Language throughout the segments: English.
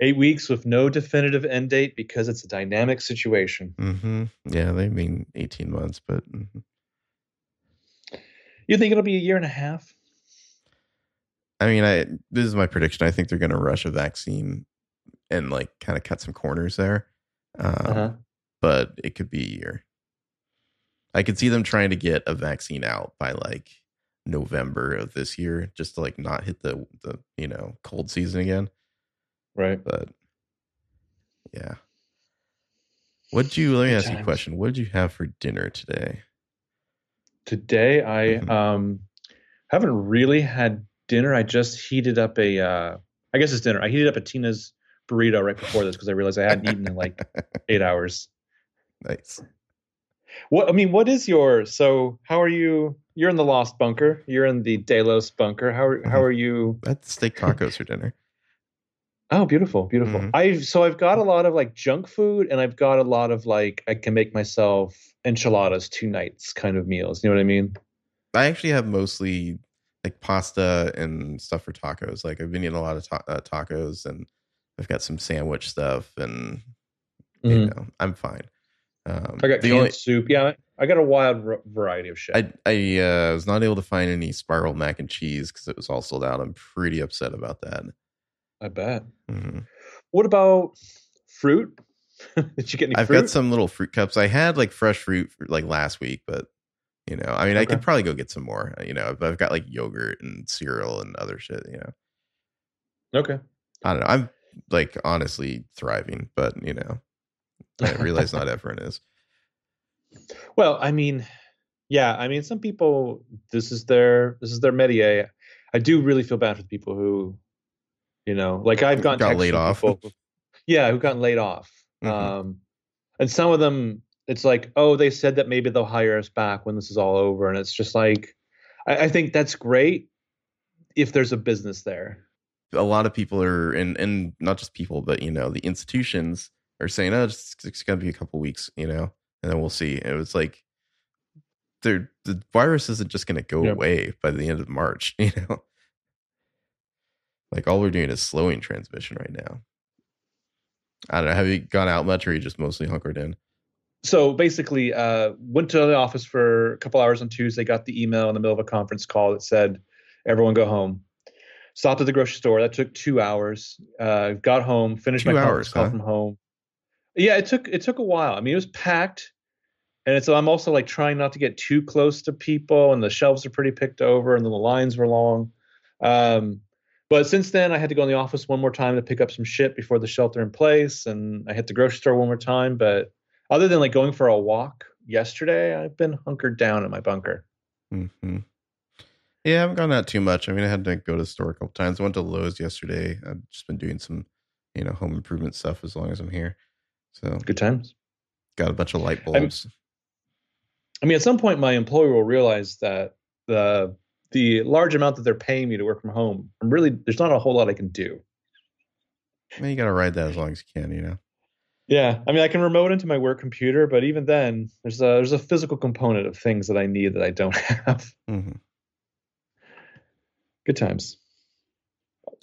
eight weeks with no definitive end date because it's a dynamic situation. Mm-hmm. Yeah, they mean 18 months, but mhm. You think it'll be a year and a half? I mean, I this is my prediction. I think they're going to rush a vaccine and like kind of cut some corners there. Um, Uh-huh. But it could be a year. I could see them trying to get a vaccine out by like November of this year, just to like not hit the the you know cold season again. Right. But yeah, what'd you? Let me ask you a question. What did you have for dinner today? Today I Mhm. um haven't really had dinner. I just heated up a uh I guess it's dinner. I heated up a Tina's burrito right before this because I realized I hadn't eaten in like eight hours. Nice. What I mean, what is your so how are you you're in the lost bunker, you're in the Delos bunker. How are how Mhm. are you I had steak tacos for dinner. Oh, beautiful, beautiful. Mhm. I've so I've got a lot of like junk food and I've got a lot of like I can make myself enchiladas two nights kind of meals. You know what I mean? I actually have mostly like pasta and stuff for tacos. Like I've been eating a lot of ta- uh, tacos, and I've got some sandwich stuff, and you Mhm. know I'm fine. Um, I got the canned only soup. Yeah, I got a wild v- variety of shit. I I uh, was not able to find any spiral mac and cheese because it was all sold out. I'm pretty upset about that. I bet. hmm What about fruit? Did you get any I've fruit? got some little fruit cups. I had like fresh fruit for, like last week, but you know, I mean, I could probably go get some more. You know, but I've got like yogurt and cereal and other shit. You know. Okay. I don't know. I'm like honestly thriving, but you know, I realize not everyone is. Well, I mean, yeah, I mean, some people this is their this is their métier. I do really feel bad for the people who, you know, like I've gotten Got laid off. people yeah, who've gotten laid off. Mhm. Um, and some of them, it's like, oh, they said that maybe they'll hire us back when this is all over, and it's just like, I, I think that's great if there's a business there. A lot of people are, and and not just people, but you know, the institutions are saying, "Oh, it's, it's gonna be a couple weeks," you know, and then we'll see. It was like, the virus isn't just gonna go Yep. away by the end of March, you know. Like all we're doing is slowing transmission right now. I don't know. Have you gone out much, or are you just mostly hunkered in? so basically uh, went to the office for a couple hours on tuesday got the email in the middle of a conference call that said everyone go home stopped at the grocery store that took two hours uh, got home finished Two my hours, conference call huh? from home yeah it took it took a while i mean it was packed and so i'm also like trying not to get too close to people and the shelves are pretty picked over and then the lines were long um, but since then i had to go in the office one more time to pick up some shit before the shelter in place and i hit the grocery store one more time but other than like going for a walk yesterday, I've been hunkered down in my bunker. hmm Yeah, I haven't gone out too much. I mean, I had to go to the store a couple times. I went to Lowe's yesterday. I've just been doing some, you know, home improvement stuff as long as I'm here. So Good times. got a bunch of light I'm- bulbs. I mean, at some point, my employer will realize that the the large amount that they're paying me to work from home, I'm really there's not a whole lot I can do. Well, you got to ride that as long as you can, you know. Yeah, I mean, I can remote into my work computer, but even then, there's a there's a physical component of things that I need that I don't have. hmm Good times.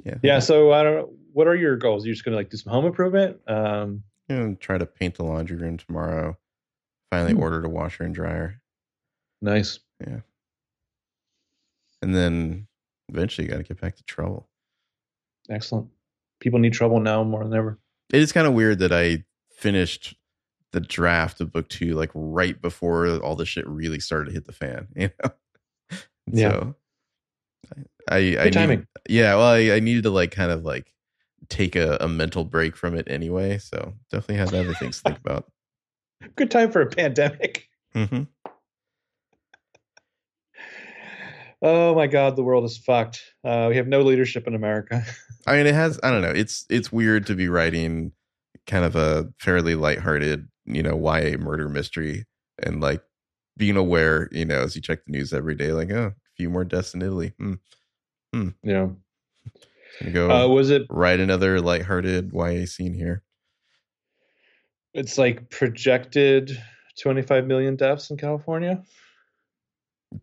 Yeah. Yeah. So I don't. know. What are your goals? You're just gonna like do some home improvement? Um, know, try to paint the laundry room tomorrow. Finally Hmm. ordered a washer and dryer. nice. And then eventually got to get back to trouble. Excellent. People need trouble now more than ever. It is kind of weird that I finished the draft of book two like right before all the shit really started to hit the fan, you know? Yeah. So I, I, I Good need- yeah, well, I, I needed to like kind of like take a, a mental break from it anyway. So definitely had other things to think about. Good time for a pandemic. hmm Oh my God, the world is fucked. Uh, we have no leadership in America. I mean, it has. I don't know. It's it's weird to be writing kind of a fairly lighthearted, you know, YA murder mystery, and like being aware, you know, as you check the news every day, like, oh, a few more deaths in Italy. Hmm. yeah. Go Uh, was it? write another lighthearted YA scene here. It's like projected 25 million deaths in California.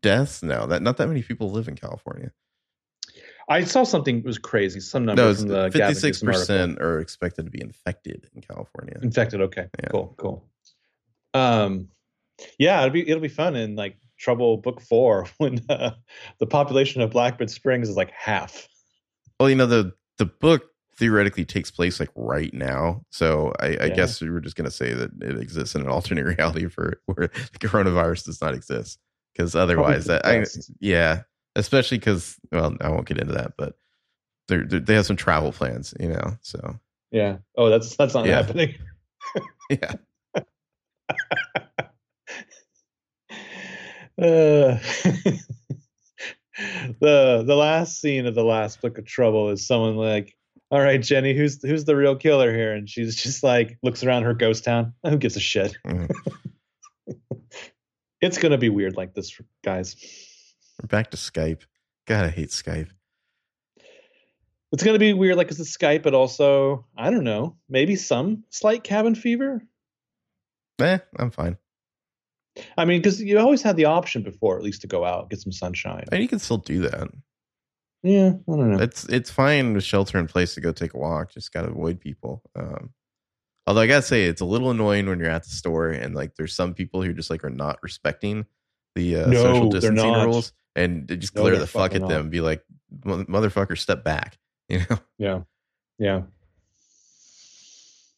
Deaths? now. that not that many people live in California. I saw something was crazy. Some number No, fifty six percent are expected to be infected in California. infected. Okay, Yeah. cool, cool. Um, yeah, it'll be it'll be fun in like Trouble Book Four when uh, the population of Blackbird Springs is like half. Well, you know the the book theoretically takes place like right now, so I, I Yeah. guess we were just gonna say that it exists in an alternate reality for where the coronavirus does not exist. Because otherwise, that I, yeah, especially because well, I won't get into that, but they're, they're, they have some travel plans, you know. So Yeah. Oh, that's that's not Yeah. happening. yeah, Uh, the the last scene of the last book of trouble is someone like all right jenny who's who's the real killer here and she's just like looks around her ghost town who gives a shit Mhm. It's gonna be weird like this guys we're back to Skype. God, I hate Skype. it's gonna be weird like it's a skype but also i don't know maybe some slight cabin fever Eh, I'm fine. i mean because you always had the option before at least to go out get some sunshine And you can still do that. yeah i don't know It's it's fine with shelter in place to go take a walk. Just gotta avoid people. Um, although I gotta say, it's a little annoying when you're at the store and like there's some people who just like are not respecting the uh, No, social distancing rules and they just No, glare the fuck at them, not. and be like, "Motherfucker, step back!" You know, yeah yeah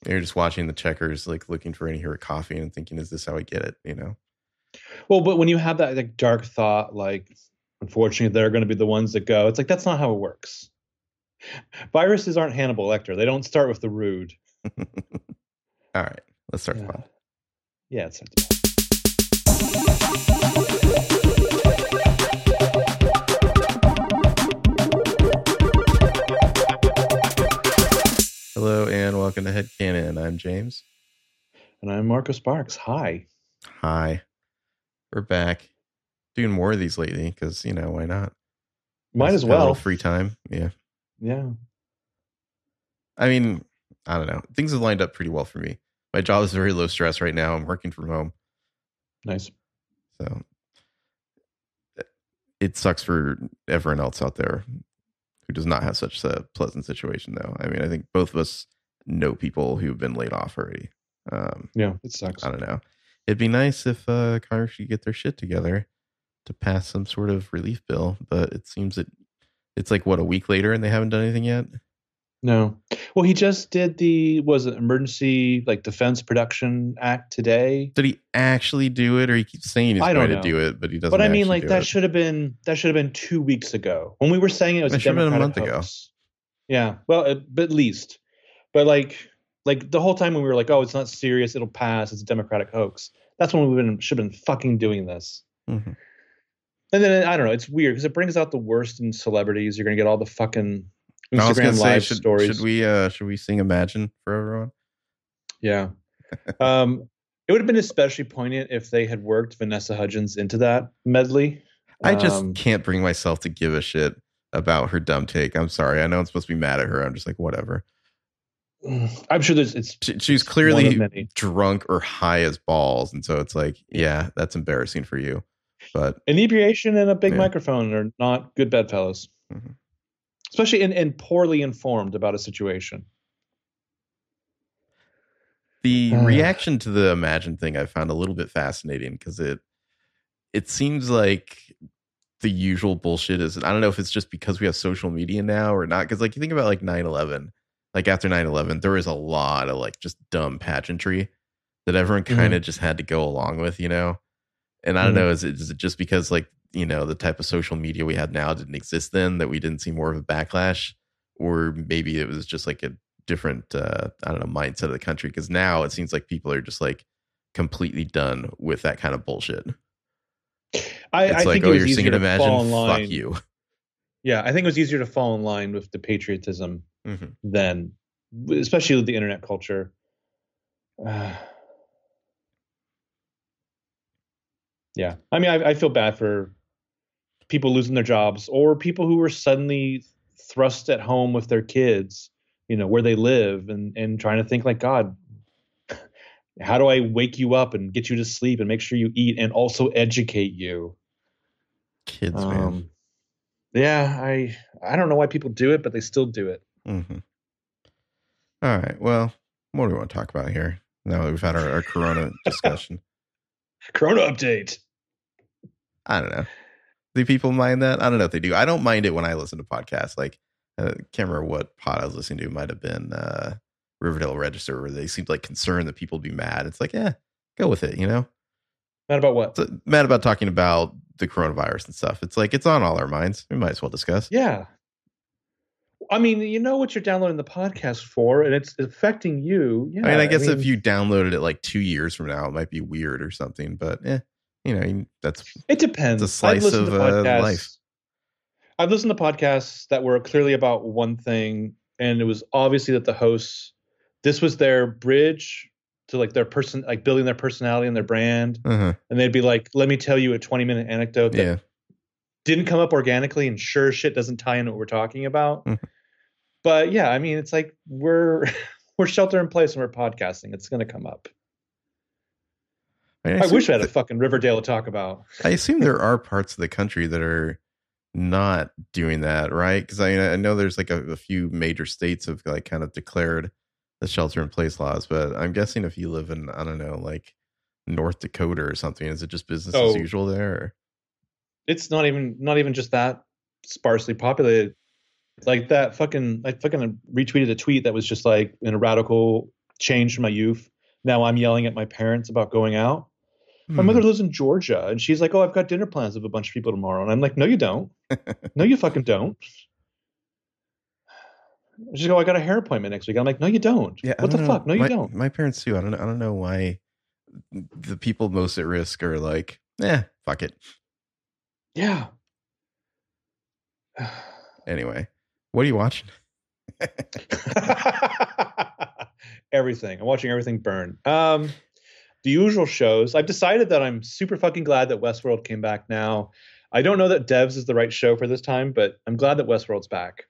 you're just watching the checkers, like looking for any here at coffee and thinking, "Is this how I get it?" You know. Well, but when you have that like dark thought, like unfortunately they're going to be the ones that go. It's like that's not how it works. Viruses aren't Hannibal Lecter. They don't start with the rude. All right, let's start the Yeah, pod. yeah it's Hello and welcome to Headcanon. I'm James. and I'm Marco Sparks. Hi. Hi, we're back doing more of these lately because you know why not? Might as have a little well. free time. Yeah. Yeah. I mean, I don't know. Things have lined up pretty well for me. My job is very low stress right now. I'm working from home. Nice. So it sucks for everyone else out there who does not have such a pleasant situation, though. I mean, I think both of us know people who've been laid off already. Um, Yeah, it sucks. I don't know. It'd be nice if uh, Congress could get their shit together to pass some sort of relief bill, but it seems that it's like, what, a week later and they haven't done anything yet? No. Well, he just did the was it emergency like defense production act today. Did he actually do it, or he keeps saying he's I going don't to know. do it, but he doesn't? But I mean, like that should have been that should have been two weeks ago when we were saying it was That a should have been a month ago. hoax. Yeah, well, at, but at least, but like, like the whole time when we were like, oh, it's not serious, it'll pass, it's a Democratic hoax. That's when we've been should have been fucking doing this. Mhm. And then I don't know, it's weird because it brings out the worst in celebrities. You're gonna get all the fucking I was gonna Instagram live should, stories. should we uh should we sing Imagine for everyone? Yeah. um, it would have been especially poignant if they had worked Vanessa Hudgens into that medley. I just Um, can't bring myself to give a shit about her dumb take. I'm sorry. I know I'm supposed to be mad at her. I'm just like whatever. I'm sure there's it's She, she's clearly drunk or high as balls, and so it's like, yeah, that's embarrassing for you. But inebriation and a big Yeah. microphone are not good bedfellows. Mhm. Especially in, and poorly informed about a situation. the Uh. reaction to the Imagine thing I found a little bit fascinating because it it seems like the usual bullshit is I don't know if it's just because we have social media now or not because like you think about like 9/11 like after 9/11 there was a lot of like just dumb pageantry that everyone kind of just had to go along with you know and I don't Mhm. know is it, is it just because like you know the type of social media we have now didn't exist then that we didn't see more of a backlash or maybe it was just like a different uh i don't know mindset of the country because now it seems like people are just like completely done with that kind of bullshit I, it's I like think oh it was you're easier singing to imagine fall in line. fuck you Yeah, I think it was easier to fall in line with the patriotism Mhm. then, especially with the internet culture. Uh, yeah, I mean, I, I feel bad for people losing their jobs or people who were suddenly thrust at home with their kids, you know, where they live, and and trying to think like, God, how do I wake you up and get you to sleep and make sure you eat and also educate you? kids man Um, Yeah, I I don't know why people do it, but they still do it. Mm-hmm. All right. Well, what do we want to talk about here? Now that we've had our, our Corona discussion. Corona update. I don't know. Do people mind that? I don't know if they do. I don't mind it when I listen to podcasts. Like, uh, can't remember what pod I was listening to. It might have been uh, Riverdale Register, where they seemed like concerned that people would be mad. It's like, yeah, go with it. You know, mad about what? So, mad about talking about the coronavirus and stuff. It's like it's on all our minds. We might as well discuss. Yeah. I mean, you know what you're downloading the podcast for, and it's affecting you. Yeah, I mean, I guess I mean, if you downloaded it like two years from now, it might be weird or something. But yeah, you know, that's it depends. It's a slice of uh, life. I've listened to podcasts that were clearly about one thing, and it was obviously that the hosts, this was their bridge to like their person, like building their personality and their brand, uh-huh. and they'd be like, "Let me tell you a 20 minute anecdote that yeah. didn't come up organically, and sure shit doesn't tie into what we're talking about." Mm-hmm. But yeah, I mean, it's like we're we're shelter in place and we're podcasting. It's going to come up. I, mean, I, I wish I had a fucking Riverdale to talk about. I assume there are parts of the country that are not doing that, right? Because I, mean, I know there's like a, a, few major states have like kind of declared the shelter in place laws, but I'm guessing if you live in I don't know like North Dakota or something, is it just business oh, as usual there? Or? It's not even not even just that sparsely populated. Like that fucking I fucking retweeted a tweet that was just like in a radical change from my youth. Now I'm yelling at my parents about going out. My mother hmm. lives in Georgia, and she's like, "Oh, I've got dinner plans with a bunch of people tomorrow," and I'm like, "No, you don't. no, you fucking don't." She's like, "Oh, I got a hair appointment next week." I'm like, "No, you don't. Yeah, what the know. fuck? No, you don't." My parents too. I don't. I don't know why the people most at risk are like, "Eh, fuck it." Yeah. anyway, what are you watching? everything. I'm watching everything burn. Um, the usual shows. I've decided that I'm super fucking glad that Westworld came back now. I don't know that Devs is the right show for this time, but I'm glad that Westworld's back.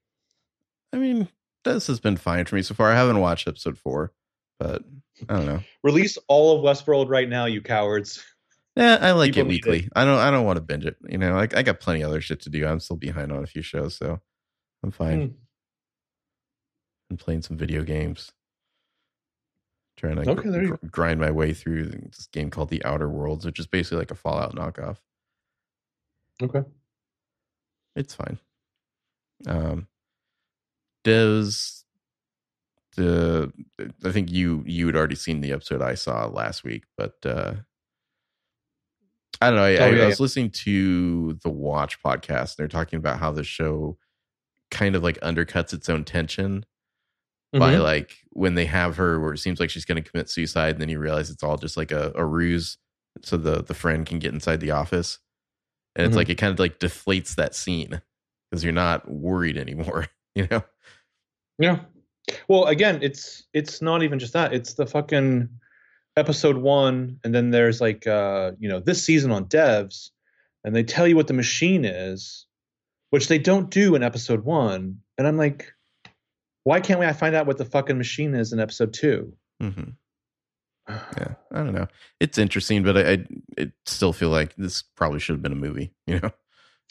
I mean, this has been fine for me so far. I haven't watched episode four, but I don't know. Release all of Westworld right now, you cowards. Yeah, I like People it weekly. It. I don't. I don't want to binge it. You know, I, I got plenty other shit to do. I'm still behind on a few shows, so I'm fine. Hmm. I'm playing some video games trying to okay, gr- gr- grind my way through this game called The Outer Worlds, which is basically like a Fallout knockoff. Okay, it's fine. Um, does the I think you you had already seen the episode I saw last week, but uh I don't know. I, oh, I, yeah, I was yeah. listening to the Watch podcast. And they're talking about how the show kind of like undercuts its own tension mm-hmm. by like when they have her where it seems like she's going to commit suicide and then you realize it's all just like a, a ruse so the the friend can get inside the office and it's mm-hmm. like it kind of like deflates that scene because you're not worried anymore you know yeah well again it's it's not even just that it's the fucking episode one and then there's like uh you know this season on devs and they tell you what the machine is which they don't do in episode one and i'm like why can't we I find out what the fucking machine is in episode 2 mm-hmm. Yeah, I don't know. It's interesting, but I, I it still feel like this probably should have been a movie. You know,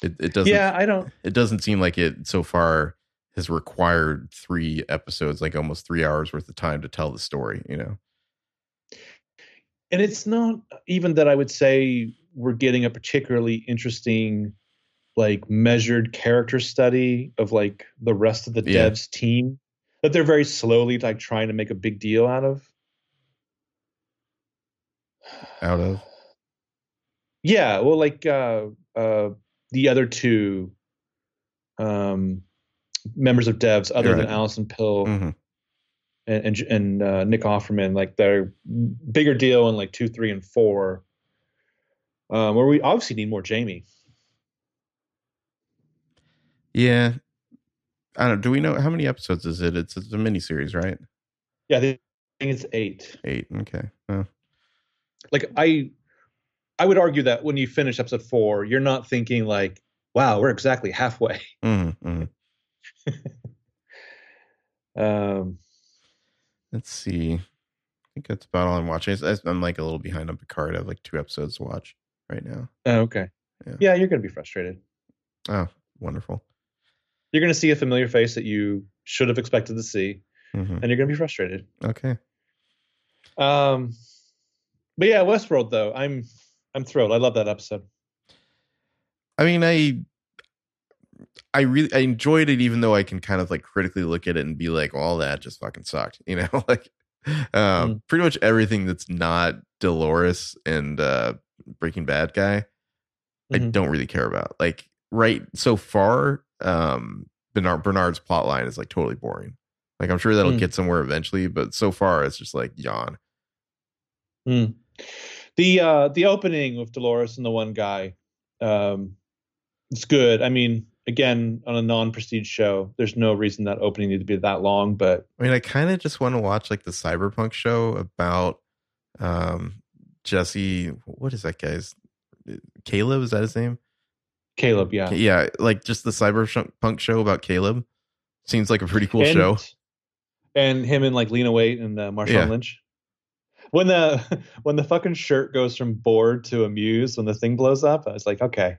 it it doesn't. Yeah, I don't. It doesn't seem like it so far has required three episodes, like almost three hours worth of time to tell the story. You know, and it's not even that I would say we're getting a particularly interesting like measured character study of like the rest of the yeah. devs team that they're very slowly like trying to make a big deal out of. Out of? Yeah well like uh uh the other two um members of devs other than Alison Pill mm-hmm. and and, and uh, Nick Offerman like they're bigger deal in like two three and four. Um where we obviously need more Jamie yeah. I don't do we know how many episodes is it? It's, it's a mini series, right? Yeah, I think it's eight. Eight. Okay. Oh. Like I I would argue that when you finish episode four, you're not thinking like, wow, we're exactly halfway. Mm-hmm, mm-hmm. um let's see. I think that's about all I'm watching. I'm like a little behind on Picard. I have like two episodes to watch right now. Oh, okay. Yeah. yeah, you're gonna be frustrated. Oh, wonderful. You're going to see a familiar face that you should have expected to see, hmm and you're going to be frustrated. Okay. Um, but yeah, Westworld though, I'm I'm thrilled. I love that episode. I mean, I I really I enjoyed it, even though I can kind of like critically look at it and be like, "Well, that just fucking sucked," you know, like um, Mm. pretty much everything that's not Dolores and uh, Breaking Bad guy, I Mhm. don't really care about. Like right so far, um, Bernard Bernard's plot line is like totally boring. Like I'm sure that'll Mm. get somewhere eventually, but so far it's just like yawn. Mm. The uh the opening with Dolores and the one guy, um, it's good. I mean, again, on a non-prestige show, there's no reason that opening need to be that long. But I mean, I kind of just want to watch like the cyberpunk show about um Jesse. What is that guy's? Caleb is that his name? Caleb, yeah, Yeah, like just the cyberpunk show about Caleb. Seems like a pretty cool and, show. And him and like Lena Waithe and uh, Marshawn Yeah. Lynch. When the when the fucking shirt goes from bored to amused when the thing blows up, I was like, okay.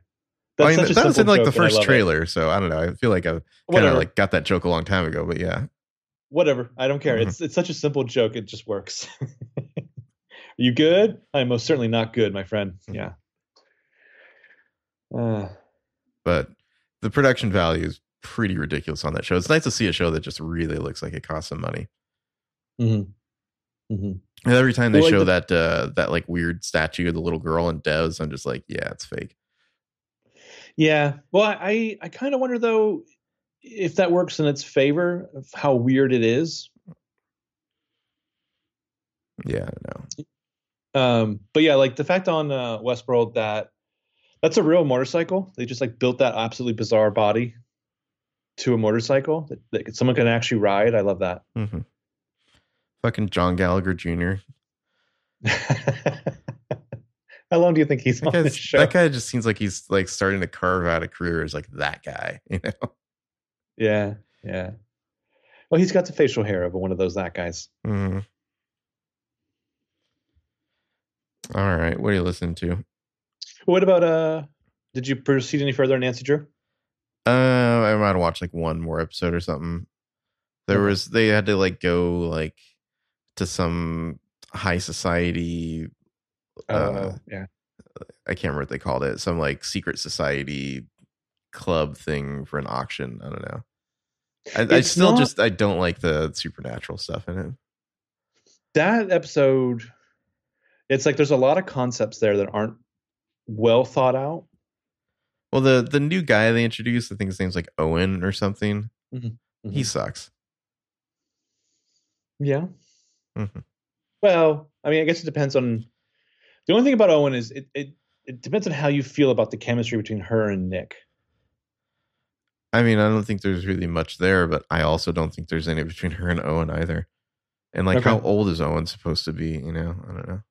I mean, that was in like the joke, and I first love it. trailer, so I don't know. I feel like I kind of like got that joke a long time ago, but yeah. whatever. I don't care. Mhm. It's it's such a simple joke. It just works. Are you good? I'm most certainly not good, my friend. Mhm. Yeah. Uh, But the production value is pretty ridiculous on that show. It's nice to see a show that just really looks like it costs some money. mhm. Mhm. And every time they Well, like show the- that uh that like weird statue of the little girl in Devs, I'm just like, yeah, it's fake. Yeah. Well, I I, kind of wonder though if that works in its favor of how weird it is. Yeah, I don't know. Um, but yeah, like the fact on uh, Westworld that that's a real motorcycle. They just like built that absolutely bizarre body to a motorcycle that, that someone can actually ride. I love that. hmm Fucking John Gallagher Jr. How long do you think he's That, on this show? that guy just seems like he's like starting to carve out a career as like that guy, you know? Yeah, yeah. Well, he's got the facial hair of one of those that guys. Mhm. All right, what are you listening to? What about uh? Did you proceed any further Nancy Drew? Uh, I might have watched like one more episode or something. There was they had to like go like to some high society. Oh, Uh, yeah. I can't remember what they called it. Some like secret society club thing for an auction. I don't know. I, I still not- just I don't like the supernatural stuff in it. That episode, it's like there's a lot of concepts there that aren't well thought out. Well, the the new guy they introduced, I think his name's like Owen or something. Mhm. He sucks. Yeah. Mhm. Well, I mean, I guess it depends on. The only thing about Owen is it, it it depends on how you feel about the chemistry between her and Nick. I mean, I don't think there's really much there, but I also don't think there's any between her and Owen either. And like, Okay. how old is Owen supposed to be? You know, I don't know.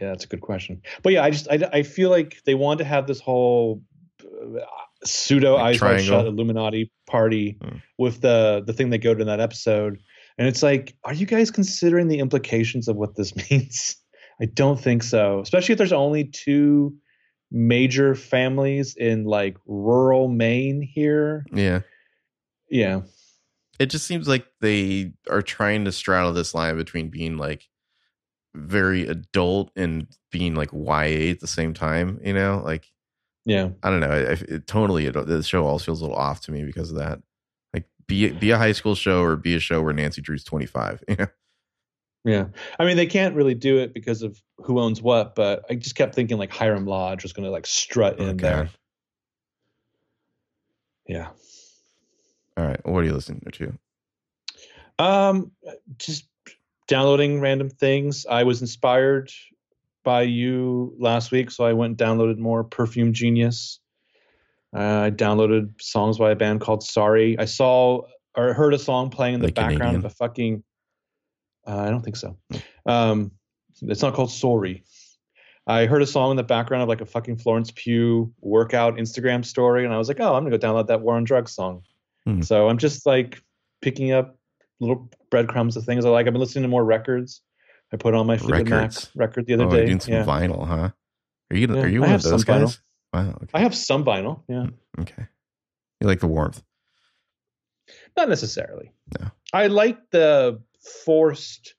Yeah, that's a good question. But yeah, I just I, I feel like they wanted to have this whole uh, pseudo Like eyes wide shut? Illuminati party Hmm. with the the thing they go to in that episode, and it's like, are you guys considering the implications of what this means? I don't think so, especially if there's only two major families in like rural Maine here. Yeah, Yeah, it just seems like they are trying to straddle this line between being like very adult and being like YA at the same time. You know, like yeah. I don't know. I, it totally it, the show all feels a little off to me because of that. Like, be be a high school show or be a show where Nancy Drew's twenty five. You know. Yeah. I mean, they can't really do it because of who owns what, but I just kept thinking like Hiram Lodge was going to like strut in there. Yeah. All right. What are you listening to? Um, just downloading random things. I was inspired by you last week, so I went and downloaded more Perfume Genius. Uh, I downloaded songs by a band called Sorry. I saw or heard a song playing in the Like background Canadian? of a fucking. Uh, I don't think so. Um, it's not called Sorry. I heard a song in the background of like a fucking Florence Pugh workout Instagram story, and I was like, oh, I'm gonna go download that War on Drugs song. Hmm. So I'm just like picking up little breadcrumbs of things I like. I've been listening to more records. I put on my Fleetwood Mac Records? record the other oh, day. you're doing some yeah. vinyl, huh? Are you Yeah, are you one of those some vinyl. guys? Wow. Okay. I have some vinyl. Yeah. okay. You like the warmth. Not necessarily. No. I like the forced,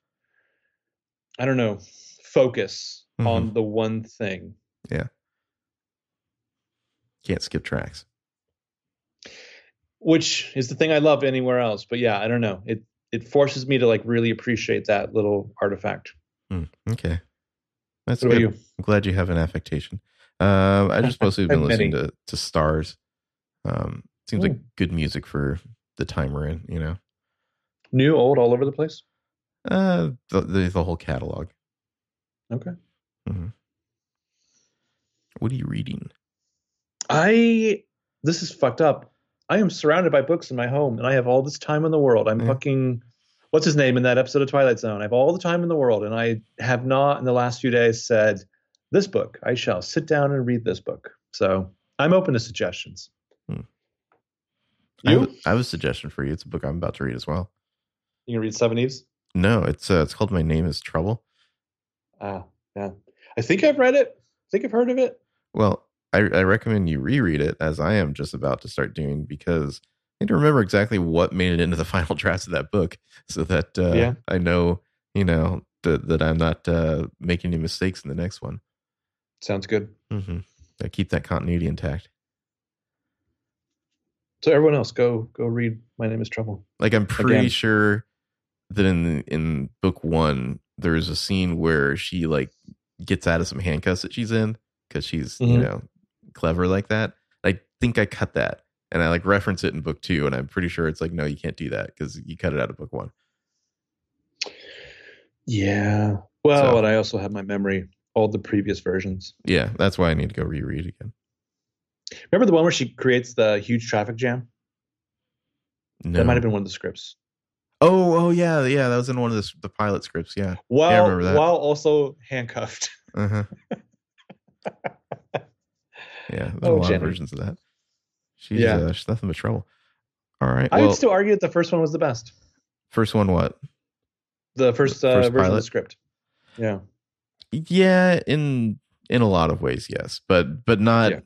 I don't know, focus Mhm. on the one thing. Yeah. Can't skip tracks. Which is the thing I love anywhere else. But yeah, I don't know. It it forces me to like really appreciate that little artifact. Hmm, okay. That's What good. you? I'm glad you have an affectation. Um, I just mostly been listening to, to stars. Um, seems like good music for the time we're in, you know. New, old, all over the place. Uh, the, the, the whole catalog. Okay. Mm-hmm. What are you reading? I this is fucked up. I am surrounded by books in my home, and I have all this time in the world. I'm Yeah. fucking what's his name in that episode of Twilight Zone. I have all the time in the world, and I have not in the last few days said this book. I shall sit down and read this book. So I'm open to suggestions. Hmm. I You have, I have a suggestion for you. It's a book I'm about to read as well. you can read Seveneves. No, it's uh, it's called My Name Is Trouble. Ah, yeah. I think I've read it. I think I've heard of it. Well, I, I recommend you reread it as I am just about to start doing because I need to remember exactly what made it into the final drafts of that book so that uh, Yeah. I know, you know, that, that I'm not uh, making any mistakes in the next one. Sounds good. Mm-hmm. I keep that continuity intact. So everyone else, go go read. My name is Trouble. Like I'm pretty Again. sure that in in book one there's a scene where she like gets out of some handcuffs that she's in because she's you Mhm. know clever like that. I think I cut that and I like reference it in book two, and I'm pretty sure it's like no, you can't do that because you cut it out of book one. Yeah. Well, So- and I also have my memory all the previous versions. Yeah, that's why I need to go reread again. Remember the one where she creates the huge traffic jam? No. That might have been one of the scripts. Oh, oh yeah, yeah. That was in one of the the pilot scripts. Yeah. While remember that. while also handcuffed. Uh-huh. Uh huh. yeah, there's a Oh, lot Jenny. of versions of that. She's Yeah. uh, she's nothing but trouble. All right. I well, would still argue that the first one was the best. first one, what? The first, uh, First version of the script. Yeah. Yeah, in in a lot of ways, yes, but but not Yeah.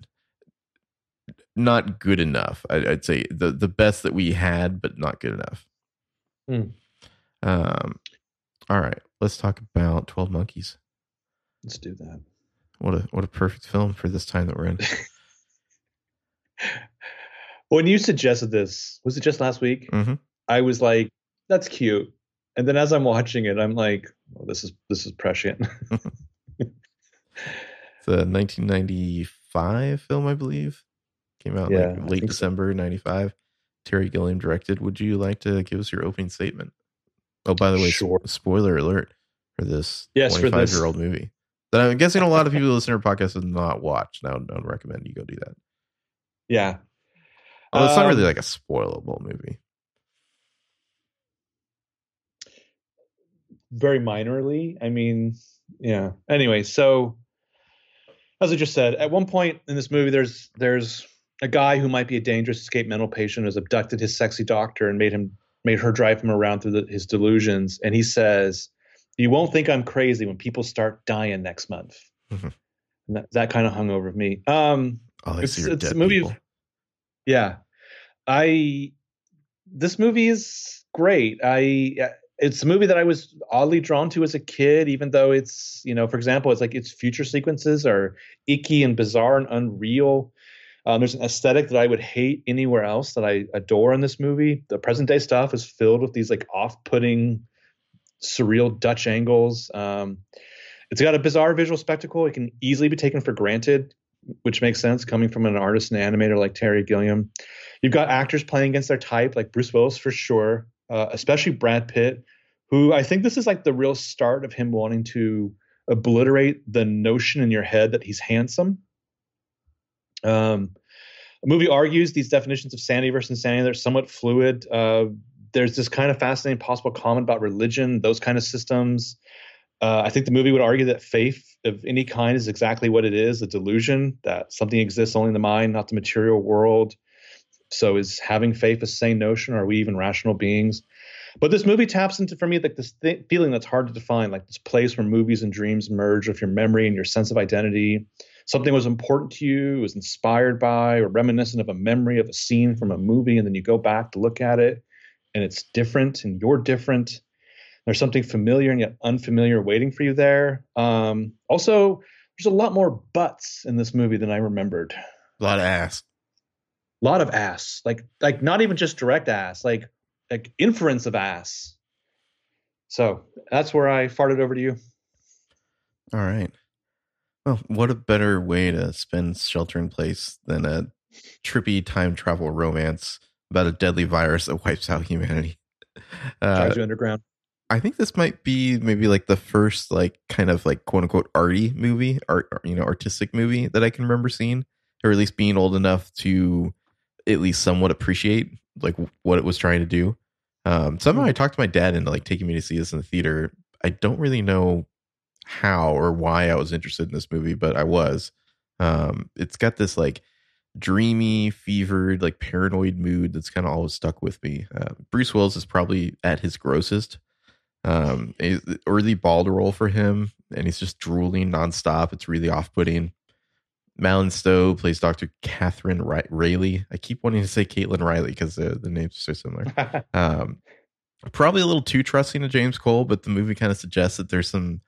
not good enough. I, I'd say the the best that we had, but not good enough. Hmm. Um. All right, let's talk about Twelve Monkeys. Let's do that. What a what a perfect film for this time that we're in. When you suggested this, was it just last week? Mhm. I was like, "That's cute," and then as I'm watching it, I'm like, oh, "This is this is prescient." It's a 1995 film, I believe. Came out Yeah, like late think so. December '95. Terry Gilliam directed. Would you like to give us your opening statement? Oh, by the way, Sure. spoiler alert for this Yes, for 25 this. year old movie that I'm guessing a lot of people who listen to our podcast have not watched. Now, I would recommend you go do that. yeah. Although it's not really Um, like a spoilable movie. very minorly. I mean, yeah. Anyway, so as I just said, at one point in this movie, there's there's a guy who might be a dangerous escaped mental patient who's abducted his sexy doctor and made him made her drive him around through the, his delusions. And he says, "You won't think I'm crazy when people start dying next month." Mhm. And that, that kind of hung over me. Um, I it's- it's a movie- people. yeah, I this movie is great. I it's a movie that I was oddly drawn to as a kid, even though it's you know, for example, it's like its future sequences are icky and bizarre and unreal. Um, there's an aesthetic that I would hate anywhere else that I adore in this movie. The present day stuff is filled with these like off-putting, surreal Dutch angles. Um, it's got a bizarre visual spectacle. It can easily be taken for granted, which makes sense coming from an artist and animator like Terry Gilliam. You've got actors playing against their type, like Bruce Willis for sure, uh, especially Brad Pitt, who I think this is like the real start of him wanting to obliterate the notion in your head that he's handsome. Um, the movie argues these definitions of sanity versus insanity they're somewhat fluid. Uh, there's this kind of fascinating possible comment about religion, those kind of systems. Uh, I think the movie would argue that faith of any kind is exactly what it is a delusion, that something exists only in the mind, not the material world. So, is having faith a sane notion? Are we even rational beings? But this movie taps into for me like this th- feeling that's hard to define, like this place where movies and dreams merge with your memory and your sense of identity. Something was important to you, was inspired by, or reminiscent of a memory of a scene from a movie, and then you go back to look at it, and it's different, and you're different. There's something familiar and yet unfamiliar waiting for you there. Um, also, there's a lot more butts in this movie than I remembered. A lot of ass. A lot of ass, like like not even just direct ass, like like inference of ass. So that's where I farted over to you. All right. Well, what a better way to spend shelter in place than a trippy time travel romance about a deadly virus that wipes out humanity. Uh, Drives you underground. I think this might be maybe like the first like kind of like quote unquote arty movie, art you know, artistic movie that I can remember seeing, or at least being old enough to at least somewhat appreciate like what it was trying to do. Um, somehow I hmm. talked to my dad into like taking me to see this in the theater. I don't really know how or why I was interested in this movie, but I was. Um, it's got this like dreamy, fevered, like paranoid mood that's kind of always stuck with me. Uh, Bruce Willis is probably at his grossest. Um, early bald role for him, and he's just drooling nonstop. It's really off-putting. Madeleine Stowe plays Dr. Catherine Railly. I keep wanting to say Caitlin Riley because the, the names are so similar. um, probably a little too trusting to James Cole, but the movie kind of suggests that there's some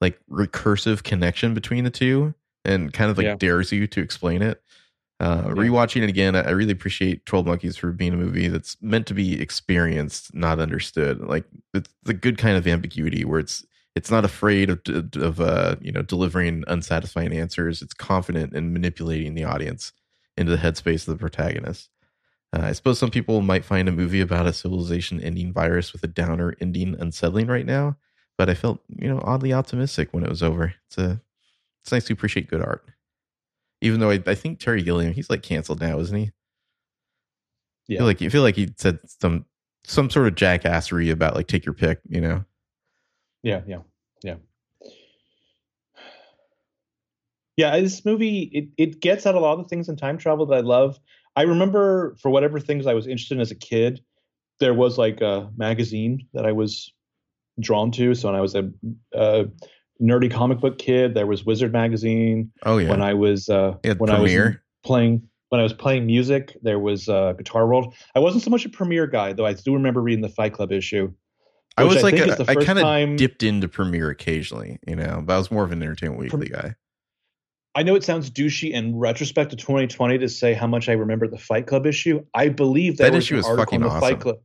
like recursive connection between the two and kind of like yeah. dares you to explain it. Uh, yeah. Rewatching it again, I really appreciate 12 Monkeys for being a movie that's meant to be experienced, not understood. Like it's the good kind of ambiguity where it's it's not afraid of of uh, you know delivering unsatisfying answers. It's confident in manipulating the audience into the headspace of the protagonist. Uh, I suppose some people might find a movie about a civilization ending virus with a downer ending unsettling right now, but I felt you know oddly optimistic when it was over. It's a it's nice to appreciate good art, even though I, I think Terry Gilliam he's like canceled now, isn't he? Yeah, I feel like you feel like he said some some sort of jackassery about like take your pick, you know. Yeah, yeah, yeah. Yeah, this movie it it gets at a lot of the things in time travel that I love. I remember for whatever things I was interested in as a kid, there was like a magazine that I was drawn to. So when I was a, a nerdy comic book kid, there was Wizard magazine. Oh yeah. When I was uh, when Premiere. I was playing when I was playing music, there was uh, Guitar World. I wasn't so much a Premiere guy though. I do remember reading the Fight Club issue. I was I like, a, I kind of dipped into Premiere occasionally, you know, but I was more of an Entertainment Weekly guy. I know it sounds douchey in retrospect to 2020 to say how much I remember the Fight Club issue. I believe that issue was fucking awesome. Fight Club.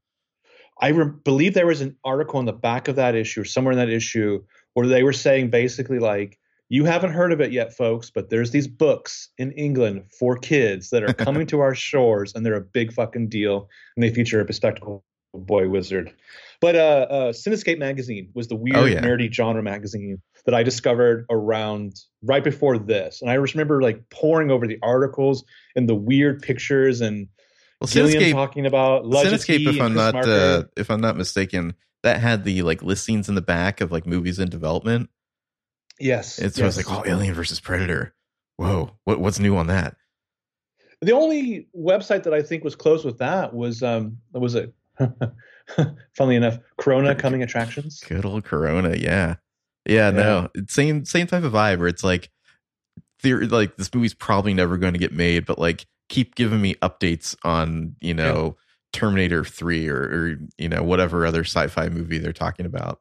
I re- believe there was an article in the back of that issue or somewhere in that issue where they were saying basically like, you haven't heard of it yet, folks, but there's these books in England for kids that are coming to our shores and they're a big fucking deal and they feature a bespectacled boy wizard. But uh, uh, Cinescape magazine was the weird, oh, yeah. nerdy genre magazine that I discovered around right before this, and I just remember like poring over the articles and the weird pictures and well, Cinescape talking about Cinescape. If I'm not uh, if I'm not mistaken, that had the like listings in the back of like movies in development. Yes, it's yes. like oh, Alien versus Predator. Whoa, what what's new on that? The only website that I think was close with that was um was it Funnily enough, Corona coming attractions. Good old Corona, yeah. yeah. Yeah, no. Same same type of vibe where it's like theory like this movie's probably never going to get made, but like keep giving me updates on, you know, yeah. Terminator 3 or, or you know, whatever other sci-fi movie they're talking about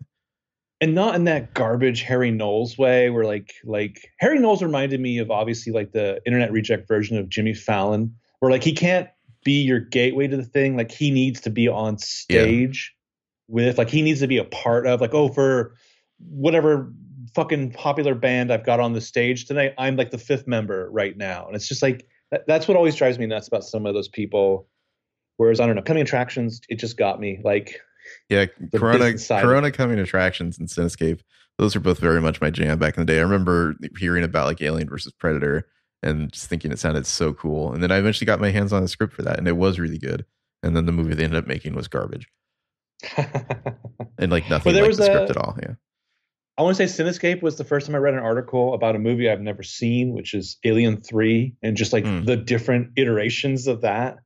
and not in that garbage Harry Knowles way where like like Harry Knowles reminded me of obviously like the internet reject version of Jimmy Fallon where like he can't be your gateway to the thing. Like he needs to be on stage yeah. with, like he needs to be a part of, like, oh, for whatever fucking popular band I've got on the stage tonight, I'm like the fifth member right now. And it's just like, that, that's what always drives me nuts about some of those people. Whereas, I don't know, coming attractions, it just got me. Like, yeah, Corona, Corona coming attractions and Cinescape. Those are both very much my jam back in the day. I remember hearing about like Alien versus Predator and just thinking it sounded so cool. And then I eventually got my hands on the script for that, and it was really good. And then the movie they ended up making was garbage, and like nothing like the a, script at all. Yeah. I want to say Cinescape was the first time I read an article about a movie I've never seen, which is Alien Three, and just like mm. the different iterations of that.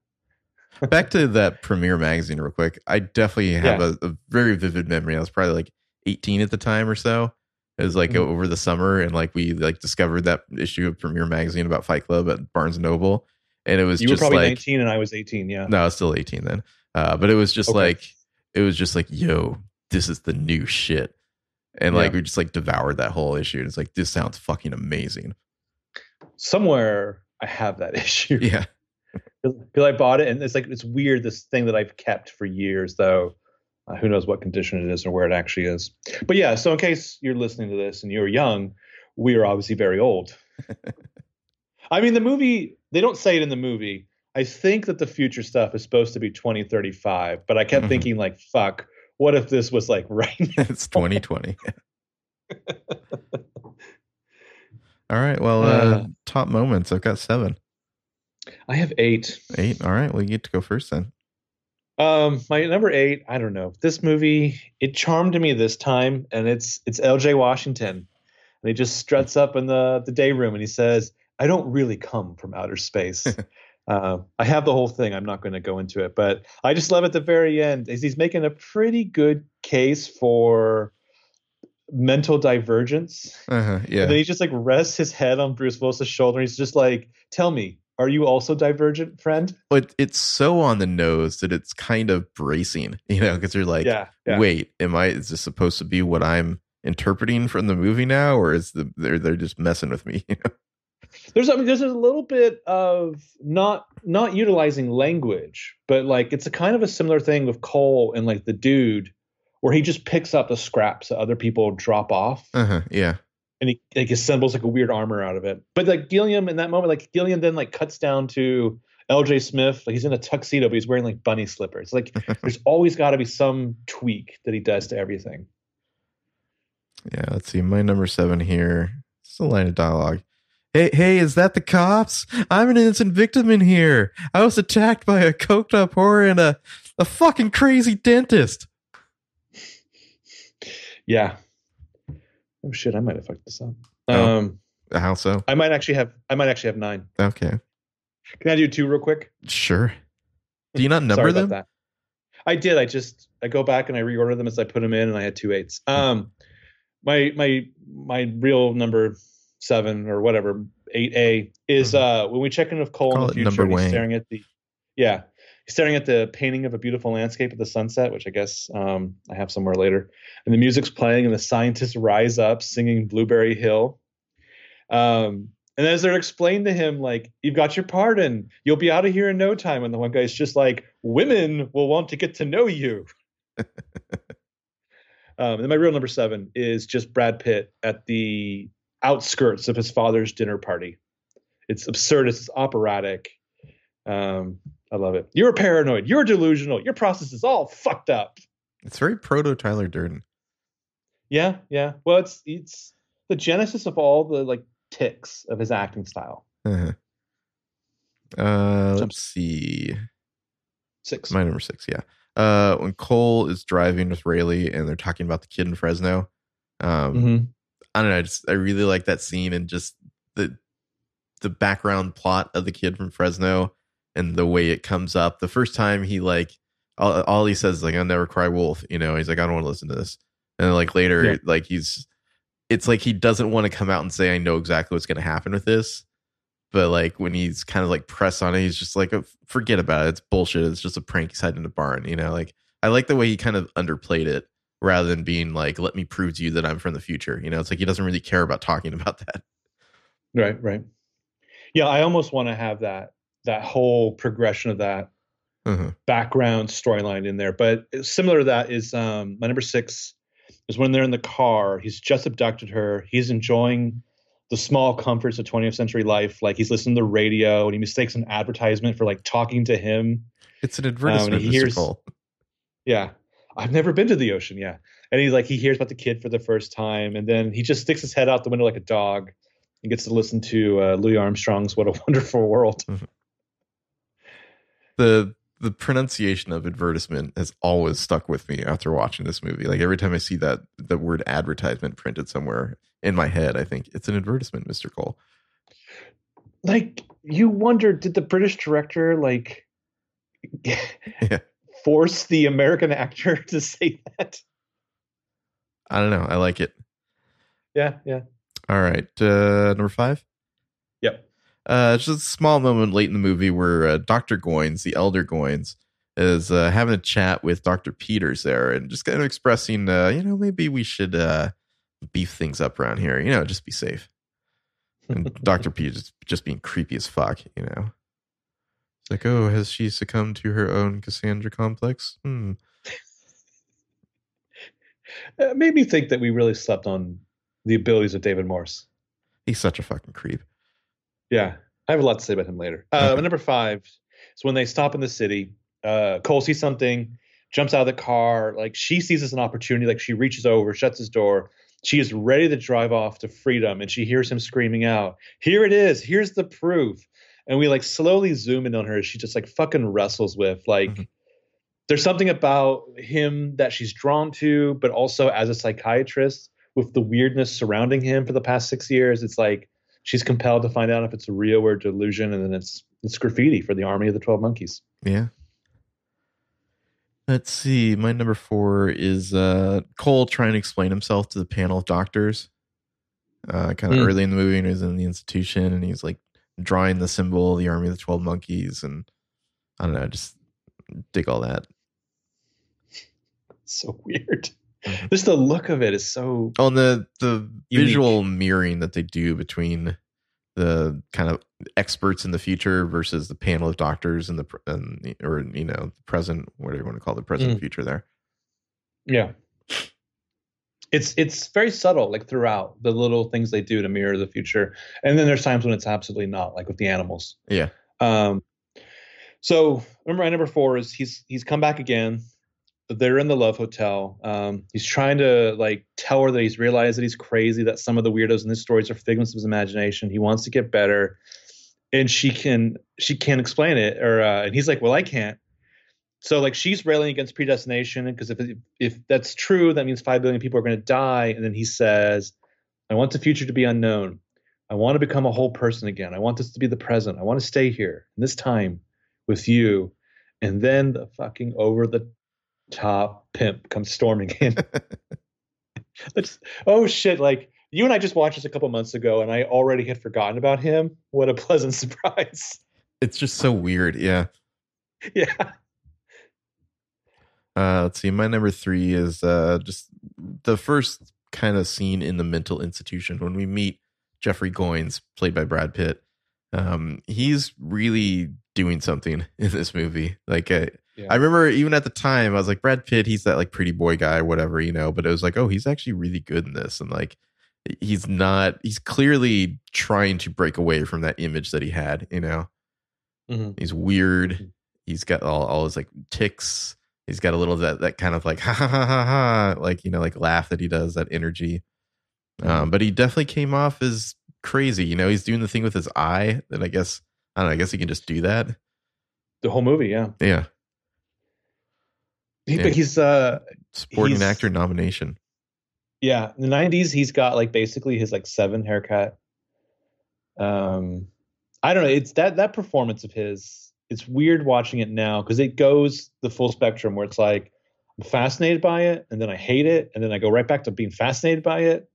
Back to that Premiere magazine, real quick. I definitely have Yeah. a, a very vivid memory. I was probably like 18 at the time or so. It was like Mhm. over the summer, and like we like discovered that issue of Premiere magazine about Fight Club at Barnes Noble, and it was You were probably like 19 and I was 18. Yeah. no, I was still 18 then. Uh, but it was just Okay. like it was just like, yo, this is the new shit. And like Yeah. we just like devoured that whole issue. And it's like, this sounds fucking amazing. Somewhere I have that issue. Yeah. Because I bought it, and it's like it's weird. This thing that I've kept for years, though. Uh, who knows what condition it is or where it actually is? But yeah. So in case you're listening to this and you're young, we are obviously very old. I mean, the movie. They don't say it in the movie. I think that the future stuff is supposed to be 2035, but I kept Mhm. thinking like, fuck. What if this was like right now? it's 2020. All right. Well, uh, Uh. top moments. I've got seven, I have eight. eight. All right. Well, you get to go first then. Um, my number eight, I don't know. This movie, it charmed me this time, and it's it's L.J. Washington, and he just struts up in the the day room and he says, "I don't really come from outer space." uh, I have the whole thing. I'm not going to go into it, but I just love at the very end is he's making a pretty good case for mental divergence. Uh-huh. Yeah. And then he just like rests his head on Bruce Willis's shoulder. And he's just like, "Tell me, are you also divergent, friend?" but it's so on the nose that it's kind of bracing, you know, because you're like, yeah, yeah. wait, am I, is this supposed to be what I'm interpreting from the movie now? Or is the, they're, they're just messing with me? You know? there's I mean, there's a little bit of not not utilizing language, but like it's a kind of a similar thing with Cole and like the dude, where he just picks up the scraps that other people drop off, Uh-huh. Yeah. And he like assembles like a weird armor out of it. But like Gilliam in that moment, like Gilliam then like cuts down to L.J. Smith, like he's in a tuxedo, but he's wearing like bunny slippers. Like there's always got to be some tweak that he does to everything. Yeah, let's see. My number seven here. It's a line of dialogue. Hey, hey, is that the cops? I'm an innocent victim in here. I was attacked by a coked up whore and a, a fucking crazy dentist. Yeah. Oh shit, I might have fucked this up. Oh. Um, How so? I might actually have I might actually have nine. Okay. Can I do two real quick? Sure. Do you not number them? about that. I did. I just I go back and I reorder them as I put them in, and I had two eights. Um, my my my real number seven or whatever eight A is uh when we check in with Cole Call in the future. number He's staring at the yeah, he's staring at the painting of a beautiful landscape at the sunset, which I guess um I have somewhere later. And the music's playing, and the scientists rise up singing Blueberry Hill. Um, and as they're explaining to him, like, you've got your pardon, you'll be out of here in no time. And the one guy's just like, women will want to get to know you. um, and my real number seven is just Brad Pitt at the outskirts of his father's dinner party. It's absurd, it's operatic. Um, I love it. You're paranoid, you're delusional, your process is all fucked up. It's very proto Tyler Durden. Yeah, yeah. Well, it's it's the genesis of all the like ticks of his acting style. Uh-huh. Uh, let's see. Six. My number six, yeah. Uh, when Cole is driving with Railly and they're talking about the kid in Fresno, um, Mhm. I don't know. I just I really like that scene and just the the background plot of the kid from Fresno and the way it comes up. The first time he like all, all he says is like I'll never cry wolf, you know. He's like I don't want to listen to this, and then like later Yeah. like he's it's like he doesn't want to come out and say I know exactly what's going to happen with this. But like when he's kind of like press on it, he's just like, "Oh, forget about it. It's bullshit. It's just a prank he's hiding in a barn. You know, like I like the way he kind of underplayed it rather than being like, let me prove to you that I'm from the future. You know, it's like he doesn't really care about talking about that. Right, right. Yeah, I almost want to have that that whole progression of that Uh-huh. background storyline in there. But similar to that is um, my number six is when they're in the car. He's just abducted her. He's enjoying the small comforts of 20th century life. Like he's listening to the radio and he mistakes an advertisement for like talking to him. It's an advertisement, he hears- Yeah. I've never been to the ocean. Yeah. And he's like, he hears about the kid for the first time. And then he just sticks his head out the window like a dog and gets to listen to uh, Louis Armstrong's What a Wonderful World. The the pronunciation of advertisement has always stuck with me after watching this movie. Like every time I see that the word advertisement printed somewhere in my head, I think it's an advertisement, Mr. Cole. Like, you wonder, did the British director, like, Yeah. force the American actor to say that. I don't know. I like it. Yeah, yeah. All right. Uh, number five. Yep. Uh, it's just a small moment late in the movie where uh, Dr. Goines, the elder Goines, is uh, having a chat with Dr. Peters there and just kind of expressing, uh, you know, maybe we should uh, beef things up around here, you know, just be safe. And Dr. Peters is just being creepy as fuck, you know. It's like, oh, has she succumbed to her own Cassandra complex? Hmm. It made me think that we really slept on the abilities of David Morse. He's such a fucking creep. Yeah, I have a lot to say about him later. Uh. Number five is when they stop in the city. Uh, Cole sees something, jumps out of the car. Like she sees this as an opportunity. Like she reaches over, shuts his door. She is ready to drive off to freedom, and she hears him screaming out, "Here it is! Here's the proof!" And we like slowly zoom in on her she just like fucking wrestles with like. Mhm. There's something about him that she's drawn to, but also as a psychiatrist, with the weirdness surrounding him for the past six years, it's like she's compelled to find out if it's a real or delusion, and then it's it's graffiti for the army of the twelve monkeys. Yeah. Let's see. My number four is uh, Cole trying to explain himself to the panel of doctors. Uh, kind of Hmm. early in the movie, when he's in the institution, and he's like drawing the symbol of the army of the twelve monkeys, and I don't know, just dig all that. So weird. Mhm. Just the look of it is so Oh, and the the Unique. visual mirroring that they do between the kind of experts in the future versus the panel of doctors and the and the, or you know the present, whatever you want to call the present Mm. future there. yeah. It's it's very subtle, like throughout the little things they do to mirror the future, and then there's times when it's absolutely not, like with the animals. Yeah. Um, so remember, my number four is he's he's come back again. They're in the love hotel. Um, he's trying to like tell her that he's realized that he's crazy, that some of the weirdos in his stories are figments of his imagination. He wants to get better, and she can she can't explain it, or uh, and he's like, well, I can't. So like she's railing against predestination because if if that's true, that means five billion people are going to die. And then he says, I want the future to be unknown. I want to become a whole person again. I want this to be the present. I want to stay here in this time with you. And then the fucking over the top pimp comes storming in. Oh shit! Like you and I just watched this a couple months ago, and I already had forgotten about him. What a pleasant surprise! It's just so weird. Yeah. yeah, Uh, let's see. My number three is uh, just the first kind of scene in the mental institution when we meet Jeffrey Goines, played by Brad Pitt. Um, he's really doing something in this movie. Like, uh, Yeah. I remember even at the time, I was like, Brad Pitt, he's that like pretty boy guy, whatever, you know. But it was like, oh, he's actually really good in this, and like, he's not. He's clearly trying to break away from that image that he had, you know. Mhm. He's weird. He's got all, all his like ticks. He's got a little of that that kind of like ha ha ha ha ha like you know like laugh that he does that energy. Um, but he definitely came off as crazy. You know, he's doing the thing with his eye that I guess I don't know. I guess he can just do that. the whole movie. Yeah, Yeah, he, Yeah. but he's uh supporting He's- actor nomination. Yeah, in the '90s, he's got like basically his like seven haircut. Um, I don't know. It's that that performance of his. It's weird watching it now because it goes the full spectrum where it's like I'm fascinated by it, and then I hate it, and then I go right back to being fascinated by it.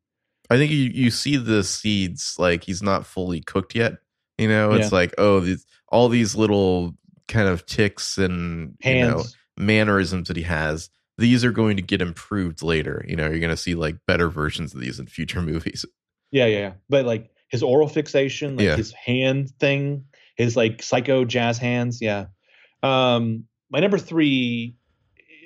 I think you you see the seeds like he's not fully cooked yet. You know, it's Yeah. like oh, these all these little kind of ticks and you know Hands, mannerisms that he has these are going to get improved later you know you're going to see like better versions of these in future movies yeah, yeah, yeah. But like his oral fixation, like Yeah. his hand thing, his like psycho jazz hands. Yeah. Um, my number three,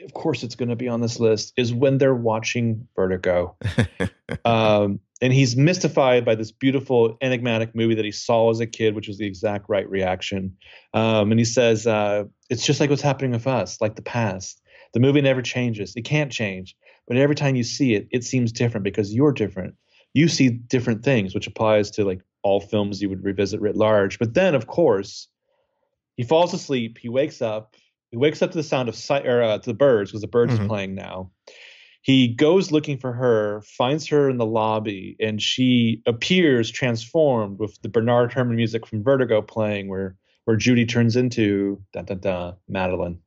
of course, it's going to be on this list, is when they're watching Vertigo. um, and he's mystified by this beautiful enigmatic movie that he saw as a kid, which was the exact right reaction. Um, and he says, uh, "It's just like what's happening with us, like the past. The movie never changes; it can't change. But every time you see it, it seems different because you're different. You see different things, which applies to like all films you would revisit writ large. But then, of course, he falls asleep. He wakes up. He wakes up to the sound of si- or uh, to the birds because the birds Mhm. are playing now. He goes looking for her, finds her in the lobby, and she appears transformed with the Bernard Herrmann music from Vertigo playing, where where Judy turns into da da da Madeleine.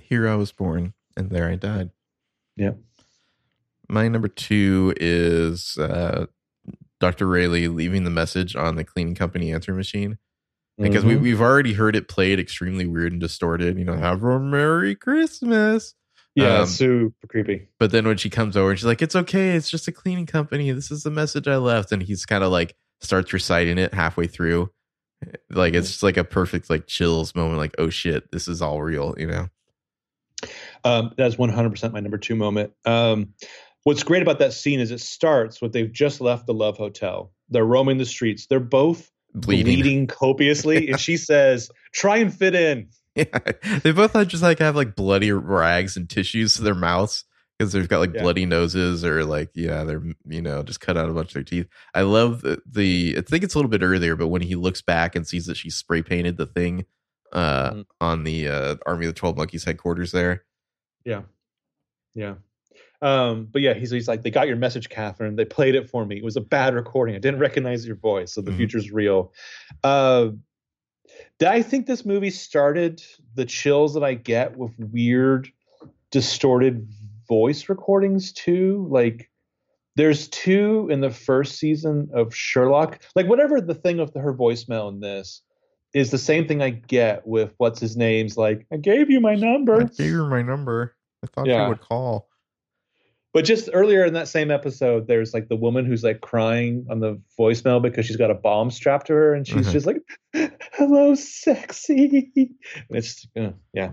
Here I was born, and there I died. Yep. My number two is uh, Dr. Railly leaving the message on the cleaning company answering machine. Because we, Mhm. we've already heard it played extremely weird and distorted. You know, have a Merry Christmas. yeah, um, super creepy. But then when she comes over and she's like, it's okay. It's just a cleaning company. This is the message I left. And he's kind of like starts reciting it halfway through. Like it's just like a perfect like chills moment. Like, oh shit, this is all real, you know? Um, that's 100% my number two moment. Um, what's great about that scene is it starts with they've just left the Love Hotel. They're roaming the streets. They're both Bleeding. bleeding, copiously. and she says, try and fit in. Yeah. They both just like have like bloody rags and tissues to their mouths because they've got like Yeah. bloody noses or like, yeah, they're, you know, just cut out a bunch of their teeth. I love the, the, I think it's a little bit earlier, but when he looks back and sees that she spray painted the thing uh, Mhm. on the uh, Army of the 12 Monkeys headquarters there. Yeah. Yeah. Um, but yeah, he's, he's like, they got your message, Catherine. They played it for me. It was a bad recording. I didn't recognize your voice. So the Mhm. future's real. Uh, I think this movie started the chills that I get with weird, distorted voice recordings too. Like, there's two in the first season of Sherlock. Like, whatever the thing with her voicemail in this is the same thing I get with what's his name's like, I gave you my number. I gave her my number. I thought Yeah. you would call. But just earlier in that same episode, there's like the woman who's like crying on the voicemail because she's got a bomb strapped to her, and she's Mhm. just like, "Hello, sexy." And it's uh, yeah.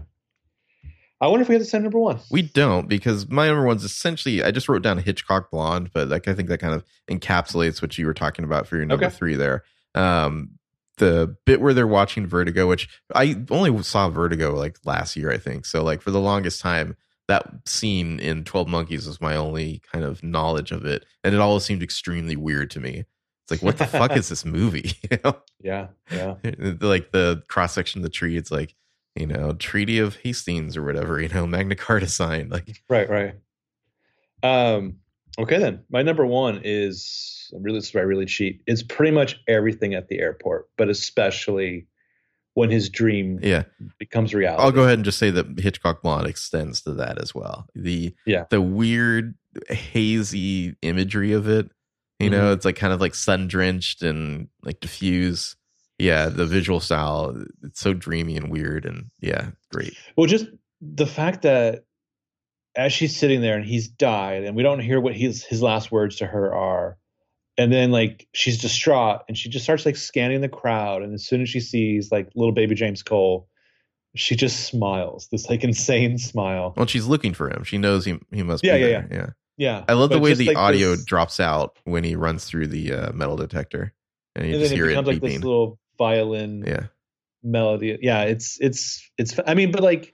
I wonder if we have the same number one. We don't because my number one's essentially I just wrote down Hitchcock Blonde, but like I think that kind of encapsulates what you were talking about for your number Okay. three there. Um the bit where they're watching Vertigo, which I only saw Vertigo like last year, I think. So like for the longest time, that scene in Twelve Monkeys was my only kind of knowledge of it. And it always seemed extremely weird to me. It's like, what the fuck is this movie? You know? Yeah, yeah. like the cross section of the tree, it's like, you know, Treaty of Hastings or whatever, you know, Magna Carta sign. Like Right, right. Um. Okay, then my number one is really this is where I really cheat. It's pretty much everything at the airport, but especially when his dream Yeah, becomes reality. I'll go ahead and just say that Hitchcock Blonde extends to that as well. The Yeah. the weird hazy imagery of it. You know, mm-hmm. it's like kind of like sun drenched and like diffuse. Yeah, the visual style it's so dreamy and weird and yeah, great. Well, just the fact that as she's sitting there and he's died, and we don't hear what his his last words to her are, and then like she's distraught and she just starts like scanning the crowd, and as soon as she sees like little baby James Cole, she just smiles this like insane smile. Well, she's looking for him. She knows he he must Yeah, be yeah, there. Yeah. Yeah, yeah I love the way the like, audio this- drops out when he runs through the uh, metal detector, and you and just then it hear it becomes like this little violin yeah, melody. Yeah, it's it's it's. I mean, but like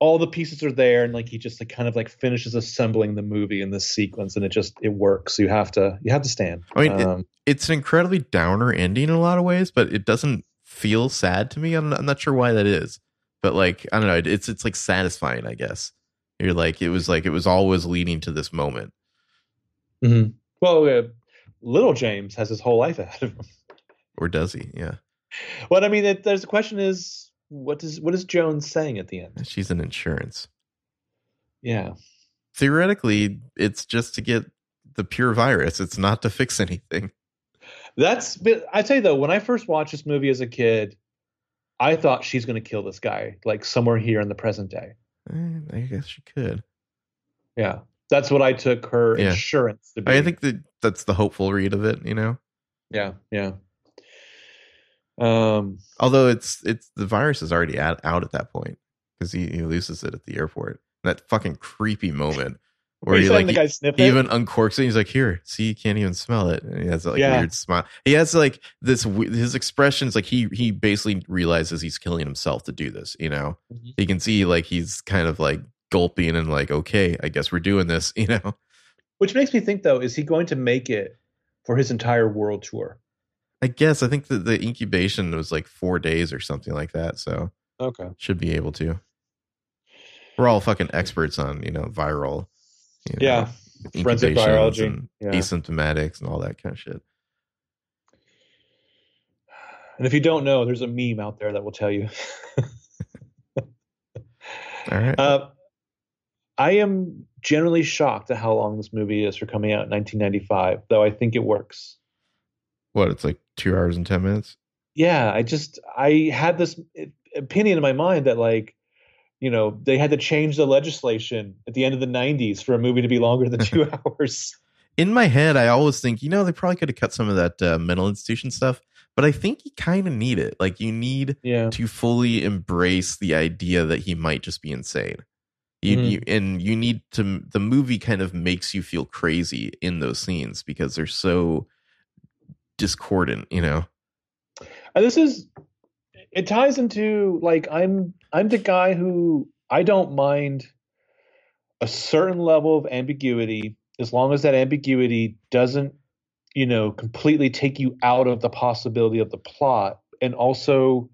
all the pieces are there, and like he just like kind of like finishes assembling the movie in this sequence, and it just it works. You have to you have to stand. I mean, it- um, it's an incredibly downer ending in a lot of ways, but it doesn't feel sad to me. I'm not, I'm not sure why that is, but like I don't know, it's it's like satisfying. I guess you're like it was like it was always leading to this moment. mhm. Well, uh, little James has his whole life ahead of him. Or does he? Yeah, What I mean, it, there's the question is what does what is Jones saying at the end? she's an insurance. Yeah, Theoretically, it's just to get the pure virus. It's not to fix anything. that's. I tell you though, when I first watched this movie as a kid, I thought she's going to kill this guy like somewhere here in the present day. Eh, I guess she could. Yeah, that's what I took her Yeah. insurance to be. I think that that's the hopeful read of it. You know, Yeah, yeah. Um, although it's it's the virus is already out, out at that point because he, he loses it at the airport. That fucking creepy moment where are you he like the guy sniffed he even uncorks it. He's like, "Here, see, you can't even smell it." And he has like Yeah. weird smile. He has like this. His expressions, like he he basically realizes he's killing himself to do this. You know, Mhm. he can see like he's kind of like gulping and like, "Okay, I guess we're doing this." You know, Which makes me think, though, is he going to make it for his entire world tour? I guess I think that the incubation was like four days or something like that. So Okay. should be able to. We're all fucking experts on you know viral. You know, Yeah. Forensic biology. and Yeah. asymptomatics and all that kind of shit. And if you don't know, there's a meme out there that will tell you. All right. Uh, I am generally shocked at how long this movie is for coming out in 1995, though I think it works. what? It's like two hours and ten minutes. Yeah, I just I had this opinion in my mind that like, you know, they had to change the legislation at the end of the 90s for a movie to be longer than two hours. In my head, I always think, you know, they probably could have cut some of that uh, mental institution stuff, but I think you kind of need it. Like, you need Yeah, to fully embrace the idea that he might just be insane. You, Mhm. you and you need to. The movie kind of makes you feel crazy in those scenes because they're so discordant. You know. and this is it ties into like I'm I'm the guy who I don't mind a certain level of ambiguity as long as that ambiguity doesn't you know completely take you out of the possibility of the plot and also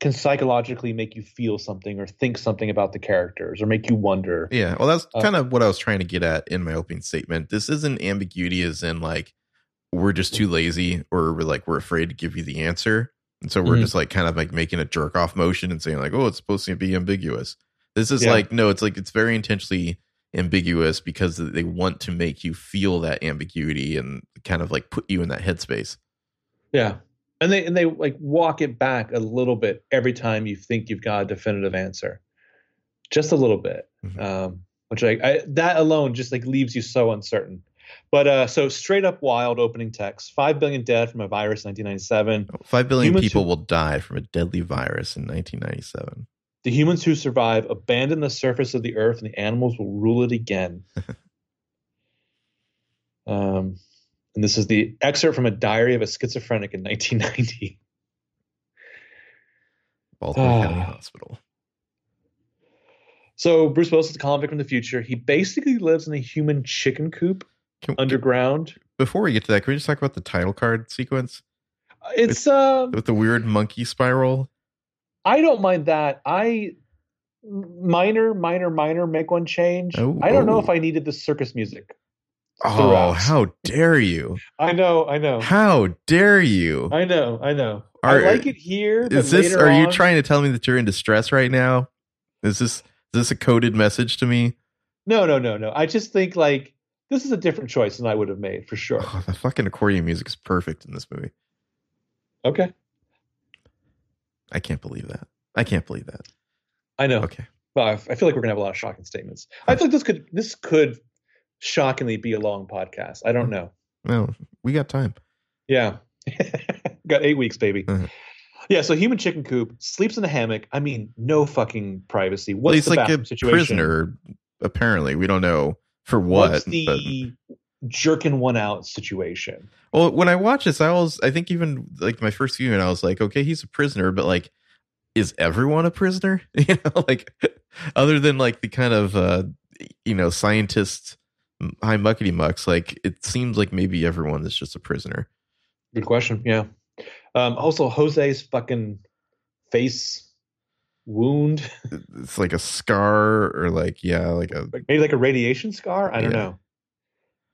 can psychologically make you feel something or think something about the characters or make you wonder Yeah. Well, that's Uh, kind of what I was trying to get at in my opening statement. This isn't ambiguity, as in like we're just too lazy or we're like we're afraid to give you the answer, and so we're Mhm. just like kind of like making a jerk off motion and saying like, oh, it's supposed to be ambiguous. This is Yeah. like no, it's like it's very intentionally ambiguous because they want to make you feel that ambiguity and kind of like put you in that headspace. Yeah. And they and they like walk it back a little bit every time you think you've got a definitive answer. Just a little bit. Mhm. Um which I, I that alone just like leaves you so uncertain. But uh so straight up wild opening text. 5 billion dead from a virus 1997. Five billion Humans people who- will die from a deadly virus in 1997. The humans who survive abandon the surface of the earth and the animals will rule it again. um and this is the excerpt from a diary of a schizophrenic in 1990. Baltimore County Ah. Hospital. So Bruce Willis is a convict from the future. He basically lives in a human chicken coop Can, underground. before we get to that, can we just talk about the title card sequence It's um with the weird monkey spiral? I don't mind that. I minor, minor, minor make one change. Oh, I don't know oh. if I needed the circus music. Oh, how dare you! I know, I know. How dare you! I know, I know. Are- I like it here. But Is this? Are you trying to tell me that you're in distress right now? Is this? Is this a coded message to me? No, no, no, no. I just think like this is a different choice than I would have made for sure. Oh, the fucking accordion music is perfect in this movie. Okay, I can't believe that. I can't believe that. I know. Okay. Well, I feel like we're gonna have a lot of shocking statements. I feel like this could this could shockingly be a long podcast. I don't know. Well, we got time. Yeah. Got eight weeks, baby. Mhm. Yeah, so human chicken coop sleeps in a hammock. I mean, no fucking privacy. What's Well, he's the like a situation? prisoner. Apparently, we don't know for what. What's but- the jerking one out situation? Well, when I watch this, I was I think even like my first viewing, I was like, okay, he's a prisoner, but like, is everyone a prisoner? You know, like other than like the kind of uh you know scientist high muckety mucks, like it seems like maybe everyone is just a prisoner. Good question. Yeah. Um, also, Jose's fucking face wound, It's like a scar or like yeah, like a maybe like a radiation scar. I don't Yeah.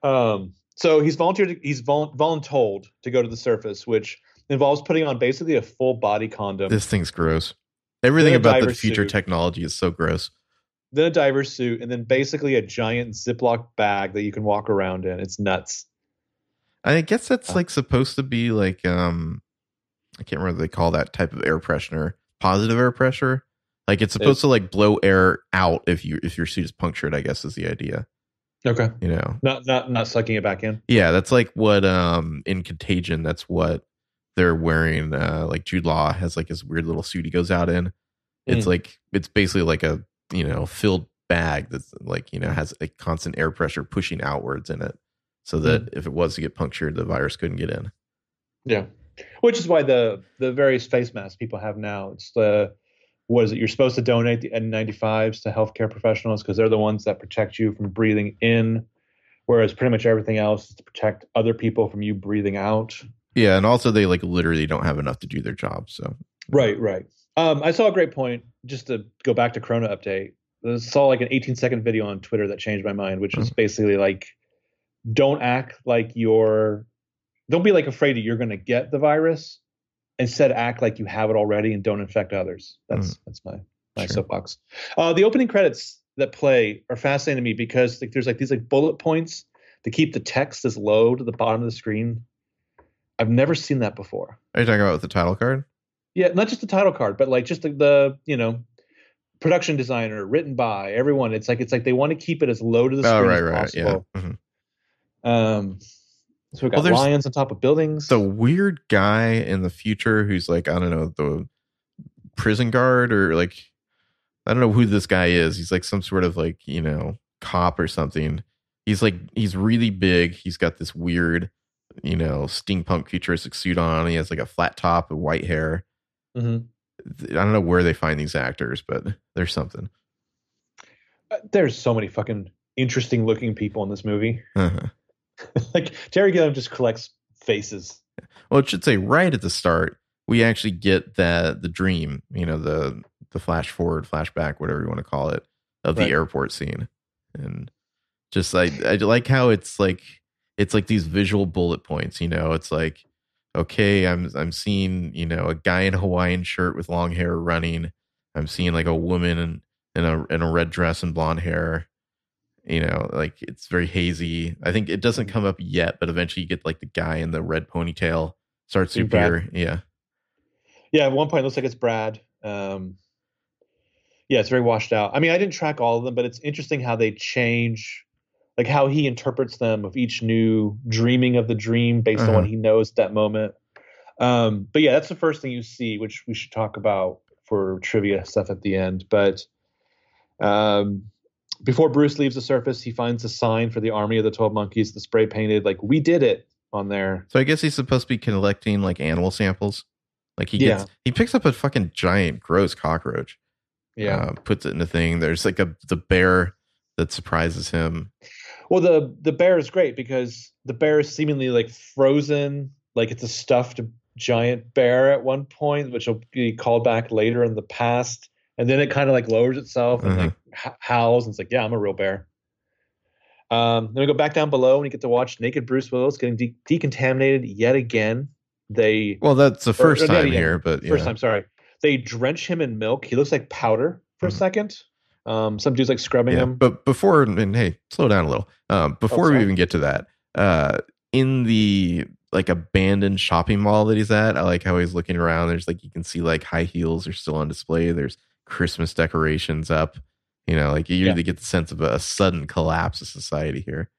know. Um, so he's volunteered. He's vol- voluntold to go to the surface, which involves putting on basically a full body condom. this thing's gross. Everything about the future suit. technology is so gross. then a diver suit, and then basically a giant Ziploc bag that you can walk around in. It's nuts. I guess that's Uh. like supposed to be like um I can't remember what they call that type of air pressure. Positive air pressure. Like it's supposed It's- to like blow air out if you if your suit is punctured, I guess is the idea. Okay. You know. Not not not sucking it back in. Yeah, that's like what um in Contagion, that's what they're wearing. Uh like Jude Law has like his weird little suit he goes out in. It's Mm. like it's basically like a you know filled bag that's like you know has a constant air pressure pushing outwards in it, so that if it was to get punctured, the virus couldn't get in. Yeah. Which is why the the various face masks people have now. It's the what is it? You're supposed to donate the N95s to healthcare professionals because they're the ones that protect you from breathing in, whereas pretty much everything else is to protect other people from you breathing out. Yeah, and also they like literally don't have enough to do their job. So Right, right. Um, I saw a great point just to go back to Corona update. I saw like an 18 second video on Twitter that changed my mind, which was basically like, don't act like you're, don't be like afraid that you're going to get the virus, instead act like you have it already and don't infect others. That's Mm. that's my my Sure. soapbox. Uh, the opening credits that play are fascinating to me because like there's like these like bullet points to keep the text as low to the bottom of the screen. I've never seen that before. Are you talking about with the title card? Yeah, not just the title card, but like just the, the you know production designer, written by everyone. It's like it's like they want to keep it as low to the Oh, screen right, as right, yeah. possible. Mhm. Um, so we got Well, lions on top of buildings. The weird guy in the future who's like, I don't know, the prison guard or like, I don't know who this guy is. He's like some sort of like, you know, cop or something. He's like, he's really big. He's got this weird, you know, steampunk futuristic suit on. He has like a flat top and white hair. Mhm. I don't know where they find these actors, but there's something. Uh, There's so many fucking interesting looking people in this movie. Uh-huh. like Terry Gilliam just collects faces. Well, it should say right at the start, we actually get that the dream, you know, the the flash forward, flashback, whatever you want to call it, of the airport scene, and just like I like how it's like it's like these visual bullet points. You know, it's like okay, I'm I'm seeing you know a guy in a Hawaiian shirt with long hair running. I'm seeing like a woman in in a in a red dress and blonde hair. You know, like it's very hazy. I think it doesn't come up yet, but eventually you get like the guy in the red ponytail starts to appear. Yeah. Yeah, at one point it looks like it's Brad. Um, yeah, it's very washed out. I mean, I didn't track all of them, but it's interesting how they change, like how he interprets them of each new dreaming of the dream based on Uh-huh. what he knows at that moment. Um, but yeah, that's the first thing you see, which we should talk about for trivia stuff at the end. But um, before Bruce leaves the surface, he finds a sign for the Army of the Twelve Monkeys, the spray painted, like "We did it" on there. So I guess he's supposed to be collecting like animal samples. Like he gets, he picks up a fucking giant, gross cockroach. Yeah. uh, puts it in a thing. There's like a the bear that surprises him. Well, the the bear is great because the bear is seemingly like frozen, like it's a stuffed giant bear at one point, which will be called back later in the past, and then it kind of like lowers itself and Uh-huh. like h- howls, and it's like, yeah, I'm a real bear. Um, then we go back down below, and you get to watch naked Bruce Willis getting de- decontaminated yet again. They Well, that's the first or not time here, but first time, sorry, they drench him in milk. He looks like powder for a Mhm. second. Um, some dude's like scrubbing Yeah, him. But before, and hey, slow down a little. Um, before we even get to that, uh, in the like abandoned shopping mall that he's at, I like how he's looking around. There's like you can see like high heels are still on display. There's Christmas decorations up. You know, like you Yeah. really get the sense of a sudden collapse of society here.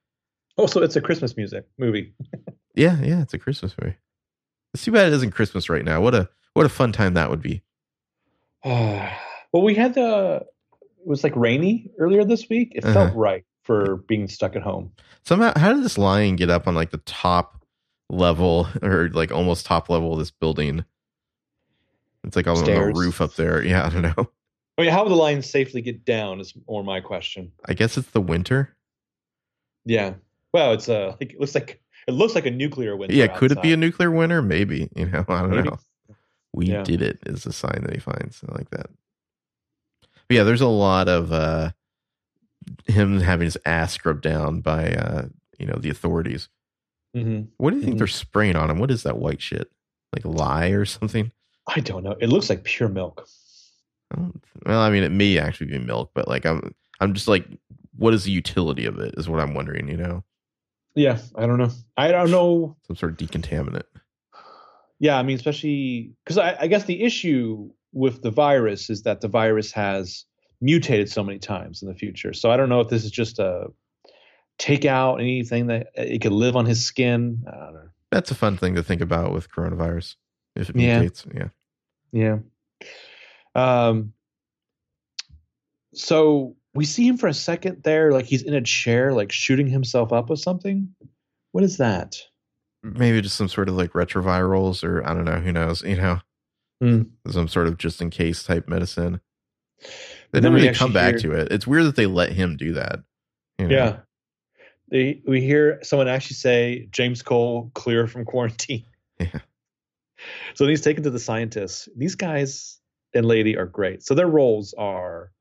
Also, it's a Christmas music movie. Yeah, yeah, it's a Christmas movie. It's too bad it isn't Christmas right now. What a what a fun time that would be. well, we had the it was like rainy earlier this week. It felt Uh-huh. right for being stuck at home. Somehow, how did this lion get up on like the top level or like almost top level of this building? It's like on the roof up there. Yeah, I don't know. I mean, how would the lions safely get down? Is more my question. I guess it's the winter. Yeah. Well, it's uh like it looks like it looks like a nuclear winter. yeah, could it be a nuclear winter? Maybe. You know, I don't Maybe. know. We Yeah. did it is the sign that he finds. I like that. But yeah, there's a lot of uh him having his ass scrubbed down by uh you know the authorities. Mhm. What do you think Mhm. they're spraying on him? What is that white shit? Like lye or something? I don't know. It looks like pure milk. Well, I mean, it may actually be milk, but like, I'm, I'm just like, what is the utility of it? Is what I'm wondering. You know, Yeah, I don't know. I don't know. some sort of decontaminant. Yeah, I mean, especially because I, I guess the issue with the virus is that the virus has mutated so many times in the future. So I don't know if this is just a take out anything that uh, it could live on his skin. I don't know. That's a fun thing to think about with coronavirus. If it Yeah. mutates, yeah. Yeah. Um. So we see him for a second there, like he's in a chair, like shooting himself up with something. What is that? Maybe just some sort of like retrovirals, or I don't know. Who knows? You know, Hmm. some sort of just in case type medicine. They And then never we really come back hear- to it. It's weird that they let him do that. you know? Yeah. They, we hear someone actually say James Cole clear from quarantine. Yeah. So he's taken to the scientists. These guys and lady are great. So their roles are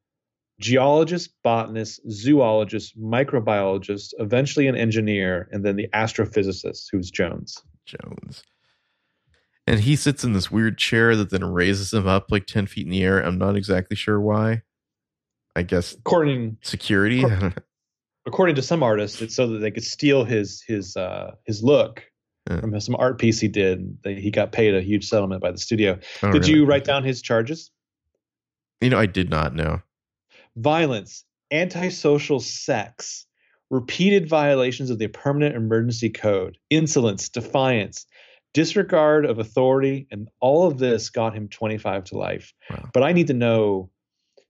geologist, botanist, zoologist, microbiologist, eventually an engineer, and then the astrophysicist, who's Jones. Jones. And he sits in this weird chair that then raises him up like 10 feet in the air. I'm not exactly sure why. I guess According security. according to some artists, it's so that they could steal his his uh, his look From some art piece he did. They, he got paid a huge settlement by the studio. Oh, Did really? you write down his charges? You know, I did not know. Violence, antisocial sex, repeated violations of the permanent emergency code, insolence, defiance, disregard of authority, and all of this got him 25 to life. Wow. But I need to know,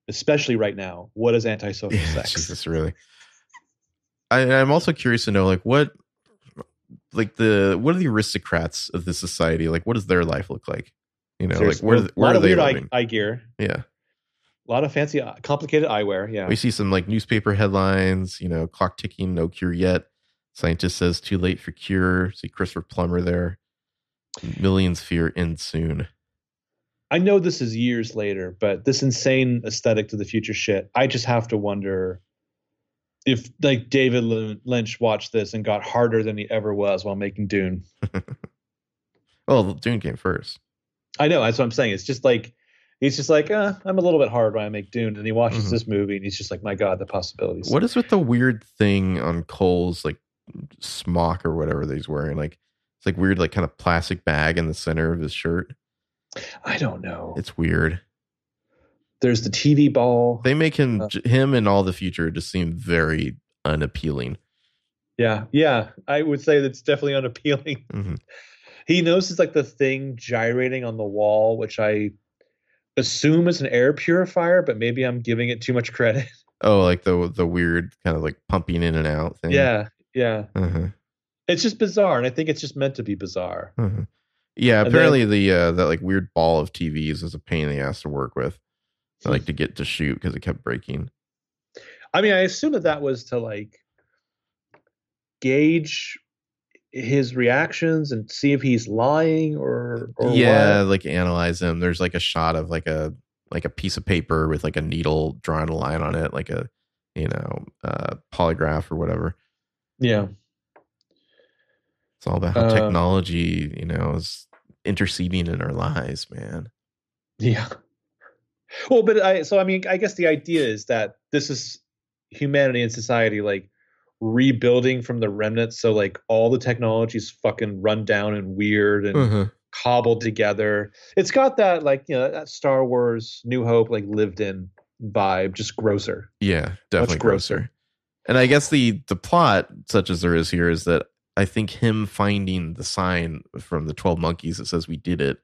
especially right now, what is antisocial Yeah, sex? Jesus, really. I, I'm also curious to know, like, what, like the what are the aristocrats of this society like? What does their life look like? You know, Seriously. like where a where lot are of they weird eye, living? eye gear, Yeah, a lot of fancy, uh, complicated eyewear. Yeah. we see some like newspaper headlines. You know, clock ticking, no cure yet. Scientist says too late for cure. See Christopher Plummer there. Millions fear end soon. I know this is years later, but this insane aesthetic to the future shit. I just have to wonder if like David Lynch watched this and got harder than he ever was while making Dune. Well, Dune came first. I know that's what I'm saying. It's just like he's just like, uh, I'm a little bit hard when I make Dune, and he watches Mhm. this movie and he's just like, my god, the possibilities. What is with the weird thing on Cole's like smock or whatever that he's wearing? Like it's like weird, like kind of plastic bag in the center of his shirt. I don't know. It's weird. There's the TV ball. They make him Uh. him and all the future just seem very unappealing. yeah, yeah. I would say that's definitely unappealing. Mhm. He knows it's like the thing gyrating on the wall, which I assume is an air purifier, but maybe I'm giving it too much credit. Oh, like the the weird kind of like pumping in and out thing. yeah, yeah. Uh-huh. It's just bizarre, and I think it's just meant to be bizarre. Uh-huh. Yeah, apparently the uh that like weird ball of TVs is a pain in the ass to work with. I like to get to shoot because it kept breaking. I mean, I assume that that was to like gauge his reactions and see if he's lying or, or yeah, what. like analyze them. There's like a shot of like a like a piece of paper with like a needle drawing a line on it, like a you know uh, polygraph or whatever. Yeah. It's all about how Uh, technology, you know, is interceding in our lives, man. Yeah. Well, but I so I mean I guess the idea is that this is humanity and society like rebuilding from the remnants. So like all the technology's fucking run down and weird and Uh-huh. cobbled together. It's got that like you know that Star Wars New Hope like lived in vibe, just grosser. Yeah, definitely grosser. grosser. And I guess the the plot, such as there is here, is that I think him finding the sign from the Twelve Monkeys that says we did it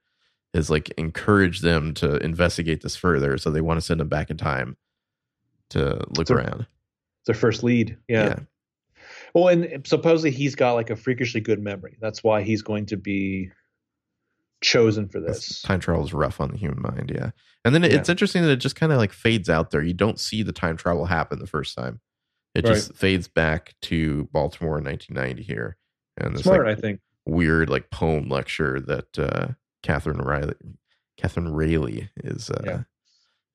has like encouraged them to investigate this further. So they want to send them back in time to look So- around. Their first lead. Yeah. Well, and supposedly he's got like a freakishly good memory. That's why he's going to be chosen for That's- this. time travel is rough on the human mind, yeah. And then it- Yeah. it's interesting that it just kind of like fades out there. You don't see the time travel happen the first time. It Right. just fades back to Baltimore in 1990 here, and this Smart, like I think. weird like poem lecture that uh, Catherine Riley, Catherine Railly is uh, Yeah.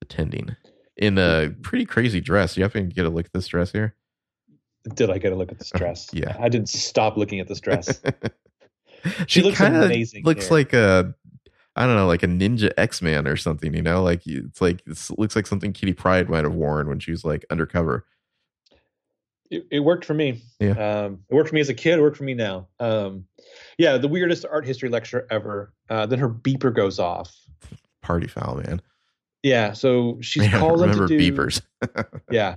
attending in a pretty crazy dress. You have to get a look at this dress here. Did I get a look at this dress? Yeah. I didn't stop looking at this dress. she looks kinda amazing Looks here. like a, I don't know, like a ninja X Man or something. You know, like it's like it looks like something Kitty Pryde might have worn when she was like undercover. It, it worked for me. Yeah. Um, it worked for me as a kid. It worked for me now. Um, yeah, the weirdest art history lecture ever. Uh, then her beeper goes off. Party foul, man. Yeah, so she's Man, called in to remember do beepers. Yeah.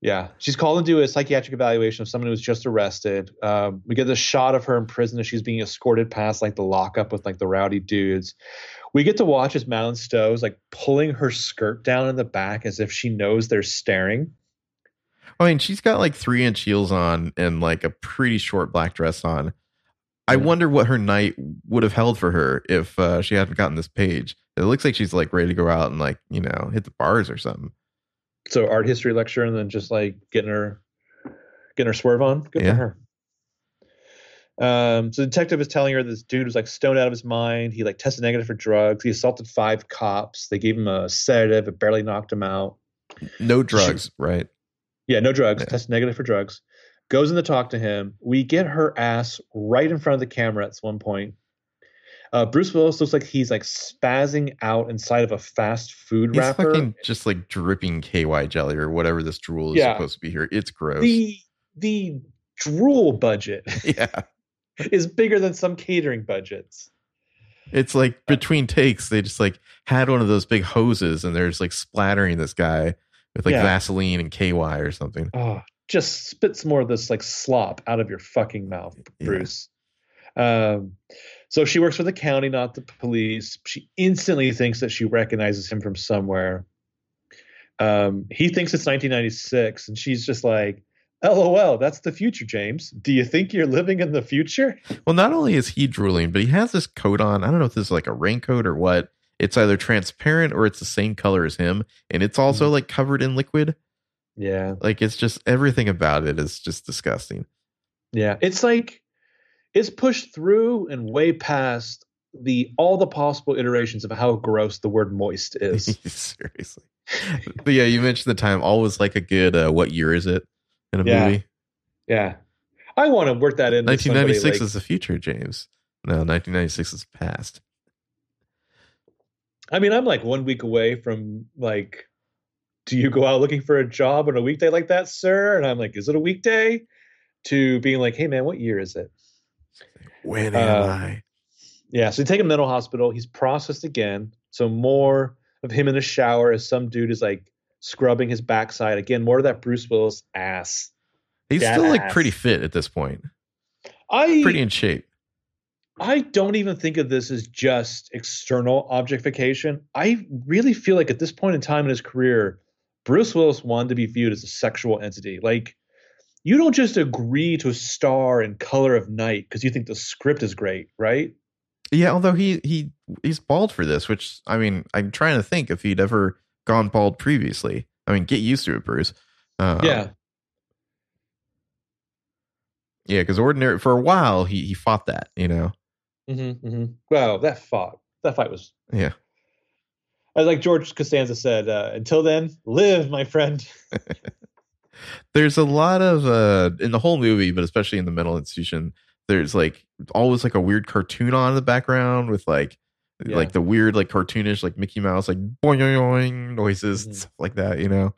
Yeah. She's called to do a psychiatric evaluation of someone who was just arrested. Um, we get this shot of her in prison as she's being escorted past like the lockup with like the rowdy dudes. We get to watch as Madeleine Stowe's like pulling her skirt down in the back as if she knows they're staring. I mean, she's got like three inch heels on and like a pretty short black dress on. I wonder what her night would have held for her if uh, she hadn't gotten this page. It looks like she's like ready to go out and like you know hit the bars or something. So art history lecture and then just like getting her getting her swerve on. Good Yeah. for her. Um, so the detective is telling her this dude was like stoned out of his mind. He like tested negative for drugs. He assaulted five cops. They gave him a sedative. It barely knocked him out. No drugs, right? Yeah, no drugs. Yeah. Tested negative for drugs. Goes in to talk to him. We get her ass right in front of the camera at one point. Uh, Bruce Willis looks like he's like spazzing out inside of a fast food He's wrapper. fucking just like dripping KY jelly or whatever this drool is Yeah. supposed to be here. It's gross. the the drool budget yeah. is bigger than some catering budgets. It's like between takes, they just like had one of those big hoses and they're just like splattering this guy with like Yeah. Vaseline and KY or something. Oh, just spit some more of this like slop out of your fucking mouth, Yeah. Bruce. Um, so she works for the county, not the police. She instantly thinks that she recognizes him from somewhere. Um, he thinks it's 1996, and she's just like, "LOL, that's the future, James. Do you think you're living in the future?" Well, not only is he drooling, but he has this coat on. I don't know if this is like a raincoat or what. It's either transparent or it's the same color as him, and it's also Mhm. like covered in liquid. Yeah, Like it's just everything about it is just disgusting. yeah. It's like it's pushed through and way past the all the possible iterations of how gross the word moist is. Seriously. But yeah, you mentioned the time. Always like a good. Uh, what year is it in a Yeah. movie? Yeah. I want to work that in. 1996 is the future, James. No, 1996 is past. I mean, I'm like one week away from like, do you go out looking for a job on a weekday like that, sir? And I'm like, is it a weekday? To being like, hey man, what year is it? When Uh, am I? Yeah. So you take him to mental hospital. He's processed again. So more of him in a shower as some dude is like scrubbing his backside again. More of that Bruce Willis ass. He's still like pretty fit at this point. I Pretty in shape. I don't even think of this as just external objectification. I really feel like at this point in time in his career, Bruce Willis wanted to be viewed as a sexual entity. Like, you don't just agree to star in Color of Night because you think the script is great, right? Yeah, although he he he's bald for this, which I mean, I'm trying to think if he'd ever gone bald previously. I mean, get used to it, Bruce. Uh, yeah. yeah, because ordinary for a while he he fought that, you know. Mm-hmm, mm-hmm. Wow, that fight, that fight was. Yeah, As like George Costanza said, uh, until then, live, my friend. there's a lot of uh in the whole movie, but especially in the mental institution. There's like always like a weird cartoon on in the background with like Yeah. like the weird like cartoonish like Mickey Mouse like boing boing noises and Mhm. stuff like that. You know,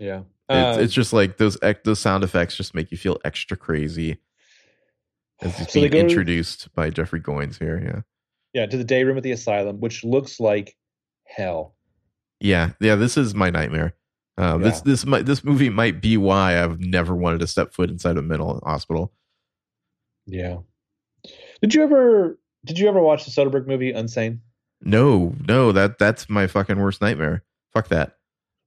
Yeah. it's, Uh, it's just like those ec- those sound effects just make you feel extra crazy as he's So being introduced by Jeffrey Goines here. Yeah, yeah, to the day room at the asylum, which looks like hell. yeah, yeah. This is my nightmare. Um, This this might this movie might be why I've never wanted to step foot inside a mental hospital. Yeah. Did you ever did you ever watch the Soderbergh movie Unsane? No, no, that that's my fucking worst nightmare. Fuck that.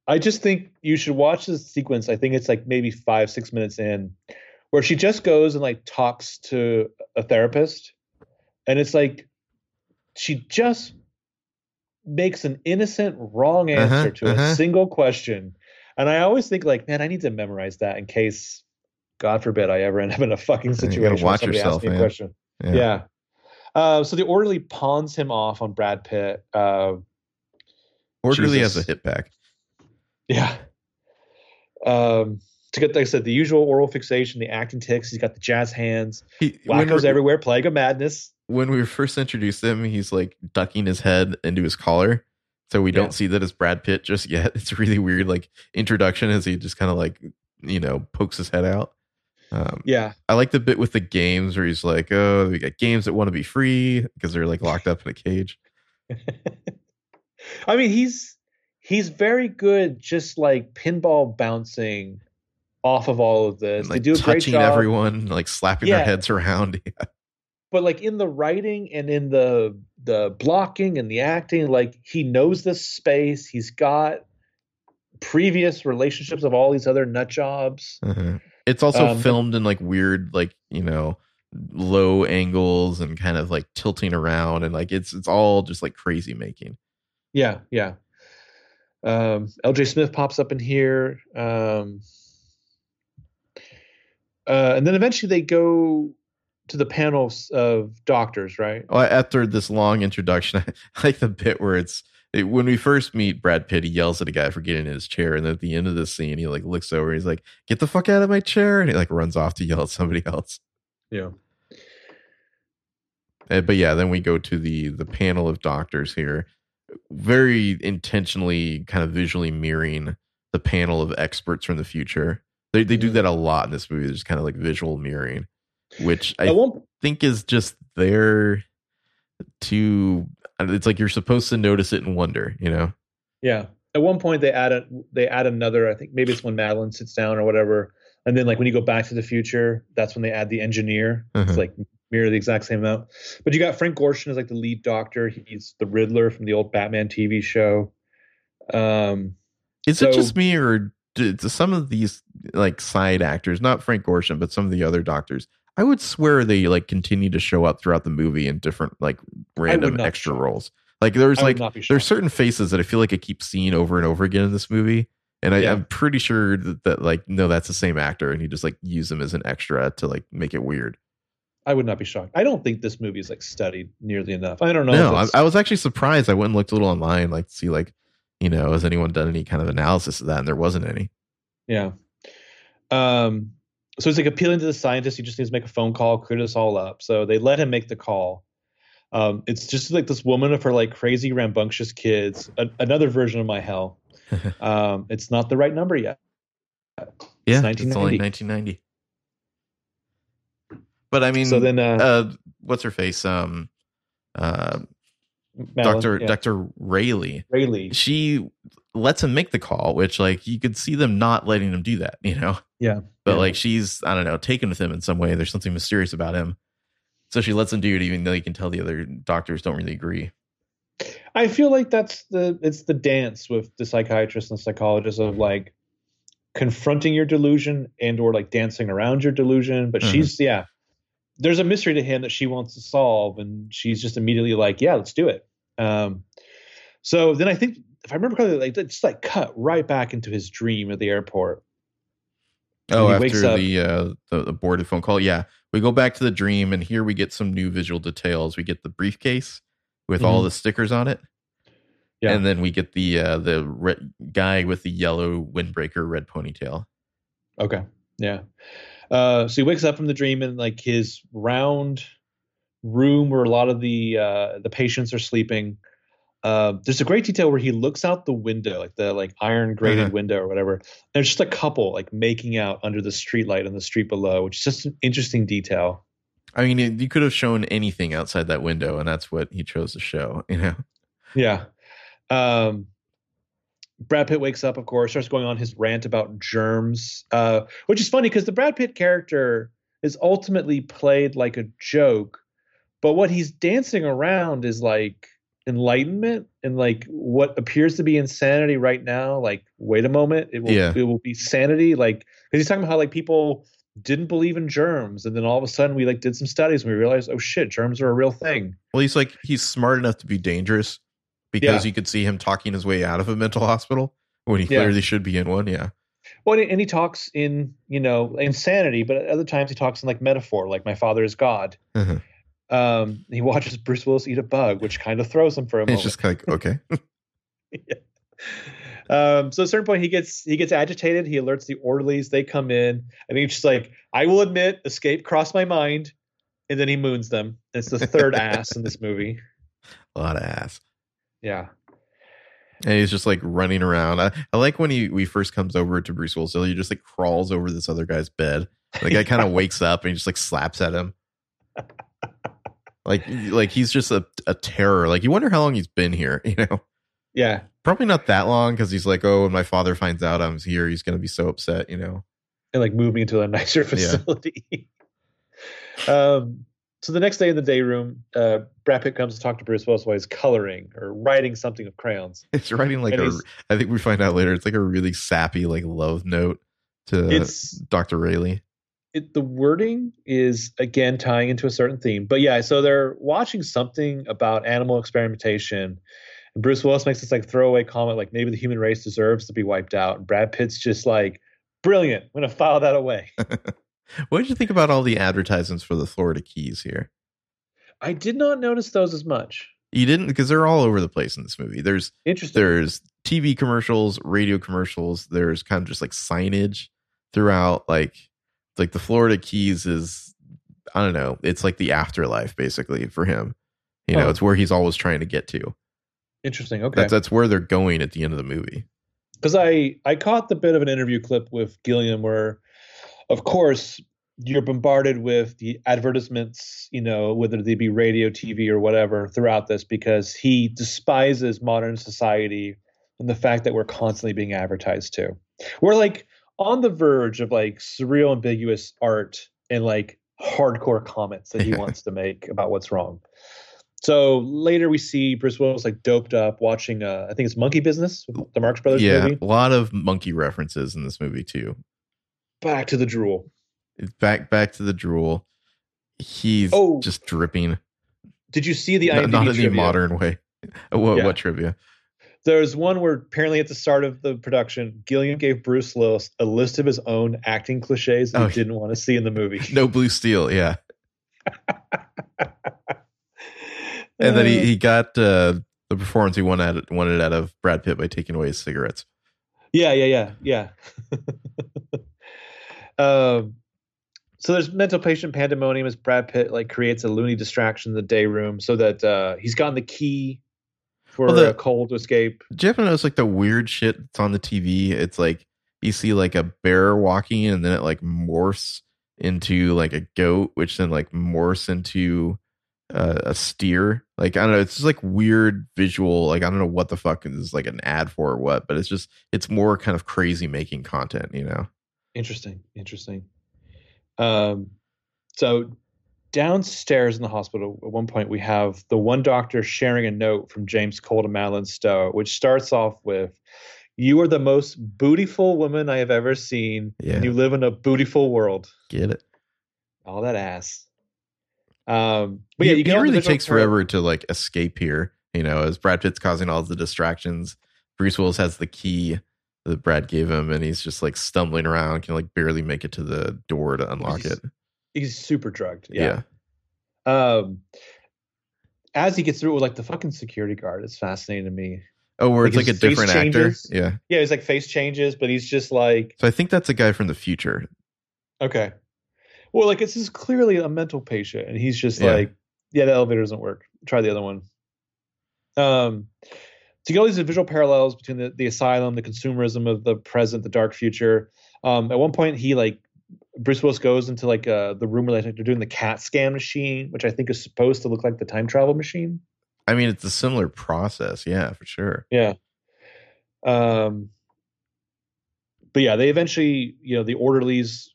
I just think you should watch this sequence. I think it's like maybe five, six minutes in, where she just goes and like talks to a therapist. And it's like she just makes an innocent wrong answer Uh-huh, to uh-huh. a single question. And I always think like, man, I need to memorize that in case, God forbid, I ever end up in a fucking situation where watch somebody yourself, asks me a man. question. Yeah. Yeah. Uh, so the orderly pawns him off on Brad Pitt. Uh, Orderly has a hit back. yeah. Um, to get, like I said, the usual oral fixation, the acting ticks. He's got the jazz hands. He, Wackos everywhere. Plague of madness. when we first introduced him, he's like ducking his head into his collar. So we Yeah. don't see that as Brad Pitt just yet. It's a really weird like introduction as he just kind of like, you know, pokes his head out. Um, Yeah. I like the bit with the games where he's like, oh, we got games that want to be free because they're like locked up in a cage. I mean, he's he's very good, just like pinball bouncing off of all of this. And, like they do a great touching job. everyone, like slapping their heads around. but like in the writing and in the the blocking and the acting like he knows this space he's got previous relationships of all these other nut jobs Uh-huh. It's also Um, filmed in like weird, like you know, low angles and kind of like tilting around, and like it's it's all just like crazy making. yeah yeah um lj smith pops up in here um uh and then eventually they go to the panels of doctors right Well, after this long introduction, I like the bit where it's it, when we first meet Brad Pitt, he yells at a guy for getting in his chair, and then at the end of the scene, he like looks over, and he's like, "Get the fuck out of my chair!" and he like runs off to yell at somebody else. yeah Uh, but yeah, then we go to the the panel of doctors here, very intentionally kind of visually mirroring the panel of experts from the future. They they do that a lot in this movie. There's kind of like visual mirroring, which I one, think is just there to. It's like you're supposed to notice it and wonder, you know. yeah. At one point, they add a, they add another. I think maybe it's when Madeleine sits down or whatever, and then like when you go back to the future, that's when they add the engineer. Uh-huh. It's like mirror the exact same amount. But you got Frank Gorshin as like the lead doctor. He's the Riddler from the old Batman TV show. Um, Is it just me or some of these like side actors, not Frank Gorshin, but some of the other doctors? I would swear they like continue to show up throughout the movie in different like random extra roles. Like there's like there's certain faces that I feel like I keep seeing over and over again in this movie, and I, Yeah. I'm pretty sure that, that like no, that's the same actor, and he just like use them as an extra to like make it weird. I would not be shocked. I don't think this movie is like studied nearly enough. I don't know. No, I, I was actually surprised. I went and looked a little online, like to see like you know has anyone done any kind of analysis of that, and there wasn't any. Yeah. Um, so it's like appealing to the scientist. He just needs to make a phone call, clear this all up. So they let him make the call. Um, it's just like this woman of her like crazy, rambunctious kids. A- another version of my hell. Um, it's not the right number yet. Yeah, It's it's only 1990. 1990. But I mean, so then, uh, uh, what's her face? Um, uh, Doctor yeah, Doctor Railly. Railly. She lets him make the call, which like you could see them not letting him do that, you know. Yeah. But Yeah. like she's I don't know taken with him in some way. There's something mysterious about him, so she lets him do it, even though you can tell the other doctors don't really agree. I feel like that's the it's the dance with the psychiatrist and psychologist of like confronting your delusion and or like dancing around your delusion. But Mhm. she's yeah, there's a mystery to him that she wants to solve, and she's just immediately like, yeah, let's do it. Um, so then I think if I remember correctly, like it's just like cut right back into his dream at the airport. Oh, after up- the uh the, the boarded phone call, yeah, we go back to the dream, and here we get some new visual details. We get the briefcase with all Mhm. the stickers on it. Yeah. And then we get the uh, the red guy with the yellow windbreaker red ponytail. Okay. Yeah. Uh, so he wakes up from the dream and like his round room where a lot of the uh, the patients are sleeping. Uh, there's a great detail where he looks out the window, like the like iron grated Uh-huh. window or whatever. And there's just a couple like making out under the street light on the street below, which is just an interesting detail. I mean, it, you could have shown anything outside that window, and that's what he chose to show. You know, Yeah. Um, Brad Pitt wakes up, of course, starts going on his rant about germs, uh, which is funny because the Brad Pitt character is ultimately played like a joke, but what he's dancing around is like enlightenment and like what appears to be insanity right now. Like, wait a moment, it will Yeah. it will be sanity. Like, because he's talking about how like people didn't believe in germs, and then all of a sudden we like did some studies and we realized, oh shit, germs are a real thing. well, he's like he's smart enough to be dangerous because you could see him talking his way out of a mental hospital when he Yeah. clearly should be in one. Yeah, Well, and he talks in you know insanity, but other times he talks in like metaphor, like my father is God. Uh-huh. Um, he watches Bruce Willis eat a bug, which kind of throws him for a it's moment. just like okay. um, so at a certain point, he gets he gets agitated. He alerts the orderlies. They come in, and he's just like, "I will admit, escape crossed my mind," and then he moons them. It's the third ass in this movie. a lot of ass. Yeah, And he's just like running around. I, I like when he, he first comes over to Bruce Willis. He just like crawls over this other guy's bed. The guy kind of wakes up and he just like slaps at him. Like like he's just a, a terror. Like you wonder how long he's been here, you know? yeah. Probably not that long because he's like, oh, when my father finds out I'm here, he's gonna be so upset, you know. and like move me into a nicer facility. um, so the next day in the day room, uh, Brad Pitt comes to talk to Bruce Willis while he's coloring or writing something with crayons. It's writing like And a I think we find out later, it's like a really sappy, like love note to It's Dr. Railly. It, the wording is again tying into a certain theme, but yeah. So they're watching something about animal experimentation. And Bruce Willis makes this like throwaway comment, like maybe the human race deserves to be wiped out. And Brad Pitt's just like, brilliant. I'm gonna file that away. What did you think about all the advertisements for the Florida Keys here? I did not notice those as much. You didn't because they're all over the place in this movie. There's Interesting. there's TV commercials, radio commercials. There's kind of just like signage throughout. Like like the Florida Keys is I don't know. It's like the afterlife basically for him. You know, Oh. it's where he's always trying to get to. Interesting. Okay. That's that's where they're going at the end of the movie. because I I caught the bit of an interview clip with Gilliam where, of course, you're bombarded with the advertisements, you know, whether they be radio, TV, or whatever, throughout this because he despises modern society and the fact that we're constantly being advertised to. We're like on the verge of like surreal, ambiguous art and like hardcore comments that he wants to make about what's wrong. So later we see Bruce Willis like doped up watching uh I think it's Monkey Business, the Marx Brothers yeah, movie. a lot of monkey references in this movie too. Back to the drool. Back back to the drool. He's Oh. just dripping. Did you see the IMDb not in the modern way. What, Yeah. what trivia? There's one where apparently at the start of the production, Gilliam gave Bruce Willis a list of his own acting cliches that Oh. he didn't want to see in the movie. No blue steel. Yeah, and then he, he got uh, the performance he wanted wanted out of Brad Pitt by taking away his cigarettes. Yeah, yeah, yeah, yeah. um, so there's mental patient pandemonium as Brad Pitt like creates a loony distraction in the day room so that uh, he's gotten the key for Well, the- Cole to escape. Do you ever notice like the weird shit that's on the TV? It's like you see like a bear walking and then it like morphs into like a goat, which then like morphs into uh, a steer. Like I don't know, it's just like weird visual. Like I don't know what the fuck is like an ad for or what, but it's just it's more kind of crazy making content, you know? Interesting, interesting. Um, so downstairs in the hospital, at one point we have the one doctor sharing a note from James Cole to Madeleine Stowe, which starts off with, "You are the most bootiful woman I have ever seen, Yeah. and you live in a bootiful world." Get it? All that ass. Um, but He- yeah, you all really takes part- forever to like escape here. You know, as Brad Pitt's causing all the distractions, Bruce Willis has the key that Brad gave him, and he's just like stumbling around, can like barely make it to the door to unlock He's- it. He's super drugged. Yeah. Um, as he gets through it with like the fucking security guard, it's fascinating to me. Oh, where Like it's like a different actor. Yeah. Yeah, his like face changes, but he's just like So I think that's a guy from the future. Okay. Well, like this is clearly a mental patient, and he's just Yeah. like, yeah, the elevator doesn't work. Try the other one. Um, to get all these visual parallels between the, the asylum, the consumerism of the present, the dark future. Um, at one point, he like Bruce Willis goes into like uh, the room where they're doing the CAT scan machine, which I think is supposed to look like the time travel machine. I mean, it's a similar process. Yeah, for sure. Yeah. Um, but yeah, they eventually, you know, the orderlies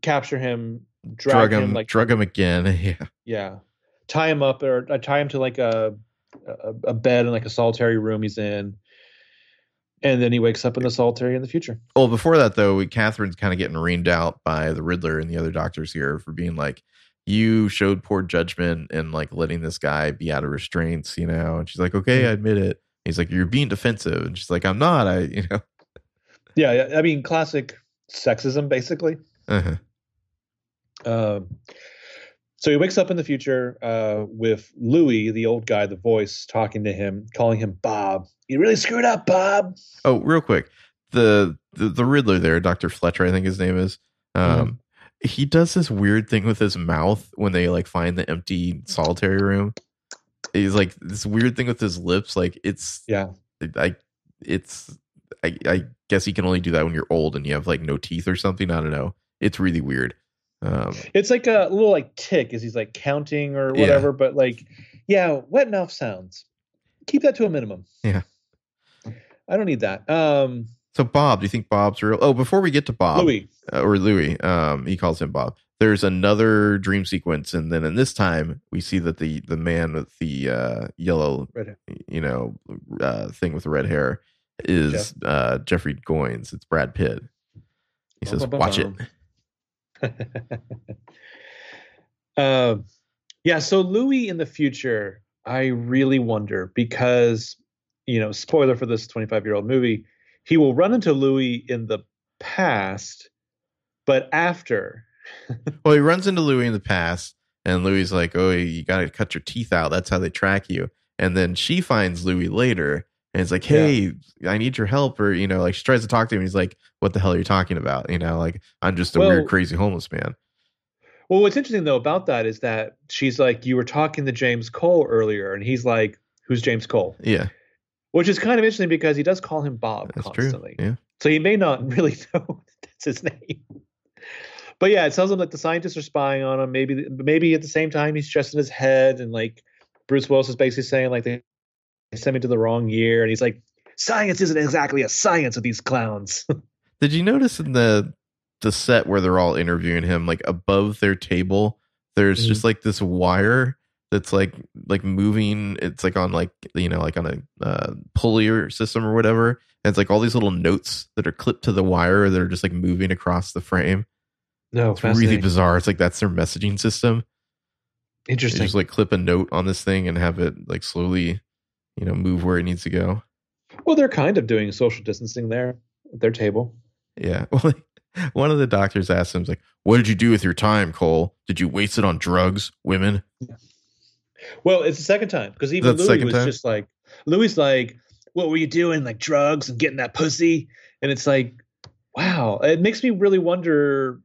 capture him, drag, Drug him, him, like drug him again. Yeah. Yeah, tie him up or uh, tie him to like a, a a bed in like a solitary room he's in, and then he wakes up in the solitary in the future. Well, before that though, we, Catherine's kind of getting reamed out by the Riddler and the other doctors here for being like, "You showed poor judgment and like letting this guy be out of restraints," you know. And she's like, "Okay, I admit it." He's like, "You're being defensive," and she's like, "I'm not." I, you know. Yeah, yeah, I mean classic sexism basically. Uh-huh. Um, so he wakes up in the future uh, with Louis, the old guy, the voice, talking to him, calling him Bob. You really screwed up, Bob. Oh, real quick, the, the the Riddler there, Doctor Fletcher, I think his name is. Um, he does this weird thing with his mouth when they like find the empty solitary room. He's like this weird thing with his lips. Like it's Yeah, I it's I, I guess he can only do that when you're old and you have like no teeth or something. I don't know. It's really weird. Um, it's like a little like tick as he's like counting or Yeah. whatever. But like, yeah, wet mouth sounds. Keep that to a minimum. Yeah. I don't need that. Um, so Bob, do you think Bob's real? Oh, before we get to Bob, Louis. uh, or Louis, um, he calls him Bob. There's another dream sequence, and then in this time we see that the the man with the uh, yellow, you know, uh, thing with the red hair is uh, Jeffrey Goines. It's Brad Pitt. He says, "Watch it." Um, yeah. So Louis in the future, I really wonder because, you know, spoiler for this 25 year old movie, he will run into Louis in the past, but after. Well, he runs into Louis in the past, and Louis like, "Oh, you got to cut your teeth out. That's how they track you." And then she finds Louis later, and it's like, "Hey, I need your help," or you know, like she tries to talk to him. He's like, "What the hell are you talking about?" You know, like I'm just a Well- weird, crazy homeless man. Well, what's interesting though about that is that she's like, you were talking to James Cole earlier, and he's like, "Who's James Cole?" Yeah, Which is kind of interesting because he does call him Bob that's constantly. true. Yeah. So he may not really know that's his name. But yeah, it tells him that the scientists are spying on him. Maybe maybe at the same time he's just in his head and like Bruce Willis is basically saying like they sent me to the wrong year and he's like, Science isn't exactly a science with these clowns. Did you notice in the the set where they're all interviewing him, like above their table, there's Mhm. just like this wire that's like like moving. It's like on like you know like on a uh, pulley or system or whatever. And it's like all these little notes that are clipped to the wire that are just like moving across the frame. no, It's really bizarre. It's like that's their messaging system. They Interesting. just like clip a note on this thing and have it like slowly, you know, move where it needs to go. well, they're kind of doing social distancing there at their table. Yeah. Well, one of the doctors asked him, like, "What did you do with your time, Cole? Did you waste it on drugs, women?" Well, it's the second time because even Louis was time? just like Louis like, what were you doing? Like drugs and getting that pussy? And it's like, wow. It makes me really wonder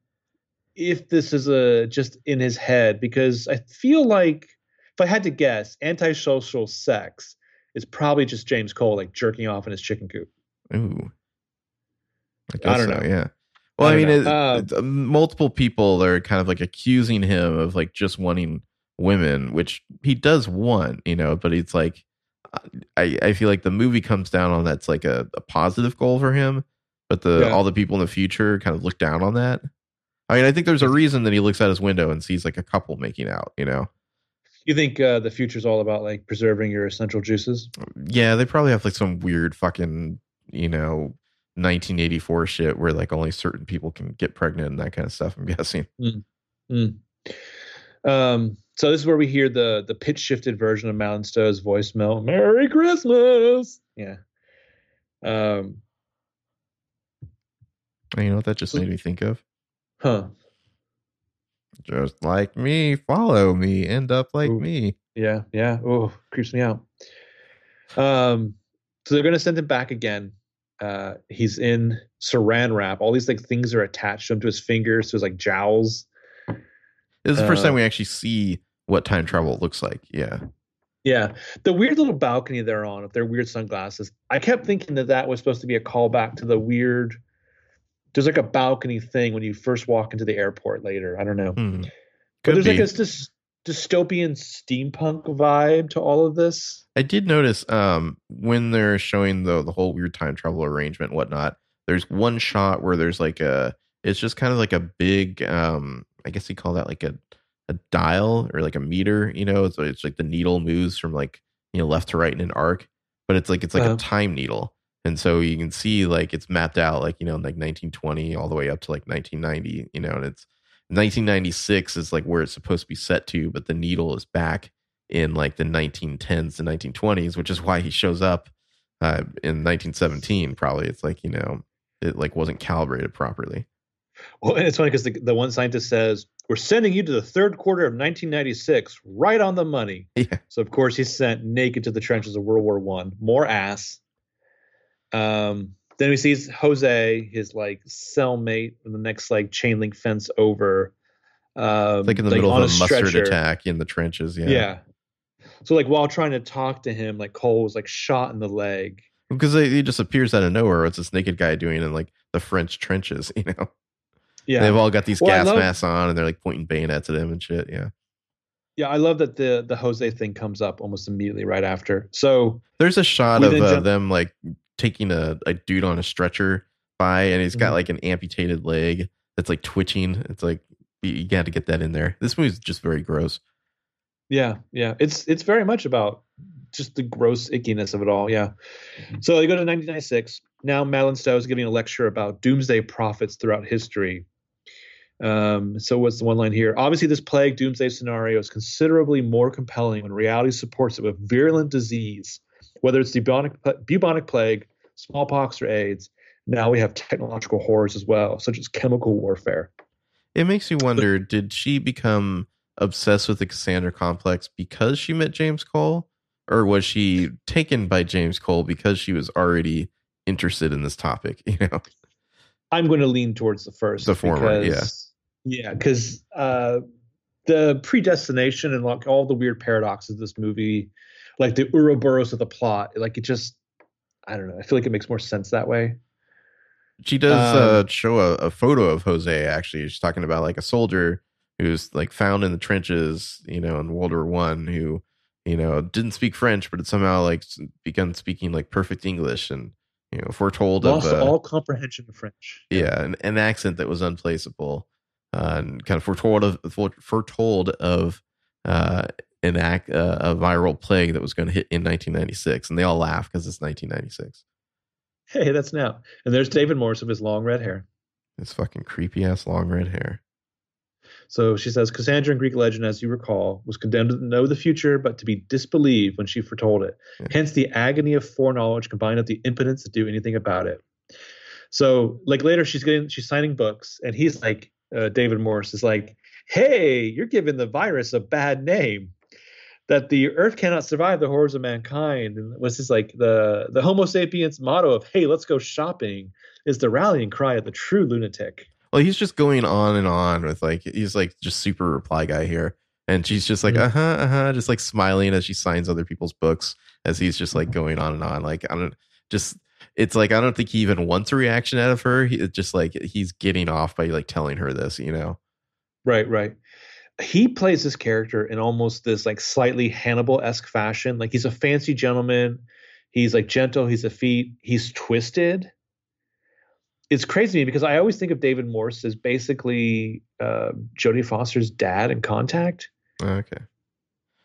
if this is a just in his head because I feel like if I had to guess, antisocial sex is probably just James Cole like jerking off in his chicken coop. Ooh. I, I don't so, know. Yeah. Well, I, I mean, it, know. it's, uh, multiple people are kind of like accusing him of like just wanting women, which he does want, you know, but it's like, I, I feel like the movie comes down on that's like a, a positive goal for him, but the Yeah. all the people in the future kind of look down on that. I mean, I think there's a reason that he looks out his window and sees like a couple making out, you know? You think uh, the future's all about like preserving your essential juices? Yeah, they probably have like some weird fucking, you know, 1984 shit where like only certain people can get pregnant and that kind of stuff. I'm guessing. Mm. Um, so this is where we hear the the pitch shifted version of Madeleine Stowe's voicemail. Merry Christmas. Yeah. Um. And you know what that just made me think of? Huh. Just like me, follow me, end up like Ooh. me. Yeah. Yeah. Oh, creeps me out. Um. So they're gonna send him back again. Uh, he's in saran wrap. All these like things are attached to him to his fingers, to his like jowls. This is the first Uh, time we actually see what time travel looks like. Yeah. Yeah, the weird little balcony they're on with their weird sunglasses. I kept thinking that that was supposed to be a callback to the weird. There's like a balcony thing when you first walk into the airport later. I don't know, Hmm. but there's be. like this, this dystopian steampunk vibe to all of this. I did notice um when they're showing the the whole weird time travel arrangement and whatnot, there's one shot where there's like a it's just kind of like a big um I guess you call that like a a dial or like a meter, you know, so it's like the needle moves from like you know left to right in an arc, but it's like it's like Uh-huh. a time needle. And so you can see like it's mapped out like you know like 1920 all the way up to like 1990, you know, and it's 1996 is like where it's supposed to be set to, but the needle is back in like the 1910s to 1920s, which is why he shows up uh, in 1917. Probably it's like you know it like wasn't calibrated properly. Well, and it's funny because the, the one scientist says we're sending you to the third quarter of 1996, right on the money. Yeah, So of course he's sent naked to the trenches of World War One. More ass. Um, then we see Jose, his like cellmate, in the next like chain link fence over. Um, like in the middle on of a mustard stretcher. attack in the trenches. Yeah, Yeah. So like while trying to talk to him, like Cole was like shot in the leg. because he just appears out of nowhere. What's this naked guy doing in like the French trenches? You know, Yeah. they've all got these Well, gas love- masks on and they're like pointing bayonets at him and shit. Yeah, yeah, I love that the the Jose thing comes up almost immediately right after. So there's a shot of uh, jump- them like taking a, a dude on a stretcher by, and he's got Mhm. like an amputated leg that's like twitching. It's like you, you got to get that in there. This movie's just very gross. Yeah, yeah. It's it's very much about just the gross ickiness of it all. Yeah. So they go to 1996. Now Madeleine Stowe is giving a lecture about doomsday prophets throughout history. Um, so what's the one line here? Obviously, this plague doomsday scenario is considerably more compelling when reality supports it with virulent disease, whether it's the bubonic, bubonic plague, smallpox, or AIDS. Now we have technological horrors as well, such as chemical warfare. It makes you wonder: Did she become obsessed with the Cassandra complex because she met James Cole, or was she taken by James Cole because she was already interested in this topic? You know, I'm going to lean towards the first. The former, because Yeah, because uh, the predestination and like all the weird paradoxes of this movie, like the Ouroboros of the plot, like it just, I don't know. I feel like it makes more sense that way. She does um, uh, show a, a, photo of Jose. Actually, she's talking about like a soldier who's like found in the trenches, you know, in World War One, who you know didn't speak French, but had somehow like begun speaking like perfect English, and you know, foretold lost of uh, all comprehension of French. Yeah, an, an accent that was unplaceable, uh, and kind of foretold of foretold of uh, an act uh, a viral plague that was going to hit in 1996, and they all laugh because it's 1996. Hey, that's now. And there's David Morse with his long red hair. His fucking creepy ass long red hair. So she says Cassandra in Greek legend, as you recall, was condemned to know the future, but to be disbelieved when she foretold it. Yeah. Hence the agony of foreknowledge combined with the impotence to do anything about it. So, like later, she's getting she's signing books, and he's like, uh, David Morse is like, "Hey, you're giving the virus a bad name." That the Earth cannot survive the horrors of mankind, and was just like the the Homo sapiens motto of "Hey, let's go shopping" is the rallying cry of the true lunatic. Well, he's just going on and on with like he's like just super reply guy here. And she's just like, mm-hmm. uh huh, uh huh, just like smiling as she signs other people's books as he's just like going on and on. Like, I don't just, it's like, I don't think he even wants a reaction out of her. He, it's just like he's getting off by like telling her this, you know? Right, right. He plays this character in almost this like slightly Hannibal esque fashion. Like, he's a fancy gentleman. He's like gentle. He's effete. He's twisted it's crazy to me because I always think of David Morse as basically uh, Jodie Foster's dad in Contact. Okay.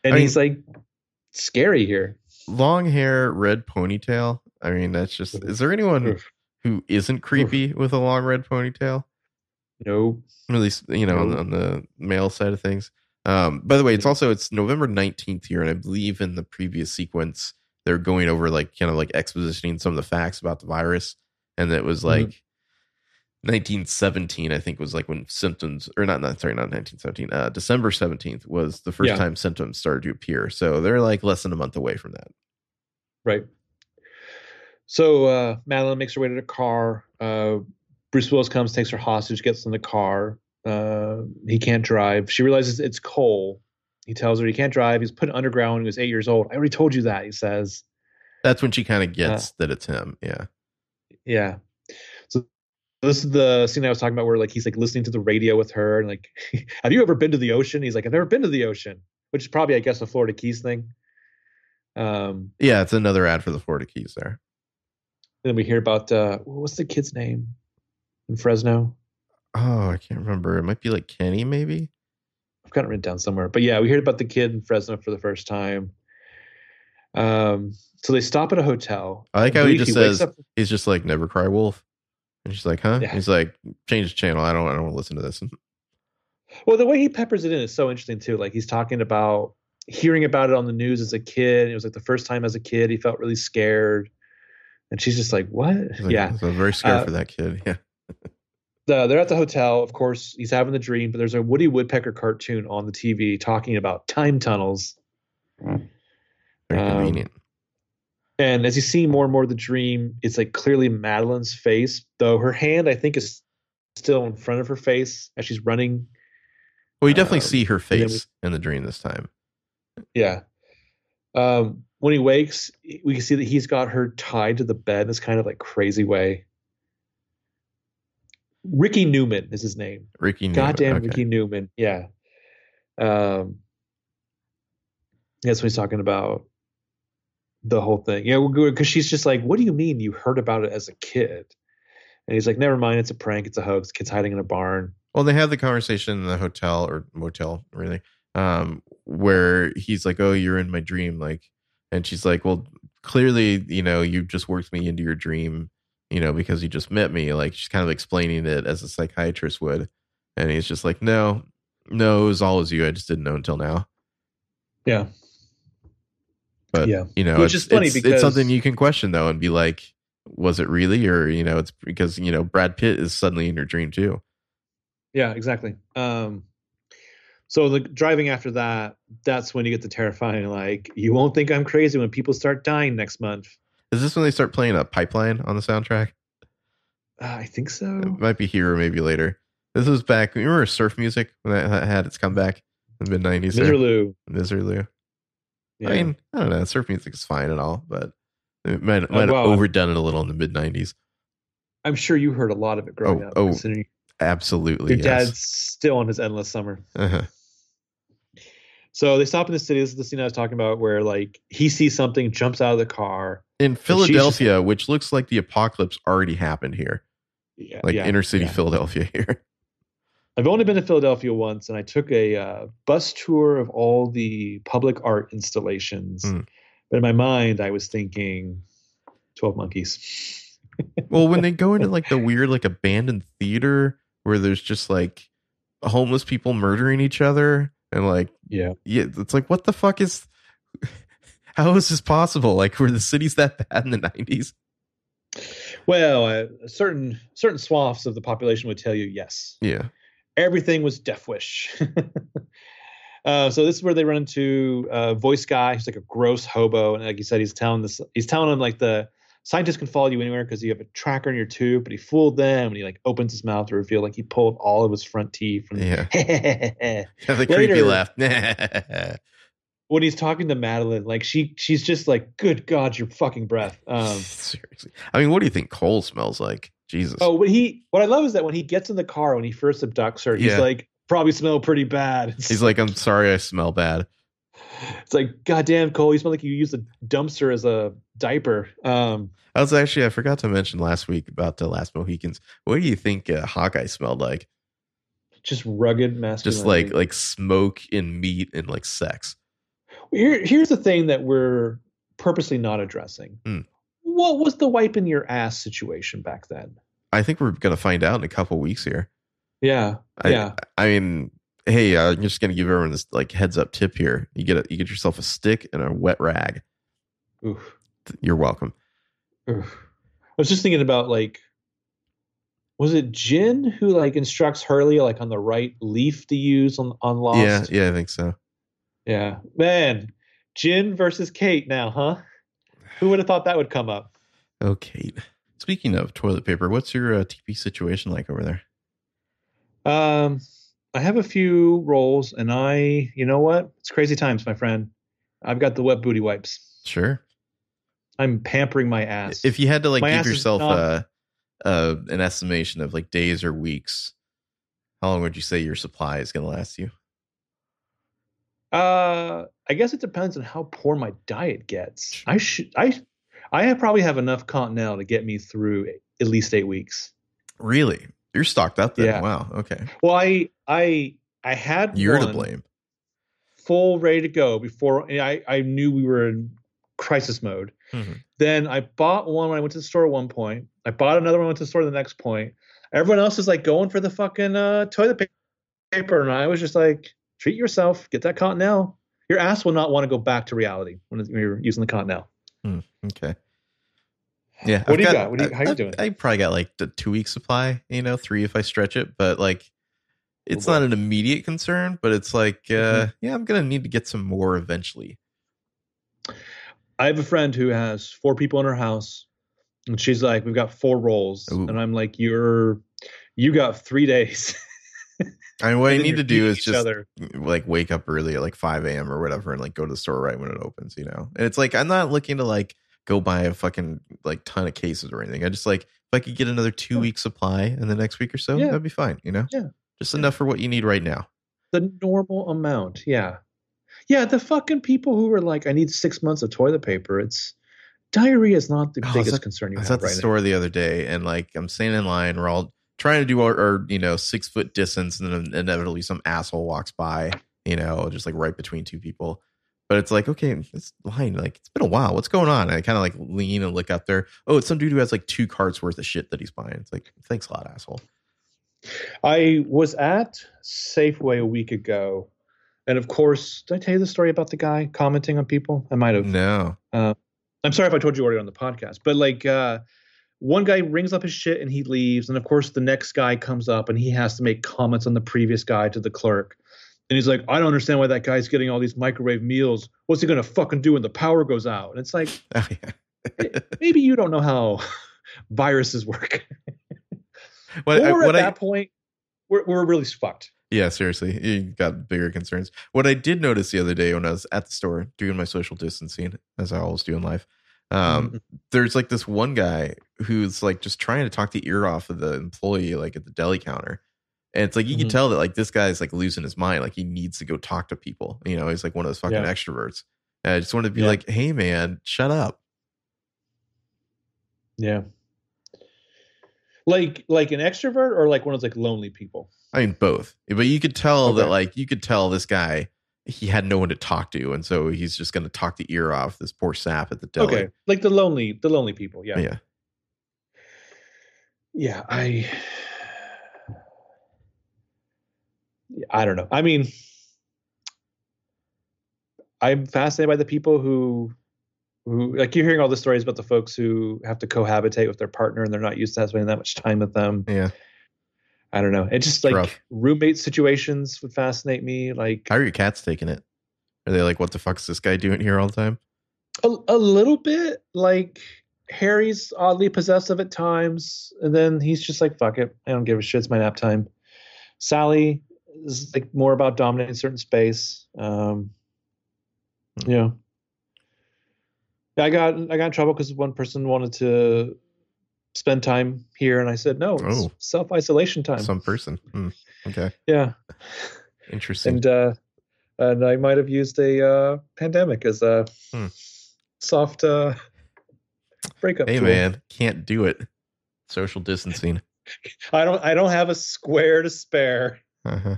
And I he's mean, like scary here. Long hair, red ponytail. I mean, that's just. Is there anyone who isn't creepy with a long red ponytail? No. At least you know on, the, on, the male side of things. Um, by the way, it's also it's November nineteenth here, and I believe in the previous sequence they're going over like kind of like expositioning some of the facts about the virus, and it was mm-hmm. like. Mm-hmm 1917, I think, was like when symptoms, or not, not sorry, not 1917, uh, December 17th was the first yeah. time symptoms started to appear. So they're like less than a month away from that. Right. So uh, Madeleine makes her way to the car. Uh, Bruce Willis comes, takes her hostage, gets in the car. Uh, he can't drive. She realizes it's Cole. He tells her he can't drive. He's put underground when he was eight years old. I already told you that, he says. That's when she kind of gets uh, that it's him. Yeah. Yeah So this is the scene I was talking about where like he's like listening to the radio with her and like, have you ever been to the ocean? He's like, I've never been to the ocean, which is probably I guess a Florida Keys thing. Um, yeah, it's another ad for the Florida Keys there. Then we hear about uh, what's the kid's name in Fresno? Oh, I can't remember. It might be like Kenny, maybe. I've got it written down somewhere. But yeah, we heard about the kid in Fresno for the first time. Um, so they stop at a hotel. I like how he just he says up, he's just like never cry wolf. And she's like, huh? Yeah. He's like, change the channel. I don't I don't want to listen to this. Well, the way he peppers it in is so interesting too. Like he's talking about hearing about it on the news as a kid. It was like the first time as a kid he felt really scared. And she's just like, What? Like, yeah. I'm very scared uh, for that kid. Yeah. The, they're at the hotel. Of course, he's having the dream, but there's a Woody Woodpecker cartoon on the TV talking about time tunnels. Very convenient. Um, and as you see more and more of the dream, it's like clearly Madeleine's face, though her hand I think is still in front of her face as she's running. Well, you definitely um, see her face we, in the dream this time. Yeah. Um, when he wakes, we can see that he's got her tied to the bed in this kind of like crazy way. Ricky Newman is his name. Ricky Newman. Goddamn okay. Ricky Newman. Yeah. Um, that's what he's talking about the whole thing. Yeah, because she's just like, "What do you mean you heard about it as a kid?" And he's like, "Never mind, it's a prank. It's a hoax. Kid's hiding in a barn." Well, they have the conversation in the hotel or motel, really, um, where he's like, "Oh, you're in my dream," like, and she's like, "Well, clearly, you know, you just worked me into your dream, you know, because you just met me." Like, she's kind of explaining it as a psychiatrist would, and he's just like, "No, no, it was all as you. I just didn't know until now." Yeah. But yeah, you know, which is funny it's, because it's something you can question though and be like, was it really, or you know, it's because you know Brad Pitt is suddenly in your dream too. Yeah, exactly. Um, so the driving after that, that's when you get the terrifying like, you won't think I'm crazy when people start dying next month. Is this when they start playing a pipeline on the soundtrack? Uh, I think so. It might be here or maybe later. This was back. Remember surf music when that had its comeback in the mid '90s? there? Misirlou. Misirlou. Yeah. I mean, I don't know. Surf music is fine and all, but it might, Oh, might have well, overdone it a little in the mid '90s. I'm sure you heard a lot of it growing Oh, up. oh, Absolutely. your yes. dad's still on his endless summer. Uh-huh. So they stop in the city. This is the scene I was talking about where like he sees something, jumps out of the car. In she's just- Philadelphia, which looks like the apocalypse already happened here, Yeah, like yeah, inner city yeah. Philadelphia here. I've only been to Philadelphia once, and I took a uh, bus tour of all the public art installations. Hmm. But in my mind, I was thinking Twelve Monkeys. well, when they go into like the weird, like abandoned theater where there's just like homeless people murdering each other, and like, Yeah, yeah, it's like, what the fuck is? How is this possible? Like, were the cities that bad in the '90s? well, uh, certain certain swaths of the population would tell you yes. Yeah. everything was Death Wish. uh, so this is where they run into uh, voice guy. He's like a gross hobo, and like you said, he's telling this. He's telling him like the scientists can follow you anywhere because you have a tracker in your tube. But he fooled them, and he like opens his mouth to reveal like he pulled all of his front teeth. From, Yeah. yeah. the creepy laugh. when he's talking to Madeleine, like she she's just like, "Good God, your fucking breath." Um, Seriously. I mean, what do you think Cole smells like? Jesus. oh, when he what I love is that when he gets in the car when he first abducts her, he's Yeah. like, "Probably smell pretty bad." It's He's like, I'm sorry, I smell bad. It's like, goddamn, Cole, you smell like you used a dumpster as a diaper. Um, I was actually, I forgot to mention last week about the Last Mohicans. What do you think uh, Hawkeye smelled like? just rugged masculinity. Just like like smoke and meat and like sex. Here, here's the thing that we're purposely not addressing. Hmm. What was the wipe in your ass situation back then? I think we're gonna find out in a couple weeks here. Yeah, I, yeah. I mean, hey, uh, I'm just gonna give everyone this like heads up tip here. You get a, you get yourself a stick and a wet rag. Oof, You're welcome. oof. I was just thinking about like, was it Jin who like instructs Hurley like on the right leaf to use on on Lost? Yeah, yeah, I think so. Yeah. Man, Jin versus Kate now, huh? Who would have thought that would come up? Oh, Kate. Speaking of toilet paper, what's your uh, TP situation like over there? Um, I have a few rolls, and I, you know what? It's crazy times, my friend. I've got the wet booty wipes. Sure. I'm pampering my ass. If you had to like My give yourself not- a, a an estimation of like days or weeks, how long would you say your supply is going to last you? Uh, I guess it depends on how poor my diet gets. I should, I, I have probably have enough Continental to get me through at least eight weeks. Really? You're stocked up then. Yeah. Wow. Okay. Well, I, I, I had You're to blame. full ready to go before I, I knew we were in crisis mode. Mhm. Then I bought one when I went to the store at one point. I bought another one when I went to the store the next point. Everyone else is like going for the fucking uh, toilet paper, and I was just like, treat yourself, get that Continental. Your ass will not want to go back to reality when you're using the Continental. Okay. Yeah. What do you got? What do you- how you I've- doing? I probably got like the two week supply, you know, three if I stretch it, but like it's Oh, not an immediate concern, but it's like, uh, Mhm. yeah, I'm going to need to get some more eventually. I have a friend who has four people in her house, and she's like, "We've got four rolls," Ooh. and I'm like, "You're, you got three days." I mean, what I need to do is just other. like wake up early at like 5 a.m. or whatever and like go to the store right when it opens, you know? And it's like, I'm not looking to like go buy a fucking like ton of cases or anything. I just like, if I could get another two Yeah. week supply in the next week or so, Yeah. that'd be fine, you know? Yeah. Just enough for what you need right now. the normal amount. Yeah. Yeah. The fucking people who were like, I need six months of toilet paper. It's diarrhea is not the Oh, biggest concern you I was at the right now. store the other day and like I'm standing in line. We're all trying to do our, our you know six foot distance, and then inevitably some asshole walks by, you know, just like right between two people. But it's like okay, this line like it's been a while. What's going on? And I kind of like lean and look up there. Oh, it's some dude who has like two carts worth of shit that he's buying. It's like thanks a lot, asshole. I was at Safeway a week ago. And of course, did I tell you the story about the guy commenting on people? I might have. No, I'm sorry if I told you already on the podcast, but like uh, one guy rings up his shit and he leaves, and of course the next guy comes up and he has to make comments on the previous guy to the clerk, and he's like, I don't understand why that guy's getting all these microwave meals. What's he gonna fucking do when the power goes out? And it's like oh yeah. maybe you don't know how viruses work. what I, or at what that I point, we're we're really fucked. Yeah, seriously, you got bigger concerns. What I did notice the other day when I was at the store doing my social distancing, as I always do in life, um, Mhm. there's like this one guy who's like just trying to talk the ear off of the employee, like at the deli counter. And it's like you can Mhm. tell that like this guy's like losing his mind, like he needs to go talk to people. You know, he's like one of those fucking Yeah. extroverts. And I just want to be Yeah. like, hey man, shut up. Yeah. Like like an extrovert or like one of those like lonely people. I mean, both. But you could tell that, like, you could tell this guy, he had no one to talk to. And so he's just going to talk the ear off this poor sap at the deli. Okay. Like the lonely the lonely people. Yeah. Yeah. Yeah, I I don't know. I mean I'm fascinated by the people who who like you're hearing all the stories about the folks who have to cohabitate with their partner and they're not used to spending that much time with them. Yeah. I don't know. It just like rough. roommate situations would fascinate me. Like How are your cats taking it? Are they like, what the fuck's this guy doing here all the time? a, a little bit like Harry's oddly possessive at times, and then he's just like, "Fuck it, I don't give a shit. It's my nap time." Sally is like more about dominating certain space. Um, yeah, I got I got in trouble because one person wanted to spend time here, and I said no. It's Oh. self isolation time. Some person. Hmm. Okay. yeah, Interesting. and uh, and I might have used a uh, pandemic as a Hmm. soft uh, breakup. hey, tool. man, can't do it. Social distancing. I don't I don't have a square to spare. Uh-huh.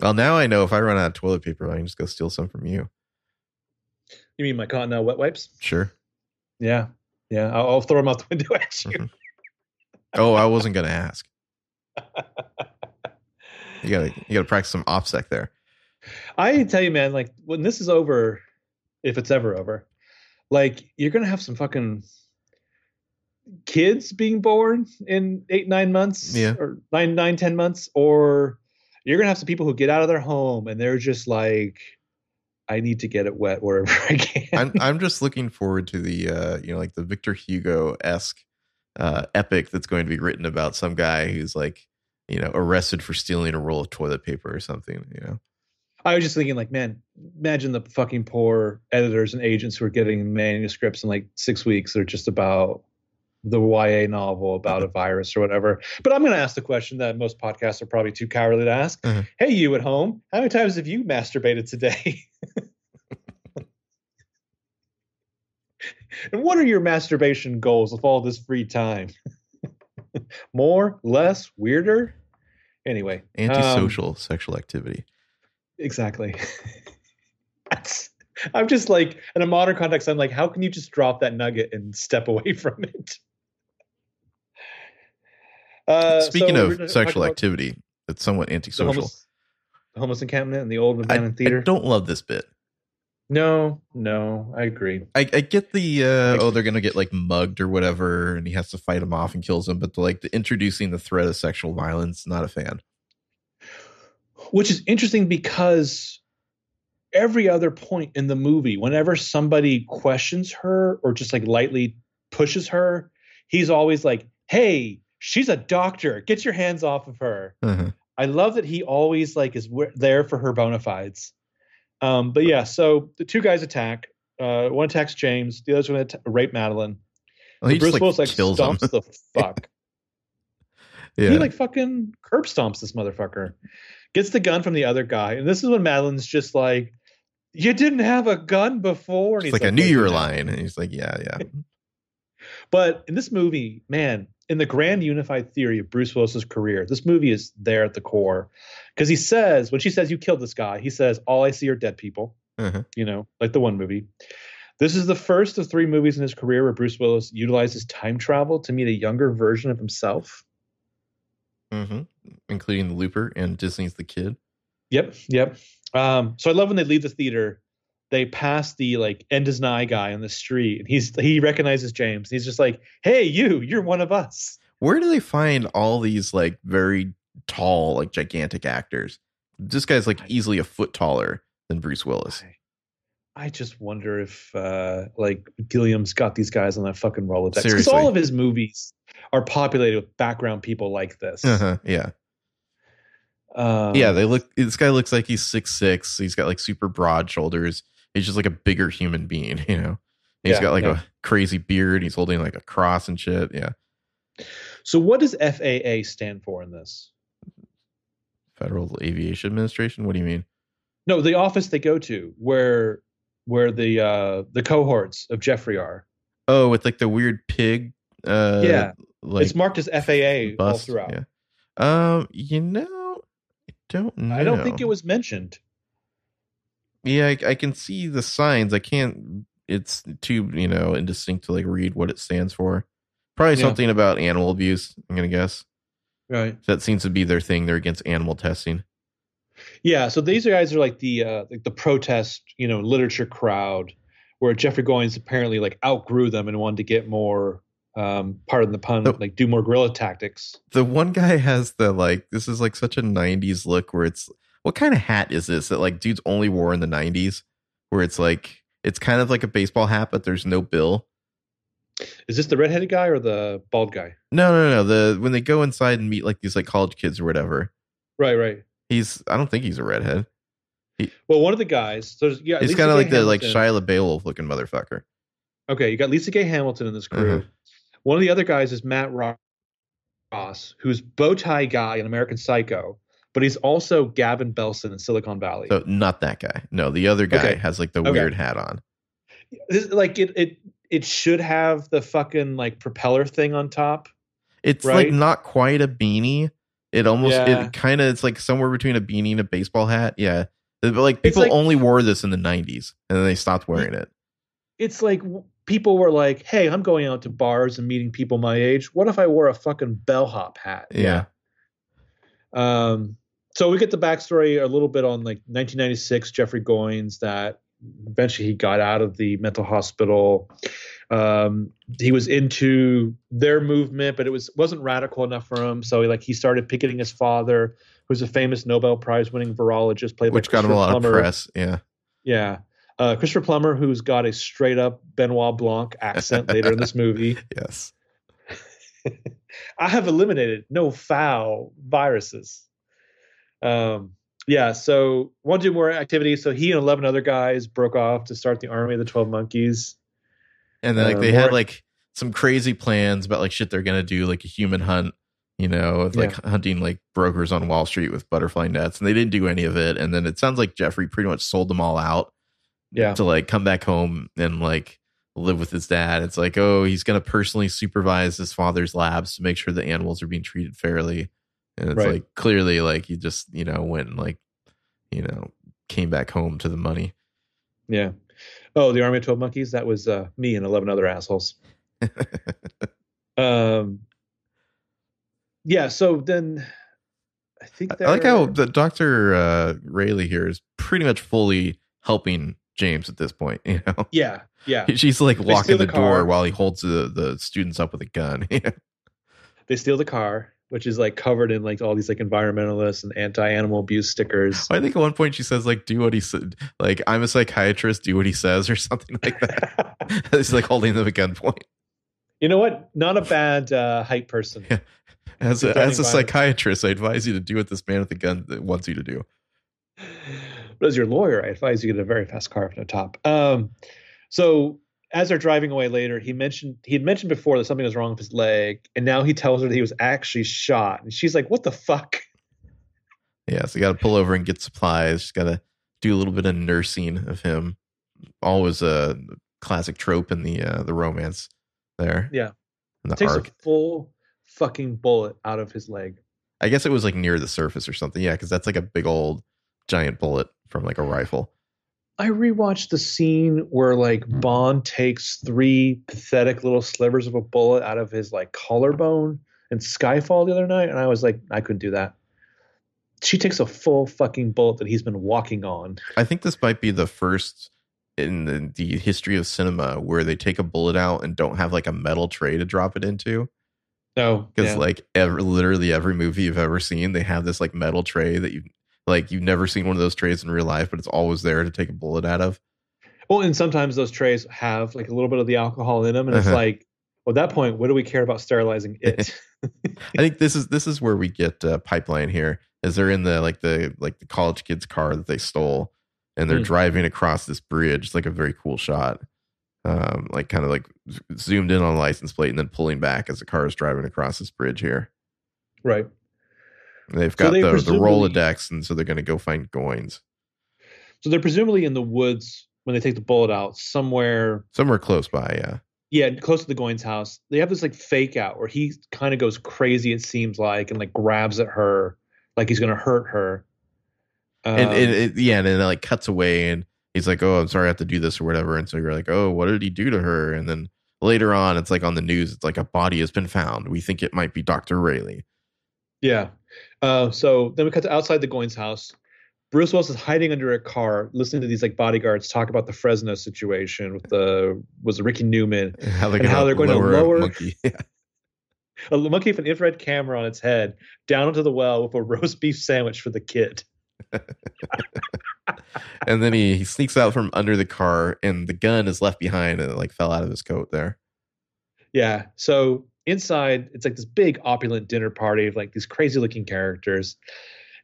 well, now I know if I run out of toilet paper, I can just go steal some from you. You mean my Continental wet wipes? Sure. Yeah. Yeah. I'll, I'll throw them out the window at you. Mhm. Oh, I wasn't going to ask. You gotta, you gotta practice some OPSEC there. I tell you, man, like when this is over, if it's ever over, like you're gonna have some fucking kids being born in eight, nine months, Yeah. or nine, nine, ten months, or you're gonna have some people who get out of their home and they're just like, I need to get it wet wherever I can. I'm, I'm just looking forward to the, uh, you know, like the Victor Hugo esque uh, epic that's going to be written about some guy who's like, you know, arrested for stealing a roll of toilet paper or something. You know, I was just thinking, like, man, imagine the fucking poor editors and agents who are getting manuscripts in like six weeks. They're just about the YA novel about a virus or whatever. But I'm going to ask the question that most podcasts are probably too cowardly to ask. Mhm. Hey, you at home, how many times have you masturbated today? and what are your masturbation goals with all this free time? More, less, weirder? Anyway, um, antisocial sexual activity. Exactly. That's, I'm just like, in a modern context, I'm like, how can you just drop that nugget and step away from it? Uh, Speaking so of sexual activity, it's somewhat the antisocial. homeless, the homeless encampment and the old I, abandoned I theater. don't love this bit. no, no, I agree. I, I get the uh, oh they're gonna get like mugged or whatever, and he has to fight him off and kills him. But the, like the introducing the threat of sexual violence, not a fan. Which is interesting because every other point in the movie, whenever somebody questions her or just like lightly pushes her, he's always like, "Hey, she's a doctor. Get your hands off of her." Uh-huh. I love that he always like is w- there for her bona fides. Um, but yeah, so the two guys attack. Uh, one attacks James. The other's going to rape Madeleine. Well, he Bruce just like Willis like him. stomps the fuck. yeah, He like fucking curb stomps this motherfucker. Gets the gun from the other guy, and this is when Madeleine's just like, "You didn't have a gun before." And It's he's like, I knew "Well, you were lying, and he's like, yeah, yeah. But in this movie, man, in the grand unified theory of Bruce Willis's career, this movie is there at the core. Because he says, when she says, You killed this guy, he says, All I see are dead people. Uh-huh. You know, like the one movie. This is the first of three movies in his career where Bruce Willis utilizes time travel to meet a younger version of himself. hmm Including the Looper and Disney's The Kid. Yep, yep. Um, so I love when they leave the theater, they pass the like end is nigh guy on the street, and he's he recognizes James. He's just like, Hey, you, you're one of us. Where do they find all these like very tall, like gigantic actors? This guy's like easily a foot taller than Bruce Willis. I just wonder if uh like Gilliam's got these guys on that fucking Rolodex because all of his movies are populated with background people like this. Uh-huh, yeah. Um, yeah, they look this guy looks like he's six six. He's got like super broad shoulders. He's just like a bigger human being, you know. He's Yeah, got like yeah. a crazy beard. He's holding like a cross and shit. Yeah. So what does FAA stand for in this? Federal Aviation Administration. What do you mean? No, the office they go to where where the uh the cohorts of Jeffrey are. Oh, with like the weird pig uh Yeah, like it's marked as FAA all throughout. Yeah. Um, you know, don't know. I don't think it was mentioned. Yeah, I, I can see the signs. I can't. It's too you know indistinct to like read what it stands for. Probably Yeah. something about animal abuse. I'm gonna guess Right. that seems to be their thing. They're against animal testing. Yeah, so these guys are like the uh like the protest, you know, literature crowd where Jeffrey Goines apparently like outgrew them and wanted to get more um pardon the pun, Oh. like do more guerrilla tactics. The one guy has the like. This is like such a '90s look where it's. What kind of hat is this that like dudes only wore in the '90s? Where it's like it's kind of like a baseball hat, but there's no bill. Is this the redheaded guy or the bald guy? No, no, no. The when they go inside and meet like these like college kids or whatever, Right, right. he's. I don't think he's a redhead. He, Well, one of the guys, so there's, yeah, He's kind of like the like Hamilton. Shia LaBeouf looking motherfucker. Okay, you got Lisa Gay Hamilton in this crew. Uh-huh. One of the other guys is Matt Ross, who's bow tie guy in American Psycho, but he's also Gavin Belson in Silicon Valley. So not that guy. No, the other guy Okay. has like the Okay. weird hat on. This- like it, it, it should have the fucking like propeller thing on top. It's Right? like not quite a beanie. It almost Yeah. it kind of it's like somewhere between a beanie and a baseball hat. Yeah. But like people like- only wore this in the 90s and then they stopped wearing it. It's like people were like, "Hey, I'm going out to bars and meeting people my age. What if I wore a fucking bellhop hat?" Yeah. Um, so we get the backstory a little bit on like 1996, Jeffrey Goines, that eventually he got out of the mental hospital. Um, he was into their movement, but it was wasn't radical enough for him. So he like he started picketing his father, who's a famous Nobel Prize winning virologist, played Which got him a lot of press. Yeah. Yeah. Uh, Christopher Plummer, who's got a straight up Benoit Blanc accent later in this movie. Yes. I have eliminated no foul viruses. Um, yeah, so want to do more activities. So he and 11 other guys broke off to start the army of the 12 monkeys. And then like Uh, they more- had like some crazy plans about like shit they're gonna do, like a human hunt, you know, of like hunting like brokers on Wall Street with butterfly nets, and they didn't do any of it. And then it sounds like Jeffrey pretty much sold them all out Yeah. to like come back home and like live with his dad. It's like, oh, he's gonna personally supervise his father's labs to make sure the animals are being treated fairly. And it's Right. like clearly like he just, you know, went and like, you know, came back home to the money. Yeah. Oh, the army of 12 monkeys. That was uh, me and 11 other assholes. Um, yeah. So then I think I like how the Dr. Uh, Railly here is pretty much fully helping James at this point. You know, yeah. Yeah. she's like They locking the, the door while he holds the, the students up with a gun. They steal the car, which is like covered in like all these like environmentalists and anti-animal abuse stickers. I think at one point she says like, "Do what he said." Like, I'm a psychiatrist. Do what he says, or something like that. It's like holding them at gunpoint. you know what? Not a bad uh, hype person. Yeah. As a, as a violence. psychiatrist, I advise you to do what this man with the gun wants you to do. But as your lawyer, I advise you get a very fast car with no top. Um, so as they're driving away later, he mentioned he had mentioned before that something was wrong with his leg, and now he tells her that he was actually shot, and she's like, "What the fuck?" Yeah, so you got to pull over and get supplies. Just got to do a little bit of nursing of him. Always a classic trope in the uh, the romance there. Yeah. in the Takes arc. a full fucking bullet out of his leg. I guess it was like near the surface or something. Yeah, because that's like a big old giant bullet from like a rifle. I rewatched the scene where like hmm. Bond takes three pathetic little slivers of a bullet out of his like collarbone in Skyfall the other night, and I was like, I couldn't do that. She takes a full fucking bullet that he's been walking on. I think this might be the first in the, the history of cinema where they take a bullet out and don't have like a metal tray to drop it into. Oh, no, Because yeah. like ever, literally every movie you've ever seen, they have this like metal tray that you like you've never seen one of those trays in real life, but it's always there to take a bullet out of. Well, and sometimes those trays have like a little bit of the alcohol in them, and it's Uh-huh. like, well, at that point, what do we care about sterilizing it? I think this is this is where we get uh, pipeline here. Is they're in the like the like the college kids car that they stole, and they're Hmm. driving across this bridge. It's like a very cool shot, um, like kind of like zoomed in on a license plate and then pulling back as the car is driving across this bridge here. right. They've So got they the the Rolodex, and so they're going to go find Goines So they're presumably in the woods when they take the bullet out, somewhere, somewhere close by. Yeah, yeah, close to the Goines house. They have this like fake out where he kind of goes crazy, it seems like, and like grabs at her like he's going to hurt her. and, Um, and it, yeah, and then it like cuts away, and he's like, "Oh, I'm sorry, I have to do this or whatever." And so you're like, "Oh, what did he do to her?" And then later on, it's like on the news, it's like a body has been found. We think it might be Doctor Railly. Yeah. Uh, so then we cut to outside the Goines house. Bruce Willis is hiding under a car, listening to these like bodyguards talk about the Fresno situation with the was Ricky Newman, How they're And how they're going to a lower- monkey. a monkey with an infrared camera on its head, down into the well with a roast beef sandwich for the kid. and then he, he sneaks out from under the car, and the gun is left behind, and it like fell out of his coat there. Yeah. So inside, it's like this big opulent dinner party of like these crazy looking characters.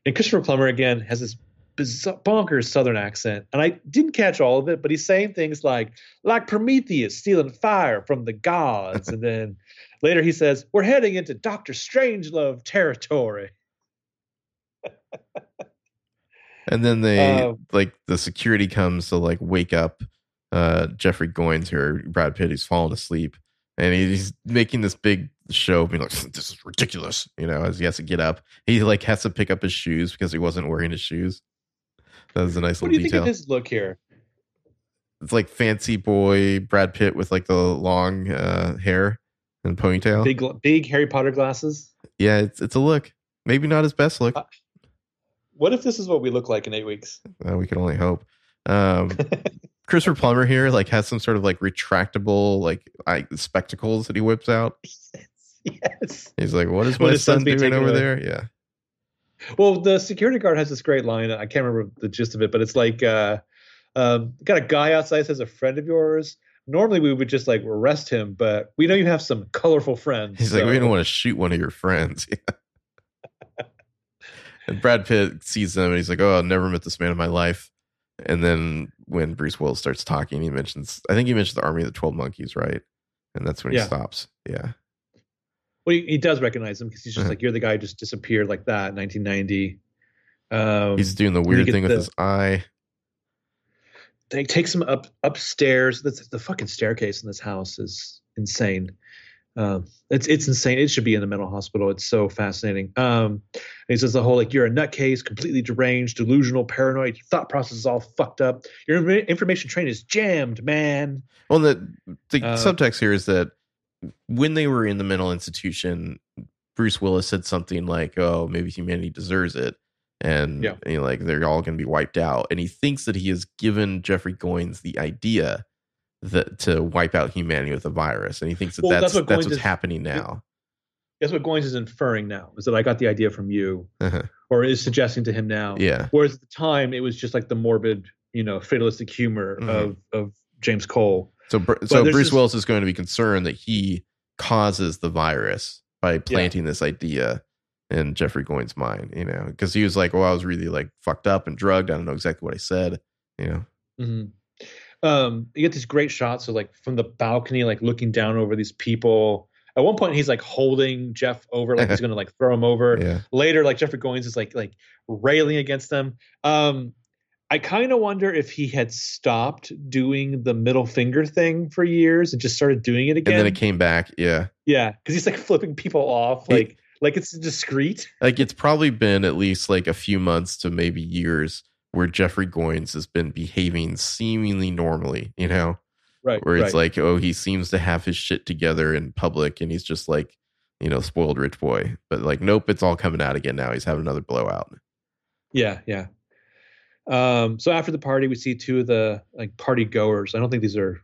And Christopher Plummer again has this bizarre, bonkers southern accent. And I didn't catch all of it, but he's saying things like, like Prometheus stealing fire from the gods. and then later he says, We're heading into Doctor Strangelove territory. And then they Um, like the security comes to like wake up uh Jeffrey Goines here, Brad Pitt, who's fallen asleep, and he's making this big show, being like, "This is ridiculous," you know, as he has to get up. He like has to pick up his shoes because he wasn't wearing his shoes. That was a nice What do little you think of his look here? It's like fancy boy Brad Pitt with like the long uh hair and ponytail. Big, big Harry Potter glasses? yeah, it's it's a look. Maybe not his best look. Uh, What if this is what we look like in eight weeks? Uh, we can only hope. Um, Christopher Plummer here like has some sort of like retractable like eye, spectacles that he whips out. yes. He's like, "What is my son doing over away. there?" Yeah, Well, the security guard has this great line. I can't remember the gist of it, but it's like, uh, um, got a guy outside says a friend of yours. Normally we would just like arrest him, but we know you have some colorful friends. he's like, "We don't want to shoot one of your friends." And Brad Pitt sees them, and he's like, "Oh, I've never met this man in my life." And then when Bruce Willis starts talking, he mentions, I think he mentions the Army of the Twelve Monkeys, right? And that's when he Yeah. stops. Yeah, Well, he, he does recognize him because he's just Uh-huh. like, you're the guy who just disappeared like that, 1990. Um, he's doing the weird thing with the- his eye. they takes him up upstairs. That's the fucking staircase in this house is insane. Um, it's it's insane. It should be in the mental hospital. It's so fascinating. Um, and he says the whole like you're a nutcase, completely deranged, delusional, paranoid. Your thought process is all fucked up. Your information train is jammed, man. Well, the the Uh, subtext here is that when they were in the mental institution, Bruce Willis said something like, "Oh, maybe humanity deserves it," and Yeah. you know, like they're all going to be wiped out. And he thinks that he has given Jeffrey Goines the idea that to wipe out humanity with a virus, and he thinks that Well, that's that's that's, what Goines what's is- happening now. Guess what Goines is inferring now is that I got the idea from you, Uh-huh. or is suggesting to him now. yeah, Whereas at the time it was just like the morbid, you know, fatalistic humor Mhm. of of James Cole. so so Bruce this- Willis is going to be concerned that he causes the virus by planting this idea in Jeffrey Goines' mind, you know, because he was like, "Well, I was really like fucked up and drugged. I don't know exactly what I said," you know. hmm Um, you get these great shots of like from the balcony, like looking down over these people. At one point, he's like holding Jeff over, like he's gonna like throw him over. Yeah, Later, like Jeffrey Goines is like like railing against them. Um, I kind of wonder if he had stopped doing the middle finger thing for years and just started doing it again. and then it came back. Yeah, yeah, because he's like flipping people off, like like it's discreet. like it's probably been at least like a few months to maybe years where Jeffrey Goines has been behaving seemingly normally, you know, Right. where it's right. like, oh, he seems to have his shit together in public, and he's just like, you know, spoiled rich boy. But like, nope, it's all coming out again now. He's having another blowout. Yeah, yeah. Um, so after the party, we see two of the like party goers. I don't think these are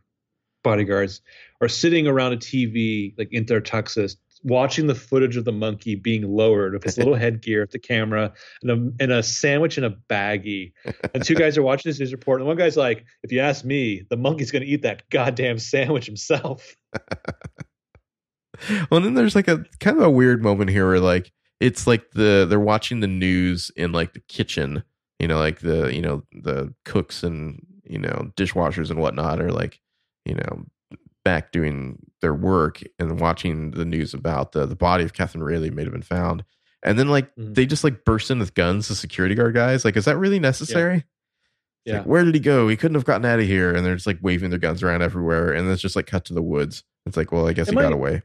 bodyguards, are sitting around a TV like in their tuxes, watching the footage of the monkey being lowered with his little headgear at the camera and a, and a sandwich in a baggie. And two guys are watching this news report. And one guy's like, if you ask me, the monkey's going to eat that goddamn sandwich himself. well, then there's like a kind of a weird moment here where like it's like the they're watching the news in like the kitchen, you know, like the you know the cooks and you know dishwashers and whatnot are like you know back doing their work and watching the news about the the body of Catherine Railly may have been found. And then like mm-hmm. they just like burst in with guns, the security guard guys. Like, is that really necessary? Yeah. Like, where did he go? He couldn't have gotten out of here. And they're just like waving their guns around everywhere. And it's just like cut to the woods. It's like, well, I guess am he I, got away.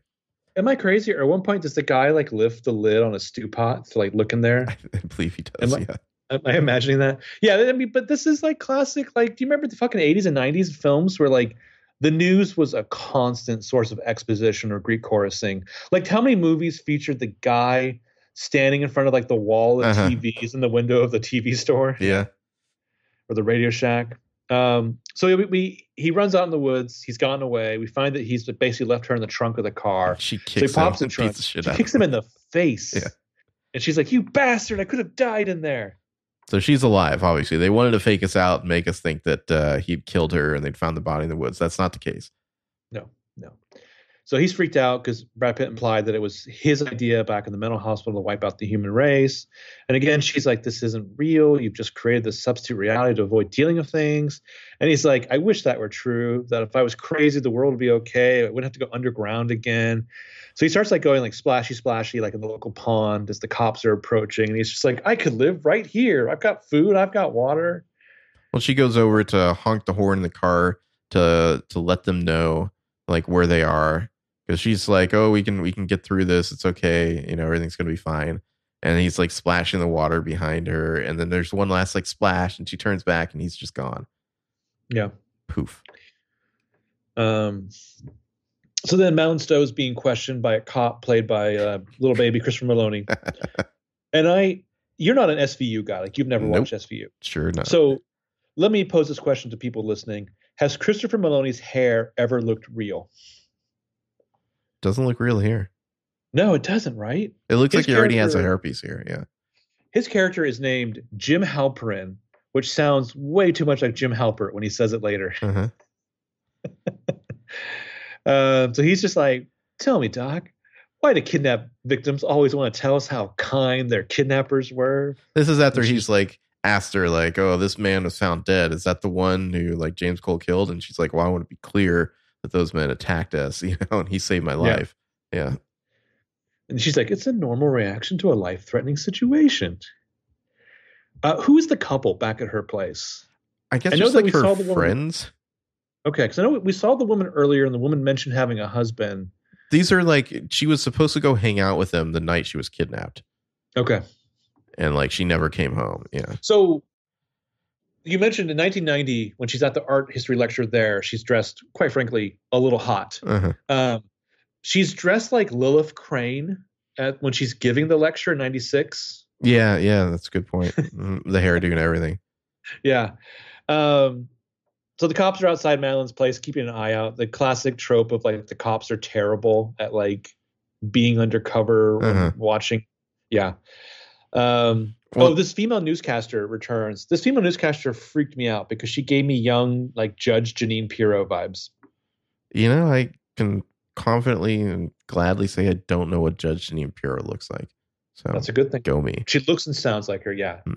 Am I crazy? Or at one point, does the guy like lift the lid on a stew pot to like look in there? I believe he does. Am yeah. I, am I imagining that? Yeah. I mean, but this is like classic. Like, do you remember the fucking 80s and 90s films where like the news was a constant source of exposition or Greek chorusing. Like, how many movies featured the guy standing in front of like the wall of uh-huh. TVs in the window of the TV store? Yeah, or the Radio Shack. Um, so we, we, he runs out in the woods. He's gotten away. We find that he's basically left her in the trunk of the car. She kicks so he pops him, the trunk. She kicks him in the face. Yeah. And she's like, "You bastard! I could have died in there." So she's alive, obviously. They wanted to fake us out and make us think that uh, he'd killed her and they'd found the body in the woods. That's not the case. No, no. So he's freaked out because Brad Pitt implied that it was his idea back in the mental hospital to wipe out the human race. And again, she's like, This isn't real. You've just created this substitute reality to avoid dealing with things. And he's like, I wish that were true, that if I was crazy, the world would be okay. I wouldn't have to go underground again. So he starts like going like splashy, splashy, like in the local pond as the cops are approaching. And he's just like, I could live right here. I've got food. I've got water. Well, she goes over to honk the horn in the car to to let them know like where they are because she's like, oh, we can we can get through this. It's okay. You know, everything's gonna be fine. And he's like splashing the water behind her, and then there's one last like splash, and she turns back, and he's just gone. Yeah. Poof. Um, so then Madeleine Stowe is being questioned by a cop played by uh, little baby Christopher Meloni, and I, you're not an SVU guy. Like you've never nope. watched SVU. Sure not. So let me pose this question to people listening. Has Christopher Meloni's hair ever looked real? Doesn't look real here. No, it doesn't, right? It looks his like he already has a hairpiece here. Yeah. His character is named Jim Halperin, which sounds way too much like Jim Halpert when he says it later. Uh-huh. Um, so he's just like, tell me, Doc, why do kidnap victims always want to tell us how kind their kidnappers were? This is after he's like asked her, like, oh, this man was found dead. Is that the one who like James Cole killed? And she's like, well, I want to be clear that those men attacked us, you know, and he saved my life. Yeah. yeah. And she's like, it's a normal reaction to a life threatening situation. Uh, who is the couple back at her place? I guess I know that like we her saw the friends. Woman, Okay, because I know we saw the woman earlier, and the woman mentioned having a husband. These are like she was supposed to go hang out with them the night she was kidnapped. Okay, and like she never came home. Yeah. So you mentioned in 1990 when she's at the art history lecture there, she's dressed, quite frankly, a little hot. Uh-huh. Um, she's dressed like Lilith Crane at when she's giving the lecture in '96. Yeah, yeah, that's a good point. Mm, the hairdo and everything. Yeah. Um, so the cops are outside Madeleine's place, keeping an eye out. The classic trope of like the cops are terrible at like being undercover, uh-huh. watching. Yeah. Um, well, oh, this female newscaster returns. This female newscaster freaked me out because she gave me young, like Judge Jeanine Pirro vibes. You know, I can confidently and gladly say I don't know what Judge Jeanine Pirro looks like. So that's a good thing. Go me. She looks and sounds like her. Yeah. Hmm.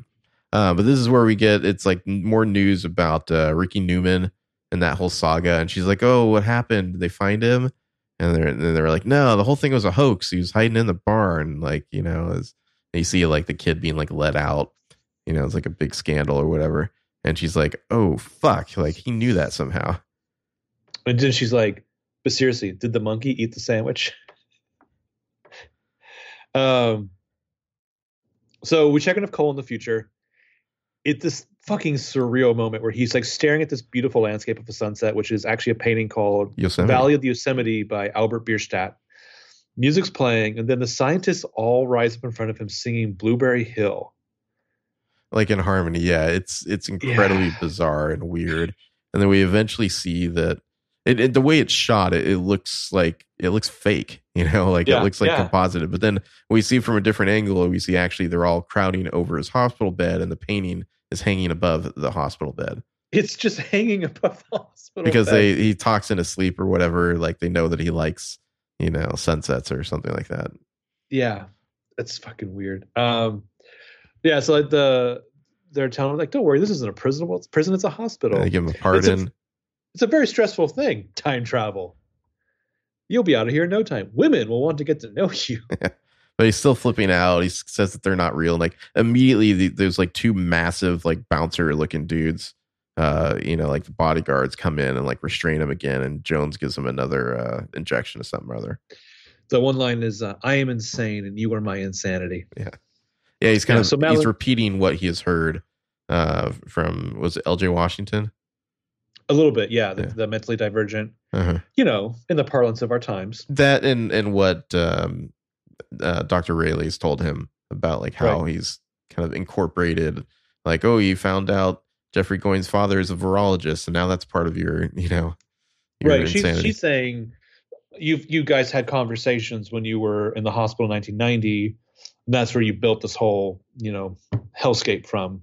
Uh, but this is where we get it's like more news about uh, Ricky Newman and that whole saga. And she's like, "Oh, what happened? Did they find him?" And they're and they're like, "No, the whole thing was a hoax. He was hiding in the barn." Like you know, as you see like the kid being like let out. You know, it's like a big scandal or whatever. And she's like, "Oh fuck!" Like he knew that somehow. And then she's like, "But seriously, did the monkey eat the sandwich?" um. So we check in with Cole in the future it's this fucking surreal moment where he's like staring at this beautiful landscape of the sunset, which is actually a painting called Yosemite. Valley of the Yosemite by Albert Bierstadt. Music's playing, and then the scientists all rise up in front of him singing Blueberry Hill. Like in harmony, yeah. It's it's incredibly yeah. bizarre and weird. And then we eventually see that it, it, the way it's shot, it, it looks like it looks fake. You know, like Yeah, it looks like yeah. composited. But then we see from a different angle, we see actually they're all crowding over his hospital bed, and the painting is hanging above the hospital bed It's just hanging above the hospital because bed. they he talks in his sleep or whatever. Like they know that he likes you know sunsets or something like that. Yeah, that's fucking weird. Um, yeah, so like the they're telling him like, don't worry, this isn't a prison. Well, it's prison. It's a hospital. And they give him a pardon. It's a very stressful thing. Time travel. You'll be out of here in no time. Women will want to get to know you. but he's still flipping out. He says that they're not real. Like immediately, the, there's like two massive, like bouncer looking dudes. Uh, you know, like the bodyguards come in and like restrain him again, and Jones gives him another uh injection of something or other. The one line is, uh, "I am insane, and you are my insanity." Yeah, yeah. he's kind Yeah, of so he's repeating what he has heard uh from was it L.J. Washington? A little bit, yeah. The, Yeah. the mentally divergent, Uh-huh. you know, in the parlance of our times. That and and what um, uh, Dr. Railly's told him about like how he's kind of incorporated, like, oh, you found out Jeffrey Goines' father is a virologist, and now that's part of your, you know, your right. She's, she's saying you you guys had conversations when you were in the hospital in 1990. And that's where you built this whole you know hellscape from.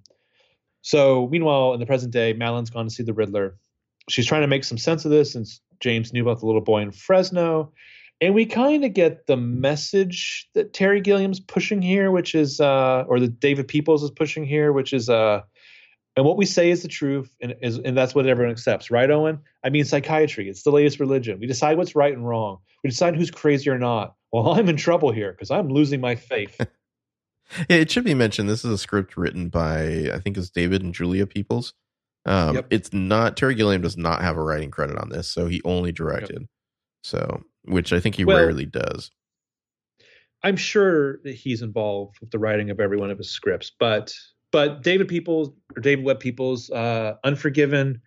So meanwhile, in the present day, Madeleine's gone to see the Riddler. She's trying to make some sense of this since James knew about the little boy in Fresno. And we kind of get the message that Terry Gilliam's pushing here, which is, uh, or that David Peoples is pushing here, which is, uh, and what we say is the truth, and is, and that's what everyone accepts, right, Owen? I mean, psychiatry. It's the latest religion. We decide what's right and wrong. We decide who's crazy or not. Well, I'm in trouble here because I'm losing my faith. Yeah, it should be mentioned. This is a script written by I think it's David and Julia Peoples. Um, Yep. It's not Terry Gilliam does not have a writing credit on this, so he only directed. So, which I think he Well- rarely does. I'm sure that he's involved with the writing of every one of his scripts, but but David Peoples or David Webb Peoples, uh, Unforgiven,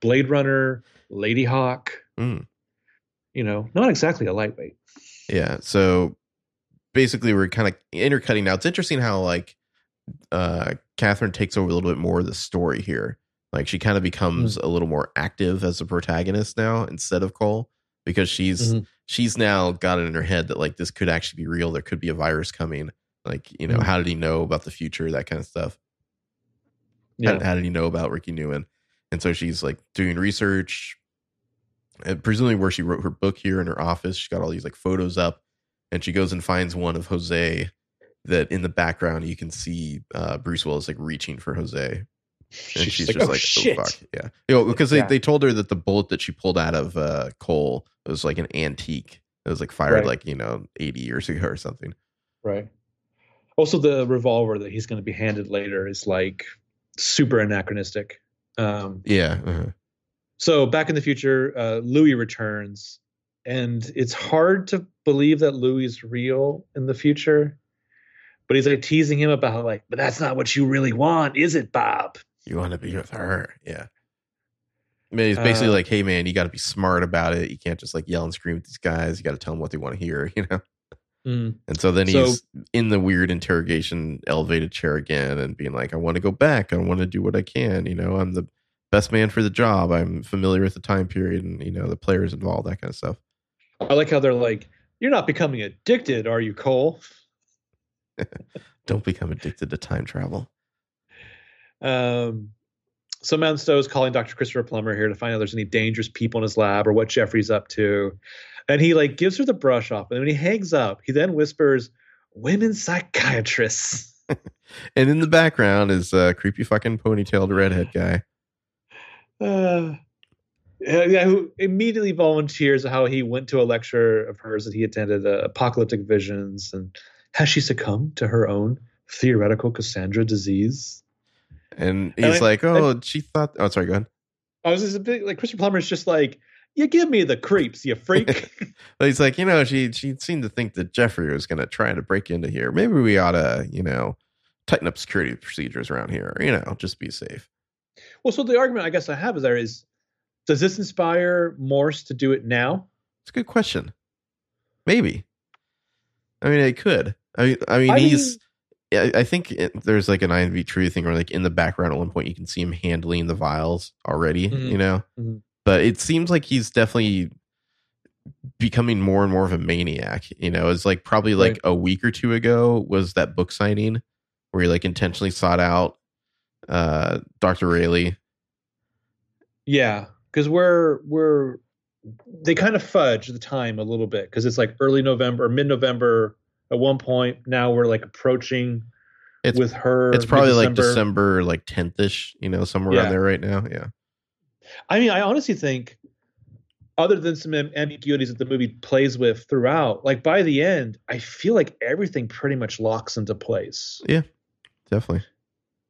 Blade Runner, Ladyhawke, Mm. you know, not exactly a lightweight. Yeah. So basically, we're kind of intercutting now. It's interesting how like uh Catherine takes over a little bit more of the story here. Like she kind of becomes a little more active as a protagonist now instead of Cole because she's Mhm. she's now got it in her head that like this could actually be real. There could be a virus coming. Like you know, Mhm. how did he know about the future? That kind of stuff. Yeah. How, how did he know about Ricky Newman? And so she's like doing research, and presumably where she wrote her book here in her office. She's got all these like photos up, and she goes and finds one of Jose. That in the background you can see uh, Bruce Willis like reaching for Jose, and She's, she's, like, just oh, like, shit. "Oh fuck, yeah." You know, because they, Yeah. they told her that the bullet that she pulled out of uh, Cole was like an antique. It was like fired Right. like you know eighty years ago or something. Right. Also, the revolver that he's going to be handed later is like super anachronistic. Um, Yeah, uh-huh. so back in the future, uh, Louis returns, and it's hard to believe that Louis is real in the future. But he's like teasing him about like, but that's not what you really want, is it, Bob? You want to be with her. Yeah. I mean, it's basically Uh, like, hey, man, you got to be smart about it. You can't just like yell and scream at these guys. You got to tell them what they want to hear, you know? Mm. And so then So- he's in the weird interrogation elevated chair again and being like, I want to go back. I want to do what I can. You know, I'm the best man for the job. I'm familiar with the time period and, you know, the players involved, that kind of stuff. I like how they're like, you're not becoming addicted, are you, Cole? Don't become addicted to time travel. Um, so Madeleine Stowe is calling Dr. Christopher Plummer here to find out if there's any dangerous people in his lab or what Jeffrey's up to. And he like gives her the brush off, and when he hangs up, he then whispers, "Women psychiatrists." And in the background is a creepy fucking ponytailed redhead guy. Uh, yeah, who immediately volunteers how he went to a lecture of hers that he attended, uh, Apocalyptic Visions, and has she succumbed to her own theoretical Cassandra disease? And And he's I- like, oh, she thought, oh, sorry, go ahead. I was just a bit like Christopher Plummer's just like, you give me the creeps, you freak. But he's like, you know, she she seemed to think that Jeffrey was going to try to break into here. Maybe we ought to, you know, tighten up security procedures around here. You know, just be safe. Well, so the argument I guess I have is there is, does this inspire Morse to do it now? It's a good question. Maybe. I mean, it could. I mean, I mean, I he's. I I think it, there's like an INV true thing where, like, in the background at one point, you can see him handling the vials already. Mhm. You know, Mhm. But it seems like he's definitely becoming more and more of a maniac. You know, it's like probably like Right. a week or two ago was that book signing where he like intentionally sought out uh Dr. Railly. Yeah, because we're we're they kind of fudge the time a little bit because it's like early November or mid November at one point. Now we're like approaching It's- with her. It's probably like mid-December. December like 10th ish, you know, somewhere Yeah. around there right now. Yeah. I mean, I honestly think, other than some ambiguities that the movie plays with throughout, like by the end, I feel like everything pretty much locks into place. Yeah, definitely.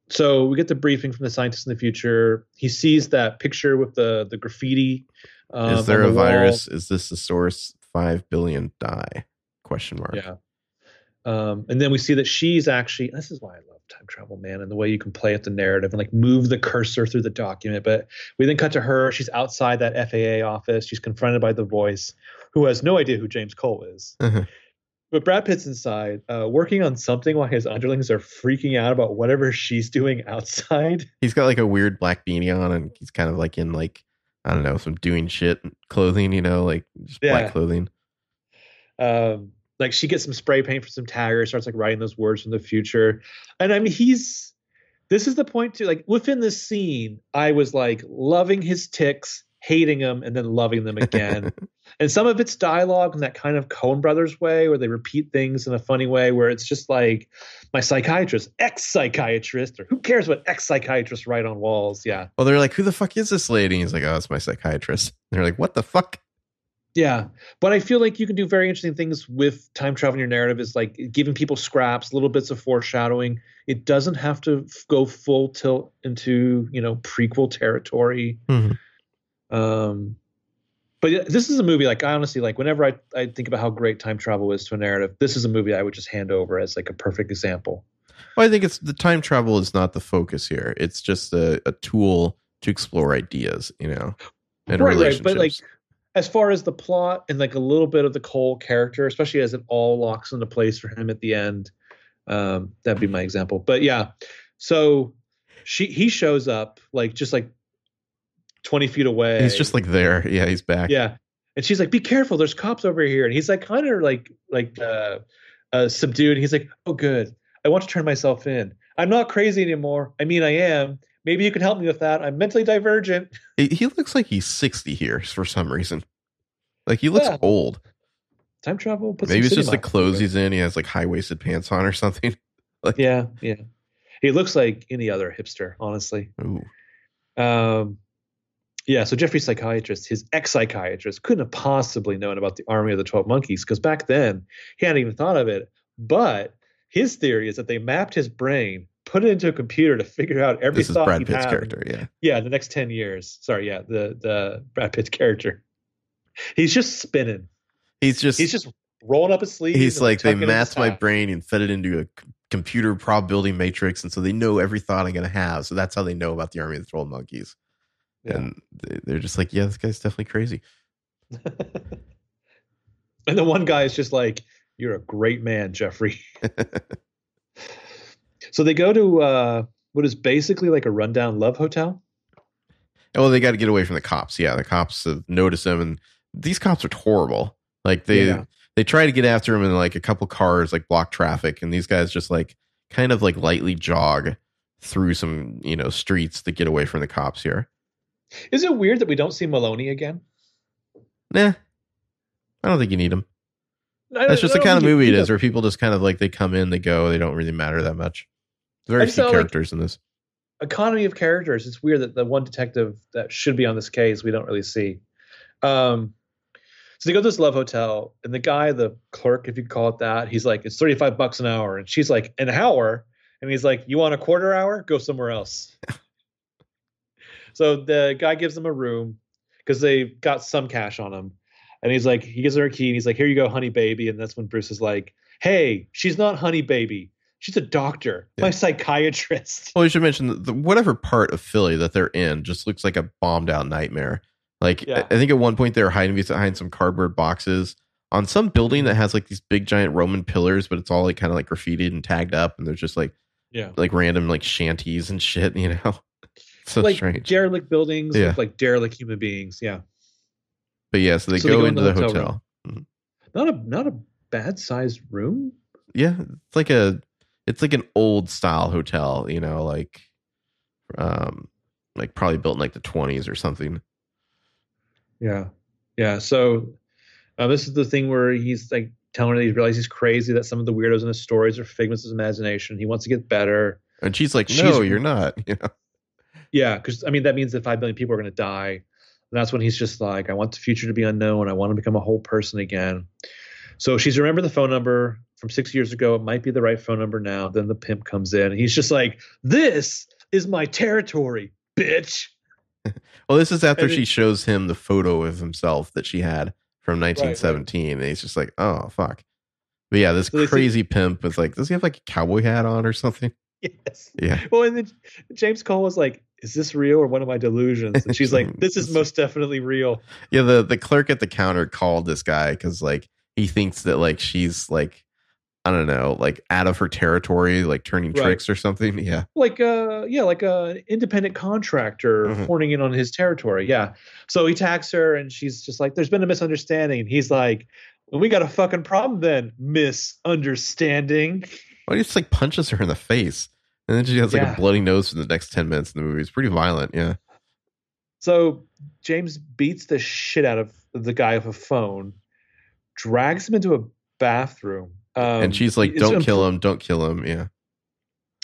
So we get the briefing from the scientist in the future. He sees that picture with the the graffiti. Um, Is there on a wall. virus? Is this the source? 5 billion die? Question mark. Yeah. Um, and then we see that she's actually this is why I love time travel, man, and the way you can play at the narrative and like move the cursor through the document. But we then cut to her. She's outside that FAA office. She's confronted by the voice, who has no idea who James Cole is. Uh-huh. But Brad Pitt's inside, uh, working on something while his underlings are freaking out about whatever she's doing outside. He's got like a weird black beanie on and he's kind of like in like I don't know, some doing shit clothing, you know, like just Yeah. black clothing. um like she gets some spray paint for some taggers starts like writing those words from the future and i mean he's this is the point too like within this scene i was like loving his ticks hating them and then loving them again and some of it's dialogue in that kind of Coen brothers way where they repeat things in a funny way where it's just like my psychiatrist ex-psychiatrist or who cares what ex-psychiatrists write on walls yeah Well, they're like, "Who the fuck is this lady?" And he's like, "Oh, it's my psychiatrist." And they're like, "What the fuck?" Yeah, but I feel like you can do very interesting things with time travel in your narrative. Is like giving people scraps, little bits of foreshadowing. It doesn't have to f- go full tilt into you know prequel territory. Mhm. Um, but this is a movie like I honestly like. Whenever I I think about how great time travel is to a narrative, this is a movie I would just hand over as like a perfect example. Well, I think it's the time travel is not the focus here. It's just a, a tool to explore ideas, you know, and Right, right, relationships. but, like, As far as the plot and like a little bit of the Cole character, especially as it all locks into place for him at the end, um, that'd be my example. But yeah, so she he shows up like just like twenty feet away. he's just like there. Yeah, he's back. yeah, and she's like, "Be careful, there's cops over here." And he's like, kind of like like uh, uh, subdued. He's like, "Oh, good. I want to turn myself in. I'm not crazy anymore. I mean, I am. Maybe you can help me with that. I'm mentally divergent." He, looks like he's sixty here for some reason. Like he looks Yeah. old. Time travel. Maybe it's just the clothes he's in. He has like high waisted pants on or something. like, Yeah, yeah. He looks like any other hipster, honestly. Ooh. Um, yeah. So Jeffrey's psychiatrist, his ex-psychiatrist, couldn't have possibly known about the Army of the Twelve Monkeys because back then he hadn't even thought of it. But his theory is that they mapped his brain, put it into a computer to figure out every This thought Brad he'd Pitt's have. character. Yeah. Yeah, the next ten years. Sorry, yeah, the the Brad Pitt character. He's just spinning. He's just He's just rolling up his sleeves. he's like they tucking in his mapped my brain and fed it into a computer probability matrix and so they know every thought i'm going to have so that's how they know about the army of the troll monkeys Yeah. and they're just like yeah this guy's definitely crazy and the one guy is just like, "You're a great man, Jeffrey." so they go to uh, what is basically like a rundown love hotel. oh they got to get away from the cops yeah the cops notice them and these cops are horrible like they Yeah. they try to get after him and like a couple cars like block traffic and these guys just like kind of like lightly jog through some you know streets to get away from the cops here Is it weird that we don't see Meloni again? nah i don't think you need him. That's just the kind of movie it is, where people just kind of like they come in, they go, they don't really matter that much. Very few felt like- characters in this. economy of characters. It's weird that the one detective that should be on this case we don't really see. Um, so they go to this love hotel, and the guy, the clerk, if you call it that, he's like, "It's thirty-five bucks an hour," and she's like, "An hour," and he's like, "You want a quarter hour? Go somewhere else." so the guy gives them a room because they got some cash on him, and he's like, he gives her a key, and he's like, "Here you go, honey baby," and that's when Bruce is like, "Hey, she's not honey baby." She's a doctor, my psychiatrist. Well, you should mention that the, whatever part of Philly that they're in just looks like a bombed out nightmare. Like Yeah. I, I think at one point they were hiding behind some cardboard boxes on some building that has like these big giant Roman pillars, but it's all like kind of like graffitied and tagged up, and there's just like Yeah. like random like shanties and shit, you know. So like strange. derelict buildings Yeah. with like derelict human beings. Yeah, but yeah, so they So they go, go into the hotel hotel. Mm-hmm. not a not a bad sized room. Yeah, it's like a it's like an old style hotel, you know, like um like probably built in like the 20s or something. Yeah, yeah. So uh, this is the thing where he's like telling her that he realizes he's crazy that some of the weirdos in his stories are figments of his imagination. He wants to get better. And she's like, She's- "No, you're not." You know. Yeah, because I mean that means that five billion people are going to die. And that's when he's just like, I want the future to be unknown. I want to become a whole person again. So she's remembered the phone number from six years ago. It might be the right phone number now. Then the pimp comes in. And he's just like, This is my territory, bitch. Well, this is after And she it- shows him the photo of himself that she had from 1917, and he's just like, "Oh fuck." But yeah, this So they see- crazy pimp with like, does he have like a cowboy hat on or something? Yes. Yeah, Well, and then James Cole was like, Is this real or one of my delusions? And she's like, This is most definitely real. yeah. The the clerk at the counter called this guy because like he thinks that like she's like I don't know, like out of her territory, like turning Right. tricks or something. Yeah, like uh yeah like a independent contractor Mhm. horning in on his territory yeah so he attacks her and she's just like there's been a misunderstanding and he's like well, we got a fucking problem then misunderstanding well, he just like punches her in the face, and then she has like Yeah. a bloody nose for the next ten minutes in the movie. It's pretty violent. Yeah, so james beats the shit out of the guy with a phone drags him into a bathroom um, and she's like, "Don't kill him! Don't kill him!" Yeah,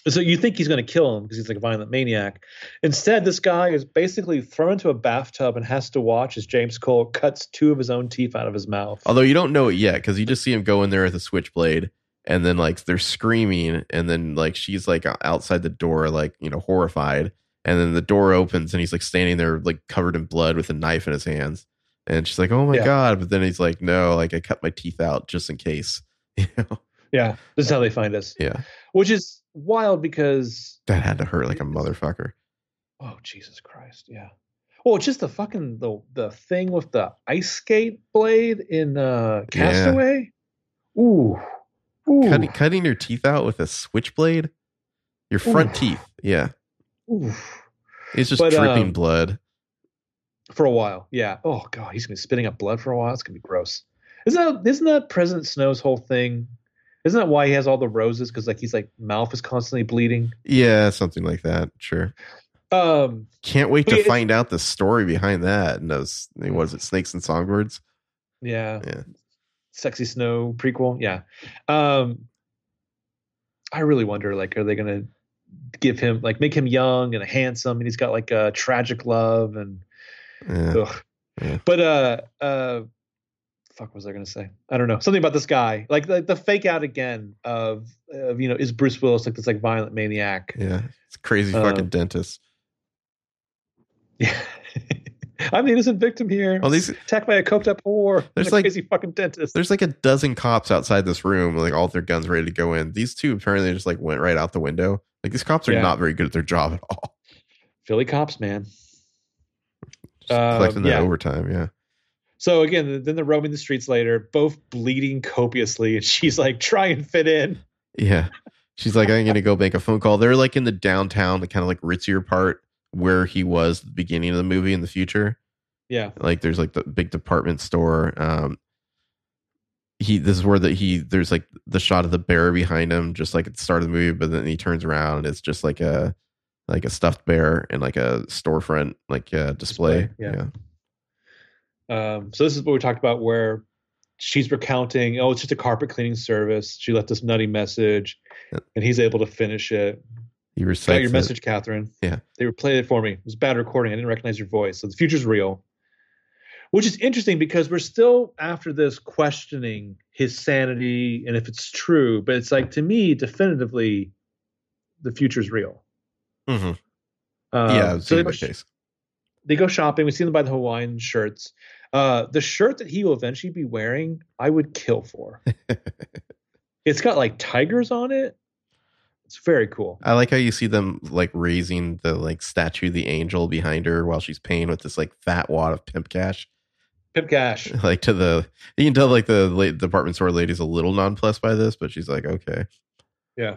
So you think he's going to kill him because he's like a violent maniac. Instead, this guy is basically thrown into a bathtub and has to watch as James Cole cuts two of his own teeth out of his mouth. Although you don't know it yet because you just see him go in there with a switchblade, and then like they're screaming, and then like she's like outside the door, like you know, horrified, and then the door opens, and he's like standing there, like covered in blood with a knife in his hands, and she's like, "Oh my Yeah. god!" But then he's like, "No, like I cut my teeth out just in case." You know? Yeah, this is how they find us, Yeah, which is wild because that had to hurt like a motherfucker. oh Jesus Christ, yeah. Well, just the fucking the the thing with the ice skate blade in uh Cast Away. Ooh, ooh, Cutting, cutting your teeth out with a switchblade, your front Oof. teeth. Yeah, ooh. it's just But, dripping um, blood. for a while. Yeah. Oh god, he's gonna be spitting up blood for a while. It's gonna be gross. Isn't that isn't that President Snow's whole thing? Isn't that why he has all the roses? Because like he's like mouth is constantly bleeding. Yeah, something like that. Sure. Um. Can't wait to find out the story behind that. And those, was it Snakes and Songbirds? Yeah. Yeah. Sexy Snow prequel. Yeah. Um. I really wonder, like, are they gonna give him like make him young and handsome, and he's got like a tragic love and Yeah. Yeah. But uh uh fuck was I gonna say? I don't know. Something about this guy. Like the, the fake out again of of you know, is Bruce Willis like this like violent maniac? Yeah. It's crazy Um, fucking dentist. Yeah. I'm the innocent victim here. Well, these attacked by a coked up whore. There's a like- crazy fucking dentist. there's like a dozen cops outside this room, like all their guns ready to go in. These two apparently just like went right out the window. Like these cops are Yeah. not very good at their job at all. Philly cops, man. Just Um, collecting that overtime. Yeah. So again, then they're roaming the streets later, both bleeding copiously, and she's like, try and fit in. Yeah. She's like, I'm gonna go make a phone call. They're like in the downtown, the kind of like ritzier part where he was at the beginning of the movie in the future. Yeah. like there's like the big department store um he this is where the he there's like the shot of the bear behind him just like at the start of the movie but then he turns around and it's just like a like a stuffed bear and like a storefront like uh display, Display, yeah. Um, so this is what we talked about where she's recounting, oh, it's just a carpet cleaning service. She left this nutty message Yep. and he's able to finish it. he Got recites your it. message, Kathryn. Yeah. They replayed it for me. It was a bad recording. I didn't recognize your voice. So the future's real. Which is interesting because we're still after this questioning his sanity and if it's true. But it's like to me, definitively, the future's real. Mhm. Um, yeah so they so go, case they go shopping. We see them buy the Hawaiian shirts. Uh, the shirt that he will eventually be wearing, I would kill for. it's got like tigers on it. It's very cool. i like how you see them like raising the like statue of the angel behind her while she's paying with this like fat wad of pimp cash Pimp Cash. like to the you can tell like the department store lady's a little nonplussed by this but she's like okay Yeah.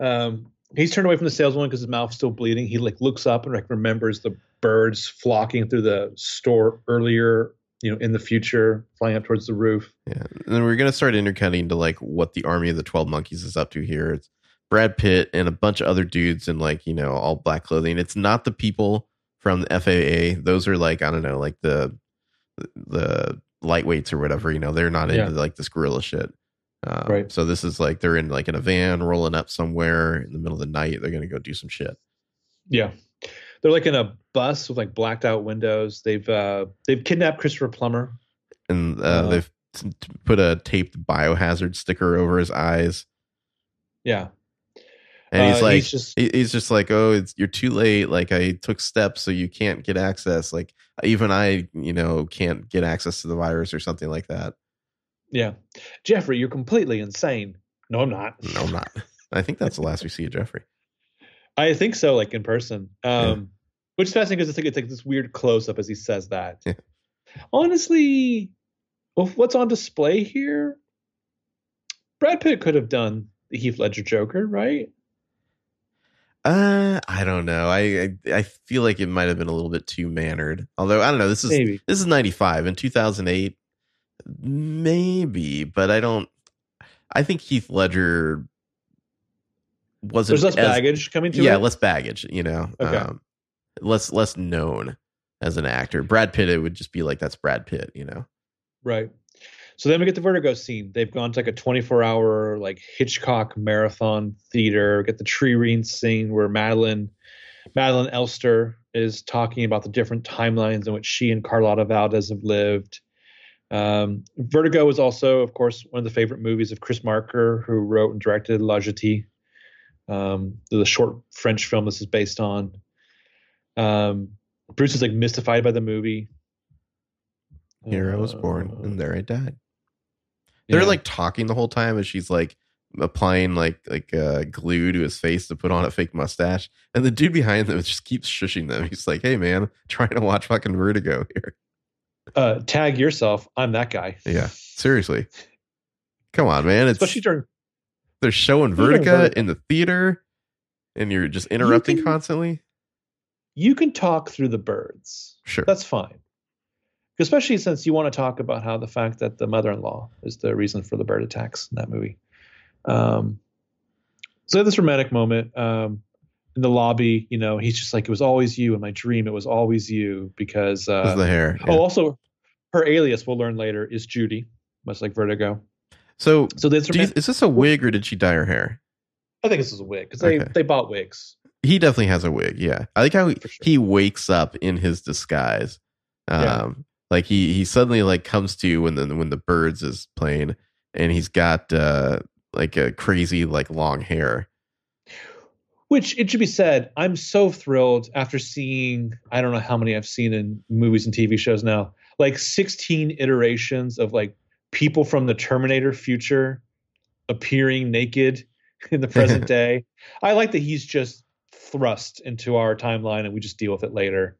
Um, he's turned away from the saleswoman because his mouth's still bleeding. He like looks up and like remembers the birds flocking through the store earlier, you know, in the future, flying up towards the roof. Yeah. And then we're gonna start intercutting to like what the army of the twelve monkeys is up to here. It's Brad Pitt and a bunch of other dudes in like, you know, all black clothing. It's not the people from the FAA. Those are like, I don't know, like the the lightweights or whatever, you know, they're not Yeah. into like this guerrilla shit. Um, Right. So this is like they're in like in a van rolling up somewhere in the middle of the night. They're gonna go do some shit. Yeah. They're like in a bus with like blacked out windows. They've uh they've kidnapped Christopher Plummer. And uh, Uh, they've put a taped biohazard sticker over his eyes. Yeah. And he's Uh, like, he's just he's just like, oh, it's you're too late. Like I took steps so you can't get access. Like even I, you know, can't get access to the virus or something like that. Yeah. Jeffrey, you're completely insane. No, I'm not. No, I'm not. I think that's the last we see of Jeffrey. I think so, like in person. Um, Yeah. which is fascinating because I think it's like this weird close up as he says that. Yeah. Honestly, what's on display here, Brad Pitt could have done the Heath Ledger Joker, right? Uh, I don't know. I I, I feel like it might have been a little bit too mannered. Although I don't know. This is Maybe. this is 95 in 2008 maybe but i don't i think heath ledger wasn't There's less as- baggage coming to yeah it. less baggage you know Okay. um, less less known as an actor brad pitt it would just be like that's brad pitt you know Right. So then we get the Vertigo scene. They've gone to like a 24 hour like Hitchcock marathon theater. Get the tree ring scene where Madeleine Madeleine Elster is talking about the different timelines in which she and Carlotta Valdez have lived. Um, Vertigo is also, of course, one of the favorite movies of Chris Marker, who wrote and directed La Jetée, um, the short French film this is based on. Um, Bruce is like mystified by the movie. here i was born Uh, and there i died they're yeah. like talking the whole time and she's like applying like like uh, glue to his face to put on a fake mustache and the dude behind them just keeps shushing them he's like hey man trying to watch fucking vertigo here uh, tag yourself. I'm that guy. Yeah, seriously. Come on, man. It's Especially during they're showing Vertigo in the theater, and you're just interrupting can- constantly. you can talk through the birds. Sure. That's fine. Especially since you want to talk about how the fact that the mother-in-law is the reason for the bird attacks in that movie. Um, so this romantic moment um, in the lobby. You know, he's just like, "It was always you in my dream. It was always you." Because uh, the hair. oh, also her alias we'll learn later is Judy, much like Vertigo. so, So this you, is this a wig or did she dye her hair? I think this is a wig because they Okay. they bought wigs. He definitely has a wig. Yeah, I like how he, sure. he wakes up in his disguise. Um, Yeah. like he he suddenly like comes to when the when the birds is playing, and he's got uh like a crazy like long hair. Which it should be said, I'm so thrilled after seeing I don't know how many I've seen in movies and TV shows now, like 16 iterations of like people from the Terminator future appearing naked in the present day. I like that he's just thrust into our timeline and we just deal with it later.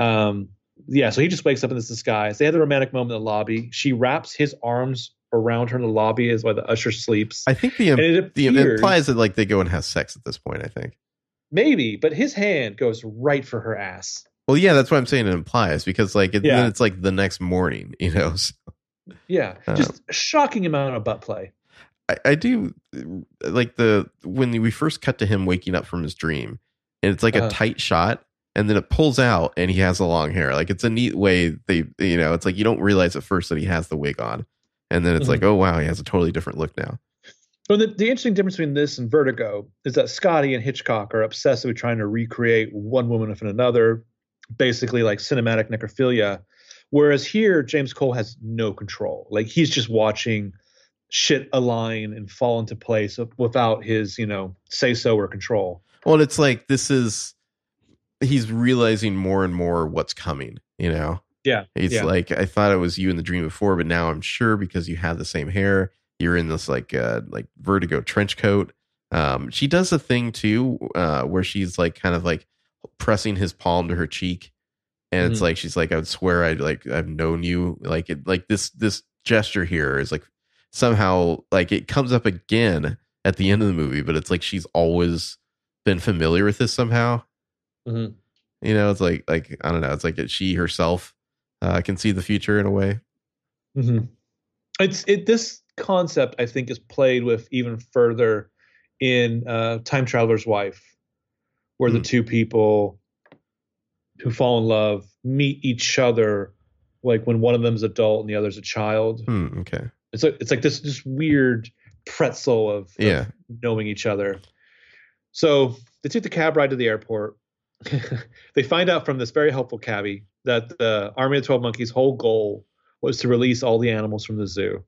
Um, yeah, so he just wakes up in this disguise. They have the romantic moment in the lobby. She wraps his arms around her in the lobby is while the usher sleeps. I think the and it the appears, implies that like they go and have sex at this point. I think. maybe, but his hand goes right for her ass. Well, yeah, that's what I'm saying. It implies because like it, Yeah. then it's like the next morning, you know. So Yeah, Uh, just shocking amount of butt play. I, I do like the when we first cut to him waking up from his dream, and it's like Uh-huh. a tight shot, and then it pulls out, and he has a long hair. Like it's a neat way they, you know, it's like you don't realize at first that he has the wig on, and then it's Mhm. like, oh wow, he has a totally different look now. Well, the, the interesting difference between this and Vertigo is that Scotty and Hitchcock are obsessed with trying to recreate one woman with another, basically like cinematic necrophilia. Whereas here, James Cole has no control. Like he's just watching shit align and fall into place without his, you know, say so or control. Well, it's like this is he's realizing more and more what's coming. You know, Yeah. It's yeah. like I thought it was you in the dream before, but now I'm sure because you have the same hair. You're in this like uh like vertigo trench coat. Um, she does a thing too, uh, where she's like kind of like pressing his palm to her cheek, and it's Mhm. like she's like, I would swear I'd like I've known you. Like it like this this gesture here is like somehow like it comes up again at the end of the movie, but it's like she's always been familiar with this somehow. Mhm. You know, it's like like I don't know. It's like she herself uh, can see the future in a way. Mhm. It's it. This concept, I think, is played with even further in uh, Time Traveler's Wife, where the Hmm. two people who fall in love meet each other, like when one of them's adult and the other's a child. Hmm, okay. It's like it's like this this weird pretzel of, of Yeah. knowing each other. So they take the cab ride to the airport. they find out from this very helpful cabbie that the Army of Twelve Monkeys' whole goal was to release all the animals from the zoo.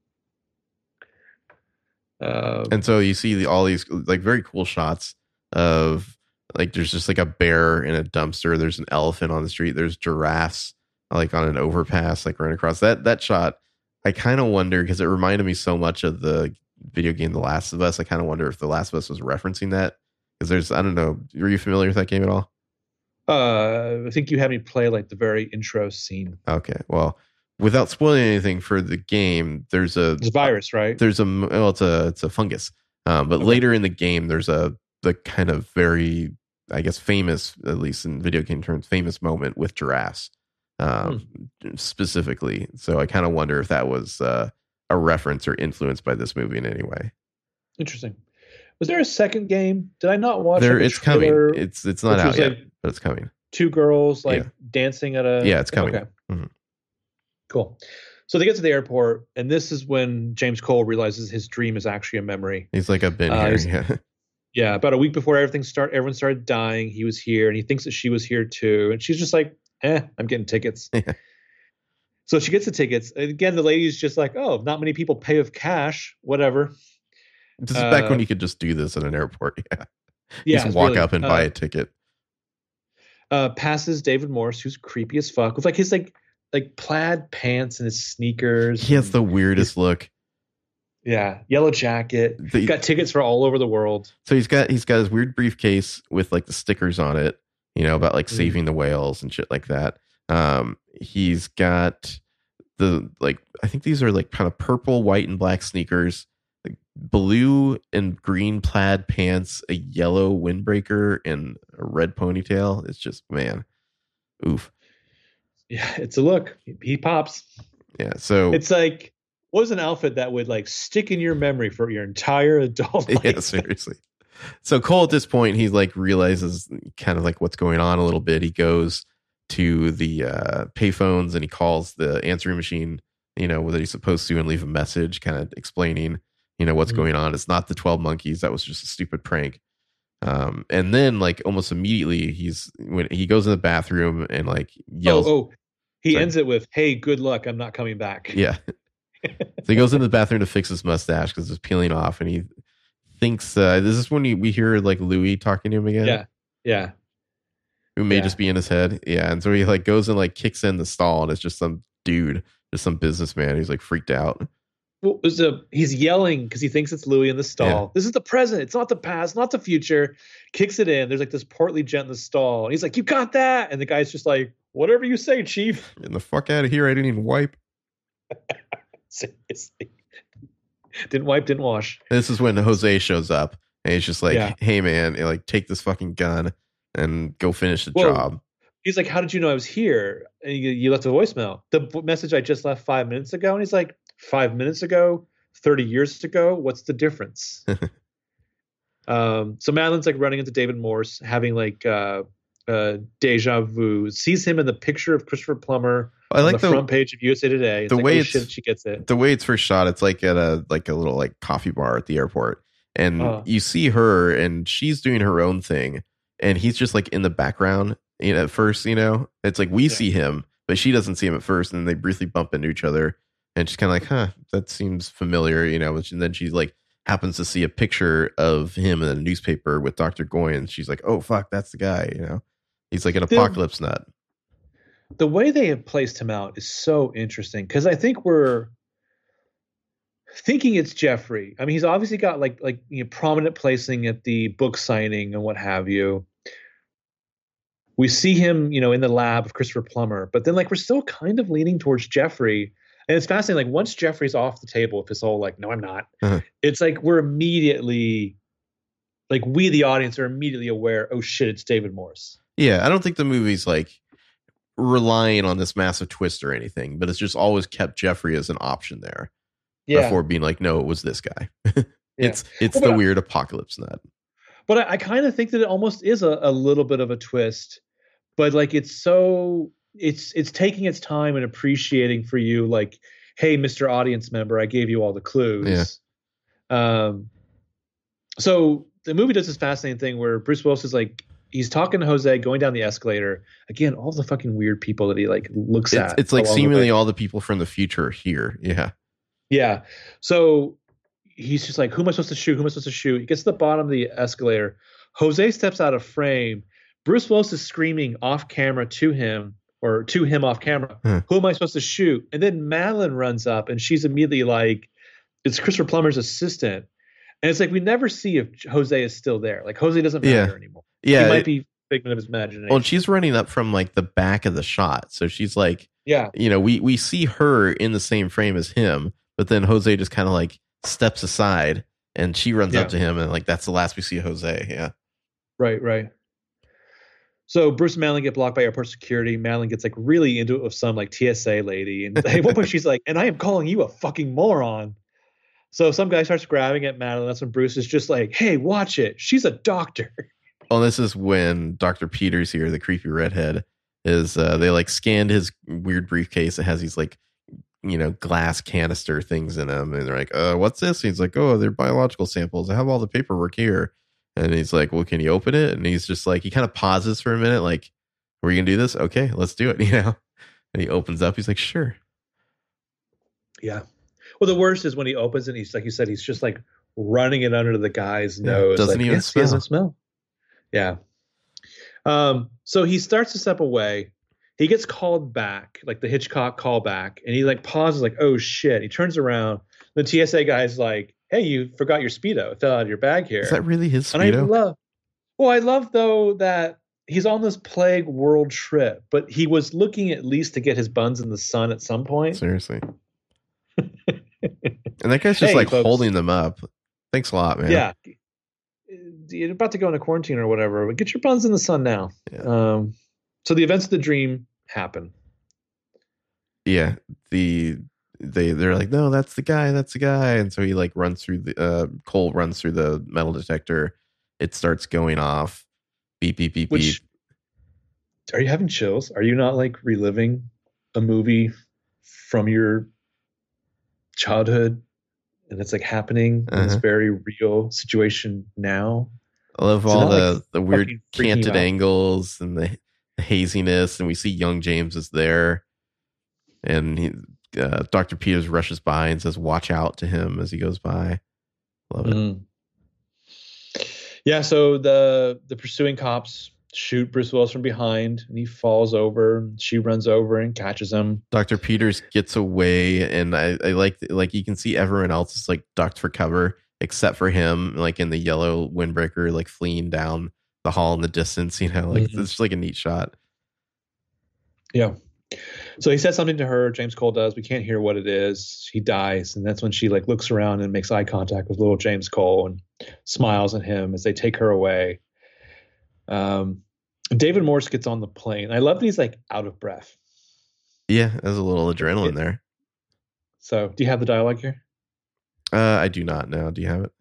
Um, And so you see the, all these like very cool shots of like there's just like a bear in a dumpster. There's an elephant on the street. There's giraffes like on an overpass, like running across that that shot. I kind of wonder because it reminded me so much of the video game The Last of Us. I kind of wonder if The Last of Us was referencing that because there's I don't know. Were you familiar with that game at all? Uh, I think you had me play like the very intro scene. Okay, well, without spoiling anything for the game, there's a It's virus, right? there's a well, it's a it's a fungus. Um, but Okay. later in the game, there's a the kind of very I guess famous, at least in video game terms, famous moment with giraffes um, specifically. So I kind of wonder if that was uh, a reference or influenced by this movie in any way. Interesting. Was there a second game? Did I not watch? there, like, it's coming. It's it's not out yet, like, but it's coming. two girls like Yeah. dancing at a Yeah, it's coming. Okay. Mhm. Cool. So they get to the airport, and this is when James Cole realizes his dream is actually a memory. He's like, I've been Uh, here. Yeah. Yeah, about a week before everything start, everyone started dying. He was here, and he thinks that she was here too. And she's just like, "Eh, I'm getting tickets." Yeah. So she gets the tickets. And again, the lady's just like, "Oh, not many people pay with cash. Whatever." This is back when Uh, you could just do this at an airport. Yeah. Yeah, just walk really- up and uh, buy a ticket. uh, passes David Morse, who's creepy as fuck, with like his like like plaid pants and his sneakers. He has the weirdest look. yeah yellow jacket. The- Got tickets for all over the world. So he's got he's got his weird briefcase with like the stickers on it, you know, about like Mhm. saving the whales and shit like that. Um, he's got the like I think these are like kind of purple, white, and black sneakers, blue and green plaid pants, a yellow windbreaker, and a red ponytail. It's just man, oof. Yeah, it's a look. He, pops. Yeah. So It's like was an outfit that would like stick in your memory for your entire adult life? yeah, seriously. So Cole at this point, he like realizes kind of like what's going on a little bit. He goes to the uh, payphones and he calls the answering machine, you know, that he's supposed to and leave a message kind of explaining, you know, what's Mhm. going on. It's not the 12 monkeys. That was just a stupid prank. Um, and then like almost immediately he's when he goes in the bathroom and like yells, Oh, oh, he Sorry. ends it with, "Hey, good luck. I'm not coming back." Yeah. so he goes into the bathroom to fix his mustache because it's peeling off, and he thinks uh, this is when he, we hear like Louis talking to him again. Yeah. Yeah. who may Yeah. just be in his head. Yeah, and so he like goes and like kicks in the stall, and it's just some dude, just some businessman. He's like freaked out. Was a, he's yelling because he thinks it's Louis in the stall. Yeah. This is the present. It's not the past, not the future. Kicks it in. There's like this portly gent in the stall. And he's like, You got that? And the guy's just like, Whatever you say, Chief. Get the fuck out of here! I didn't even wipe. Seriously. didn't wipe, didn't wash. This is when Jose shows up, and he's just like, Yeah. "Hey man, like take this fucking gun and go finish the Whoa. job." He's like, How did you know I was here? And you, you left a voicemail. The message I just left five minutes ago. And he's like, Five minutes ago, 30 years ago, what's the difference? um, so Madeleine's like running into David Morse, having like uh, uh, deja vu, sees him in the picture of Christopher Plummer I like on the, the front page of USA Today. It's the like, way oh, it's- shit, she gets it. the way it's first shot, it's like at a like a little like coffee bar at the airport, and Uh. you see her, and she's doing her own thing, and he's just like in the background. You know, at first, you know, it's like we Yeah. see him, but she doesn't see him at first, and then they briefly bump into each other, and she's kind of like, "Huh, that seems familiar," you know. And then she like happens to see a picture of him in a newspaper with Doctor Goines. She's like, "Oh fuck, that's the guy," you know. He's like an The- apocalypse nut. the way they have placed him out is so interesting because I think we're thinking it's Jeffrey. I mean, he's obviously got like like you know, prominent placing at the book signing and what have you. We see him, you know, in the lab of Christopher Plummer, but then like we're still kind of leaning towards Jeffrey. And it's fascinating. Like once Jeffrey's off the table if his whole like, no, I'm not. Uh-huh. It's like we're immediately like we the audience are immediately aware. Oh shit, it's David Morse. Yeah, I don't think the movie's like relying on this massive twist or anything, but it's just always kept Jeffrey as an option there Yeah, before being like, no, it was this guy. Yeah. It's it's Well, the weird apocalypse nut. but I, I kind of think that it almost is a, a little bit of a twist. But like it's so it's it's taking its time and appreciating for you. Like, hey, Mister Audience Member, I gave you all the clues. yeah. Um. So the movie does this fascinating thing where Bruce Willis is like he's talking to Jose going down the escalator. Again, all the fucking weird people that he like looks It's, at. it's like along the seemingly all the people from the future are here. Yeah. Yeah. So he's just like, who am I supposed to shoot? Who am I supposed to shoot? He gets to the bottom of the escalator. Jose steps out of frame. Bruce Willis is screaming off camera to him or to him off camera. Huh. Who am I supposed to shoot? And then Madeleine runs up and she's immediately like, it's Christopher Plummer's assistant. And it's like we never see if Jose is still there. Like Jose doesn't matter Yeah. anymore. Yeah. he might it- be figment of his imagination. well, she's running up from like the back of the shot. So she's like, yeah. you know, we we see her in the same frame as him, but then Jose just kind of like steps aside and she runs Yeah. up to him and like that's the last we see of Jose. Yeah. Right, right. So Bruce and Madeleine get blocked by airport security. Madeleine gets like really into it with some like TSA lady, and at one point she's like, "And I am calling you a fucking moron." So some guy starts grabbing at Madeleine. That's when Bruce is just like, "Hey, watch it. She's a doctor." Well, this is when Dr. Peters here, the creepy redhead, is uh they like scanned his weird briefcase. It has these like you know, glass canister things in them. And they're like, uh, what's this? And he's like, oh, they're biological samples. I have all the paperwork here. And he's like, well, can you open it? And he's just like, he kind of pauses for a minute, like, are you going to do this? Okay, let's do it, you know? And he opens up. He's like, sure. Yeah. Well, the worst is when he opens it. He's like you said. He's just like running it under the guy's Yeah, nose. doesn't like, even "Yes, he doesn't smell. Yeah. Um. So he starts to step away. He gets called back, like the Hitchcock callback, and he like pauses, like, "Oh shit!" He turns around. The TSA guy's like, "Hey, you forgot your speedo. It fell out of your bag here." Is that really his and I speedo? love. Well, I love though that he's on this plague world trip, but he was looking at least to get his buns in the sun at some point. Seriously. and that guy's just Hey, like folks. holding them up. Thanks a lot, man. Yeah. You're about to go into quarantine or whatever, but get your buns in the sun now. Yeah. Um, so the events of the dream happen. yeah the they they're like no that's the guy that's the guy and so he like runs through the uh cole runs through the metal detector it starts going off beep beep beep Which beep are you having chills? Are you not like reliving a movie from your childhood and it's like happening in this Uh-huh. very real situation now? i love So all the like, the weird fucking freaking you canted angles and the haziness and we see young james is there and he uh, dr peters rushes by and says watch out to him as he goes by love it Mm. Yeah, so the the pursuing cops shoot Bruce Willis from behind and he falls over. She runs over and catches him. Dr. Peters gets away, and I, I like like you can see everyone else is like ducked for cover except for him, like in the yellow windbreaker, like fleeing down the hall in the distance. You know, like Mhm. it's just like a neat shot. Yeah. So he says something to her. James Cole does. We can't hear what it is. He dies, and that's when she like looks around and makes eye contact with little James Cole and smiles at him as they take her away. Um, David Morse gets on the plane. I love that he's like out of breath. Yeah, there's a little adrenaline It- there. So, do you have the dialogue here? Uh, I do not now. Do you have it?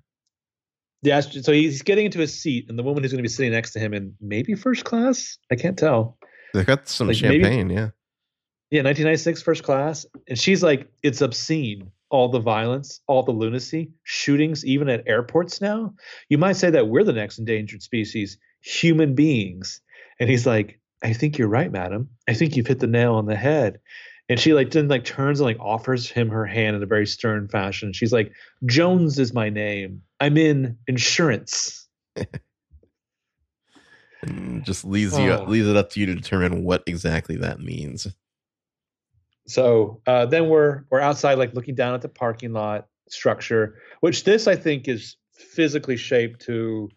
Yeah. So he's getting into his seat, and the woman who's going to be sitting next to him in maybe first class. I can't tell. They got some Like, maybe- champagne. yeah, Yeah, 1996 first class, and she's like, it's obscene. All the violence, all the lunacy, shootings, even at airports now. You might say that we're the next endangered species, human beings. And he's like, I think you're right, madam. I think you've hit the nail on the head. And she like then like turns and like offers him her hand in a very stern fashion. She's like, Jones is my name. I'm in insurance. and just leaves you Oh. leaves it up to you to determine what exactly that means. So uh, then we're we're outside, like looking down at the parking lot structure, which this I think is physically shaped to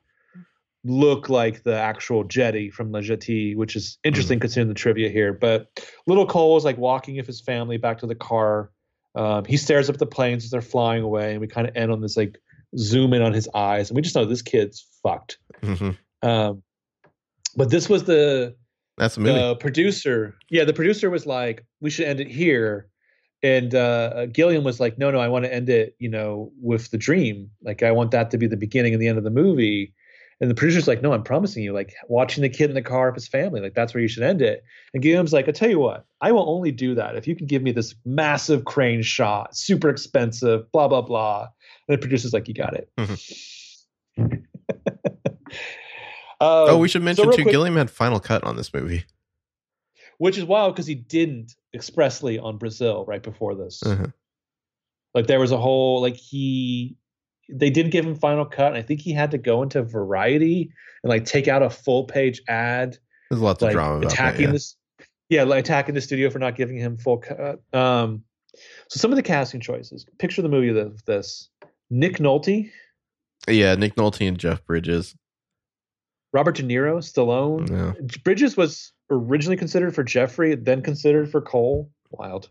look like the actual jetty from La Jetée, which is interesting considering the trivia here. But little Cole is like walking with his family back to the car. Um, he stares up at the planes as they're flying away, and we kind of end on this like zoom in on his eyes, and we just know this kid's fucked. hmm Um, but this was the That's the movie. the producer. Yeah, the producer was like, "We should end it here," and uh, Gilliam was like, "No, no, I want to end it, you know, with the dream. Like, I want that to be the beginning and the end of the movie." And the producer's like, "No, I'm promising you, like watching the kid in the car with his family, like that's where you should end it." And Gilliam's like, "I tell you what, I will only do that if you can give me this massive crane shot, super expensive, blah blah blah." And the producer's like, "You got it." oh, Um, we should mention real too. quick- Gilliam had final cut on this movie. which is wild because he didn't expressly on Brazil right before this. Uh-huh. Like there was a whole like he they did give him final cut. And I think he had to go into Variety and like take out a full page ad, There's lots of like drama about attacking that. Yeah. this. Yeah, like attacking the studio for not giving him full cut. Um, so some of the casting choices. Picture the movie of this: Nick Nolte, yeah, Nick Nolte and Jeff Bridges. Robert De Niro, Stallone. Yeah. Bridges was originally considered for Jeffrey, then considered for Cole. Wild.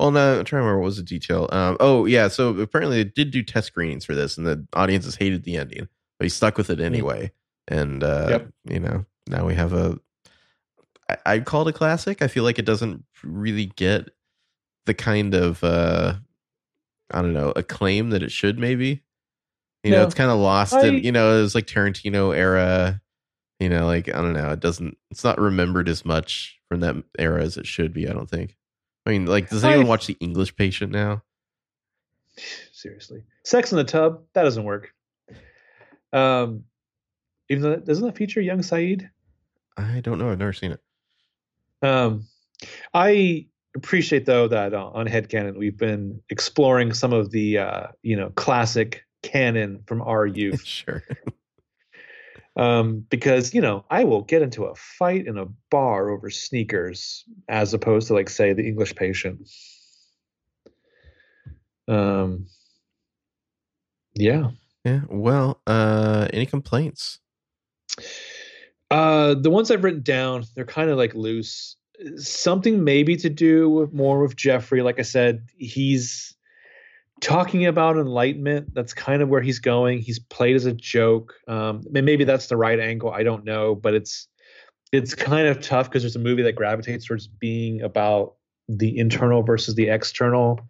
Well, no, I'm trying to remember what was the detail. Um, oh, yeah. So apparently they did do test screenings for this, and the audiences hated the ending, but he stuck with it anyway. And uh, Yep. you know, now we have a. I, I'd call it a classic. I feel like it doesn't really get the kind of uh, I don't know acclaim that it should. Maybe you know, No. it's kind of lost I- in you know, it was like Tarantino era. You know, like I don't know, it doesn't. It's not remembered as much from that era as it should be. I don't think. I mean, like, does anyone I- watch The English Patient now? Seriously, Sex in the Tub that doesn't work. Um, even though doesn't that feature young Sayid? I don't know. I've never seen it. Um, I appreciate though that uh, on Headcanon we've been exploring some of the uh, you know classic canon from our youth. sure. um, because you know I will get into a fight in a bar over sneakers as opposed to like say the English Patient. Um, yeah. Yeah. Well, uh, any complaints? Uh, the ones I've written down, they're kind of like loose. Something maybe to do with more with Jeffrey. Like I said, he's talking about enlightenment. That's kind of where he's going. He's played as a joke. Um, and maybe that's the right angle. I don't know, but it's it's kind of tough because there's a movie that gravitates towards being about the internal versus the external.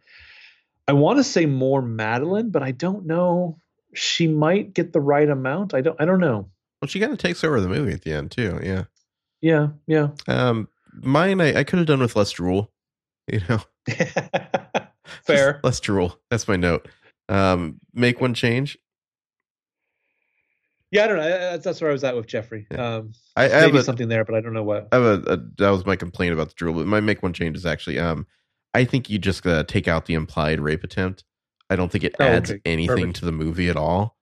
I want to say more Madeleine, but I don't know. She might get the right amount. I don't. I don't know. Well, she kind of takes over the movie at the end too. Yeah. Yeah. Yeah. Um, mine, I, I could have done with less drool. You know, Fair. Just less drool. That's my note. Um, make one change. Yeah, I don't know. That's, that's where I was at with Jeffrey. Um, I, I have maybe a, something there, but I don't know what. I have a, a that was my complaint about the drool. But my make one change is actually um, I think you just uh, take out the implied rape attempt. I don't think it Oh, adds okay. anything Perfect. to the movie at all.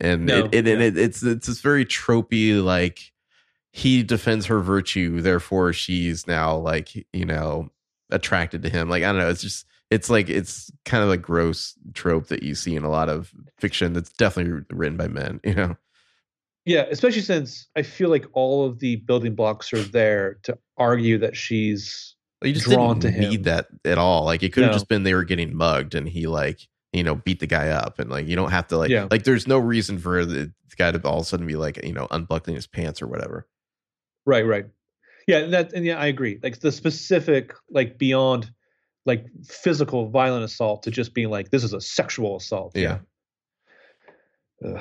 And No, it, it, and yeah. it it's it's this very tropey like he defends her virtue, therefore she's now like you know attracted to him. Like I don't know, it's just it's like it's kind of a gross trope that you see in a lot of fiction that's definitely written by men. You know, Yeah, especially since I feel like all of the building blocks are there to argue that she's. you just Drawn didn't to him. need that at all. Like it could have No. just been they were getting mugged and he like you know beat the guy up and like you don't have to like Yeah. like there's no reason for the guy to all of a sudden be like you know unbuckling his pants or whatever. Right, right. Yeah, and that and yeah, I agree. Like the specific, like beyond, like physical violent assault to just being like this is a sexual assault. Yeah. Ugh,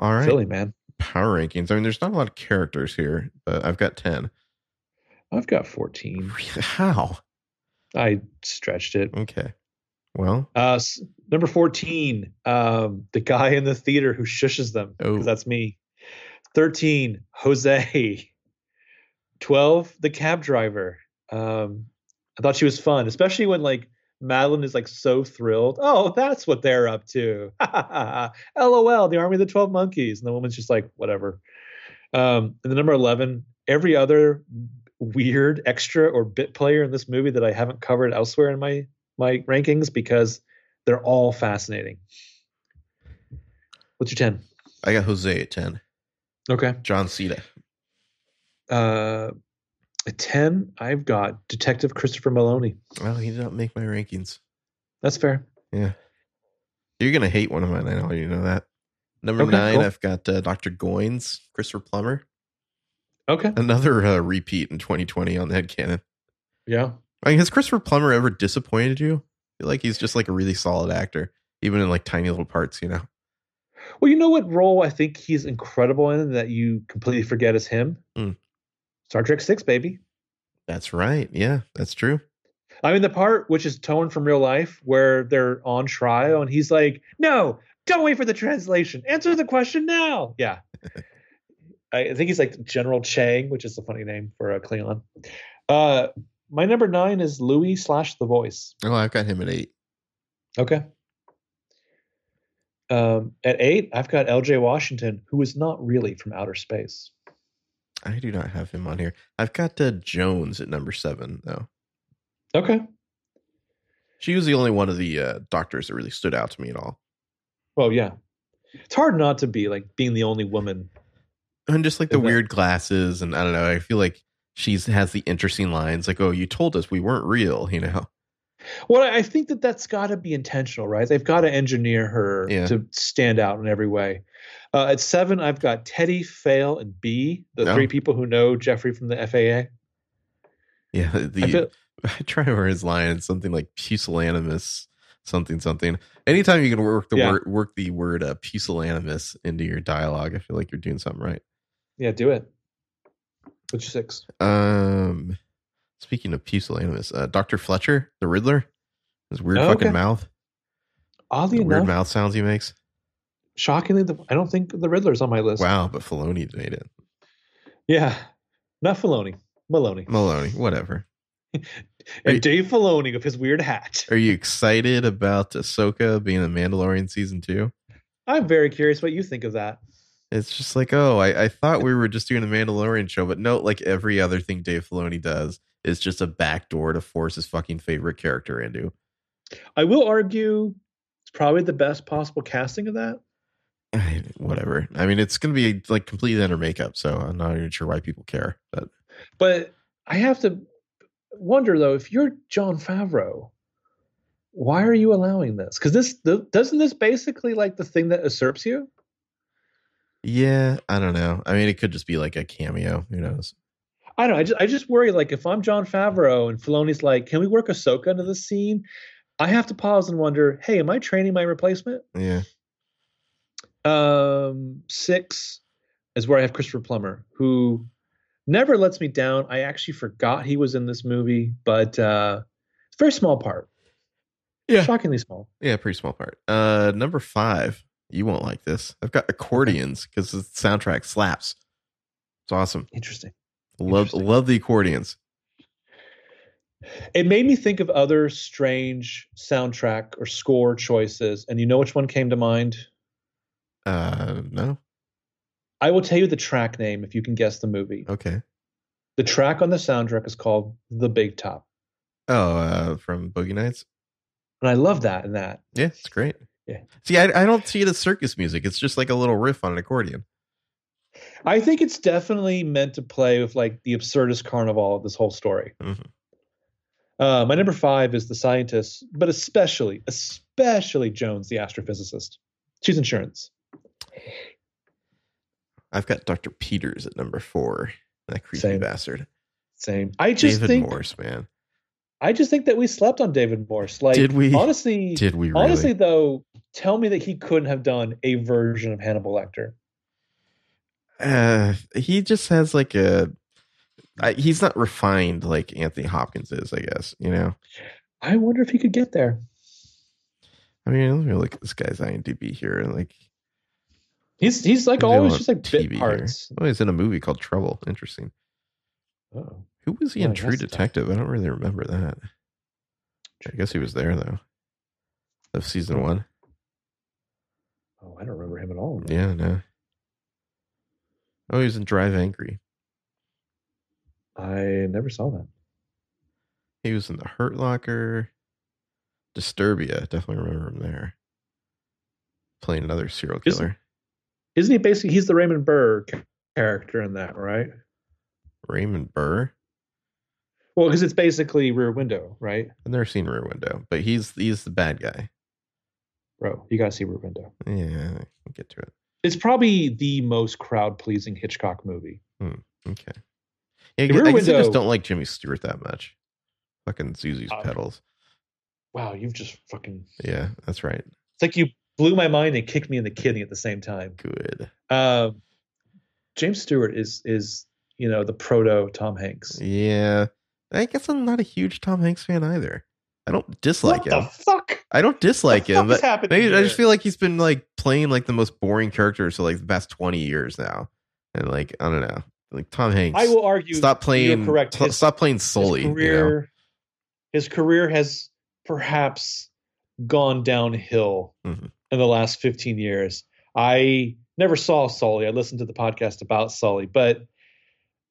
All right, Silly man. power rankings. I mean, there's not a lot of characters here, but I've got ten. I've got fourteen. How? I stretched it. Okay. Well, Uh, number 14, um, the guy in the theater who shushes them. Oh. That's me. 13, Jose. 12, the cab driver. Um, I thought she was fun, especially when like Madeleine is like so thrilled. Oh, that's what they're up to. LOL, the army of the 12 monkeys. And the woman's just like, whatever. Um, and the number 11, every other weird extra or bit player in this movie that I haven't covered elsewhere in my my rankings because they're all fascinating. What's your 10? I got Jose at ten. Okay. John Cena. Uh at 10, I've got Detective Christopher Meloni. Well, he did not make my rankings. That's fair. Yeah. You're gonna hate one of mine. I know you know that. Number Okay, nine, cool. I've got uh, Dr. Goines, Christopher Plummer. Okay. Another uh, repeat in 2020 on the headcanon. Yeah. I mean, has Christopher Plummer ever disappointed you? I feel like he's just like a really solid actor, even in like tiny little parts, you know? Well, you know what role I think he's incredible in that you completely forget is him? Hmm. Star Trek Six, baby. That's right. Yeah, that's true. I mean, the part which is toned from real life where they're on trial and he's like, no, don't wait for the translation. Answer the question now. Yeah. I think he's like General Chang, which is a funny name for a Klingon. Uh, my number nine is Louis slash The Voice. Oh, I've got him at eight. Okay. Um, at eight, I've got LJ Washington, who is not really from outer space. I do not have him on here. I've got uh, Jones at number seven, though. Okay. She was the only one of the uh, doctors that really stood out to me at all. Well, yeah. It's hard not to be like being the only woman. And just like the weird glasses, and I don't know. I feel like she's has the interesting lines, like, "Oh, you told us we weren't real," you know. Well, I I think that that's got to be intentional, right? They've got to engineer her Yeah. to stand out in every way. Uh, at seven, I've got Teddy, Fale, and B, the Oh. three people who know Jeffrey from the FAA. Yeah, the I feel, I try to remember his line. Something like pusillanimous, something something. Anytime you can work the Yeah. word work the word uh, pusillanimous into your dialogue, I feel like you're doing something right. yeah, do it. What's your six? Um, speaking of pusillanimous, uh, Doctor Fletcher, the Riddler, his weird Oh, fucking okay. mouth, Oddly the weird mouth sounds he makes. Shockingly, the, I don't think the Riddler's on my list. Wow, but Filoni made it. Yeah, not Filoni, Meloni, Meloni, whatever. And you- Dave Filoni with his weird hat. Are you excited about Ahsoka being a Mandalorian season two? I'm very curious what you think of that. It's just like, oh, I, I thought we were just doing a Mandalorian show, but no, like every other thing Dave Filoni does is just a backdoor to force his fucking favorite character into. I will argue it's probably the best possible casting of that. I- Whatever. I mean, it's going to be like completely under makeup, so I'm not even sure why people care. But But I have to wonder though, if you're Jon Favreau, why are you allowing this? Because this the, doesn't this basically like the thing that usurps you? yeah, I don't know. I mean, it could just be like a cameo. Who knows? I don't know. I just I just worry like if I'm Jon Favreau and Filoni's like, can we work Ahsoka into this scene? I have to pause and wonder, hey, am I training my replacement? Yeah. Um, six is where I have Christopher Plummer, who never lets me down. I actually forgot he was in this movie, but uh, it's a very small part. Yeah. shockingly small. Yeah, pretty small part. Uh, number five. You won't like this. I've got accordions because the soundtrack slaps. It's awesome. Interesting. Love Interesting. love the accordions. It made me think of other strange soundtrack or score choices, and you know which one came to mind? Uh, no. I will tell you the track name if you can guess the movie. Okay. The track on the soundtrack is called "The Big Top," Oh, uh, from Boogie Nights. and I love that in that. Yeah, it's great. Yeah. See, I, I don't see it as circus music. It's just like a little riff on an accordion. I think it's definitely meant to play with like the absurdist carnival of this whole story. Mm-hmm. Uh, my number five is the scientist, but especially, especially Jones, the astrophysicist. She's insurance. I've got Dr. Peters at number four. That creepy Same. bastard. Same. I just David think Morse, man. I just think that we slept on David Morse. Like, Did we? Honestly, Did we really? honestly though, tell me that he couldn't have done a version of Hannibal Lecter. uh, he just has like a. I, he's not refined like Anthony Hopkins is, I guess. You know. I wonder if he could get there. I mean, let me look at this guy's IMDb here. Like, He's he's like Maybe always just like TV bit here. parts. oh, he's in a movie called Trouble. Interesting. Oh. Who was he Yeah, in I True. Detective? I don't really remember that. I guess he was there though. Of season one. oh, I don't remember him at all. Yeah, no. Oh, he was in Drive Angry. I never saw that. He was in the Hurt Locker. Disturbia. Definitely remember him there. Playing another serial killer. Isn't he basically? He's the Raymond Burr character in that, right? Raymond Burr. Well, because it's basically Rear Window, right? I've never seen Rear Window, but he's he's the bad guy. bro. You gotta see Rear Window. Yeah, I can get to it. It's probably the most crowd pleasing Hitchcock movie. Hmm, Okay. Yeah, I, Rear Window. I just don't like Jimmy Stewart that much. Fucking Susie's Uh, pedals. Wow, you've just fucking. Yeah, that's right. It's like you blew my mind and kicked me in the kidney at the same time. Good. Um, James Stewart is is you know the proto Tom Hanks. Yeah. I guess I'm not a huge Tom Hanks fan either. I don't dislike what him. the fuck? I don't dislike the him, but happening maybe I just feel like he's been like playing like the most boring characters for like the past 20 years now. And like, I don't know. Like Tom Hanks. I will argue. stop playing correct. His- stop playing his solely. you know? career, his career has perhaps gone downhill Mm Mhm. In the last 15 years. I never saw Sully. I listened to the podcast about Sully, but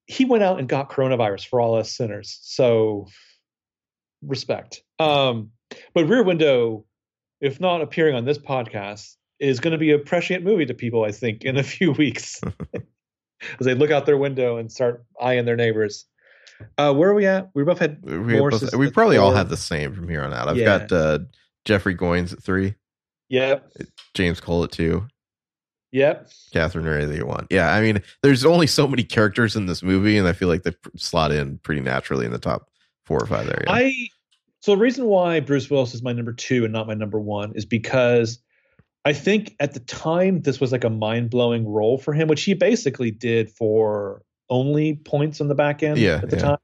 he went out and got coronavirus for all us sinners. So respect. Um, but Rear Window, if not appearing on this podcast, is going to be a prescient movie to people, I think, in a few weeks. As they look out their window and start eyeing their neighbors. Uh, where are we at? We both had We, both- we probably all have the same from here on out. I've Yeah. got uh, Jeffrey Goines at three, Yep. James Cole at two, Yep. Kathryn Ray at one. Yeah, I mean, there's only so many characters in this movie, and I feel like they slot in pretty naturally in the top four or five there. Yeah. I so the reason why Bruce Willis is my number two and not my number one is because I think at the time this was like a mind blowing role for him, which he basically did for only points on the back end Yeah, at the yeah. time.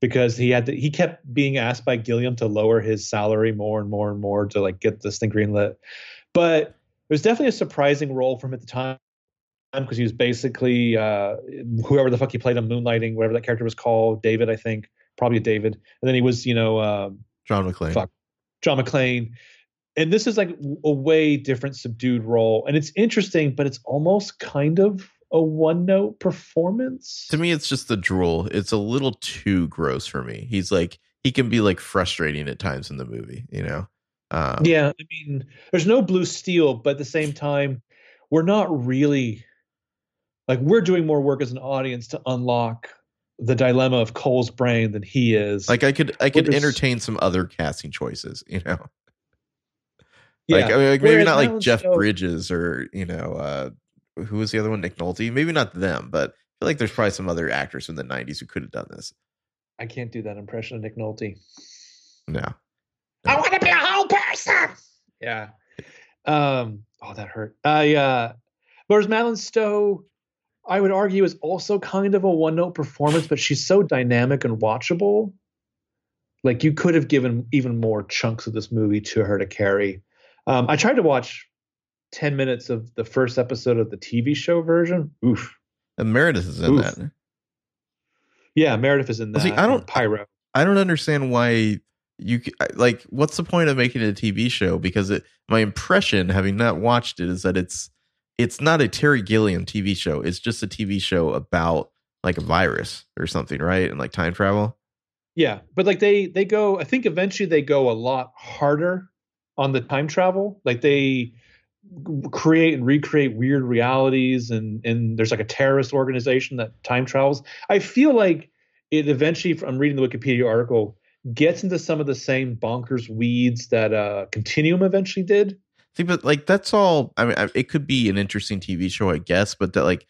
Because he had to, he kept being asked by Gilliam to lower his salary more and more and more to like get this thing greenlit. But it was definitely a surprising role for him at the time because he was basically uh, whoever the fuck he played on Moonlighting, whatever that character was called, David, I think, probably David. And then he was, you know, um, John McClane. fuck. John McClane. And this is like a way different subdued role. And it's interesting, but it's almost kind of a one note performance. To me, it's just the drool. It's a little too gross for me. He's like he can be like frustrating at times in the movie. You know. Um, Yeah, I mean, there's no blue steel, but at the same time, we're not really like we're doing more work as an audience to unlock the dilemma of Cole's brain than he is. Like I could I could is- entertain some other casting choices. You know. yeah. Like, I mean, like maybe Whereas not like Jeff Bridges or you know uh who was the other one Nick Nolte maybe not them but I feel like there's probably some other actors from the 90s who could have done this I can't do that impression of Nick Nolte. no I want to be a whole person. Yeah. Um. Oh, that hurt. I. Uh, whereas Madeleine Stowe, I would argue, is also kind of a one-note performance, but she's so dynamic and watchable. Like you could have given even more chunks of this movie to her to carry. Um, I tried to watch ten minutes of the first episode of the TV show version. Oof. and Meredith is in Oof. that Yeah, Meredith is in that. See, I don't- Pyro. I don't understand why you like what's the point of making it a TV show because it my impression having not watched it is that it's it's not a Terry Gilliam TV show it's just a TV show about like a virus or something right and like time travel Yeah, but like they they go. I think eventually they go a lot harder on the time travel. Like they create and recreate weird realities, and and there's like a terrorist organization that time travels. I feel like it eventually. I'm reading the Wikipedia article. Gets into some of the same bonkers weeds that uh Continuum eventually did. See, but like that's all. I mean, I- it could be an interesting TV show, I guess. But that, like,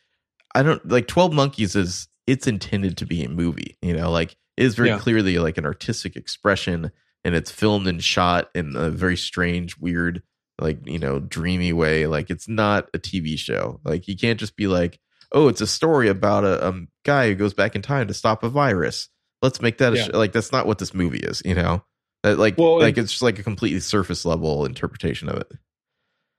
I don't like Twelve Monkeys is it's intended to be a movie. You know, like it is very Yeah. clearly like an artistic expression, and it's filmed and shot in a very strange, weird, like you know, dreamy way. Like it's not a TV show. Like you can't just be like, oh, it's a story about a, a guy who goes back in time to stop a virus. Let's make that a Yeah. like that's not what this movie is. You know. That, like, Well, like it's just like a completely surface level interpretation of it.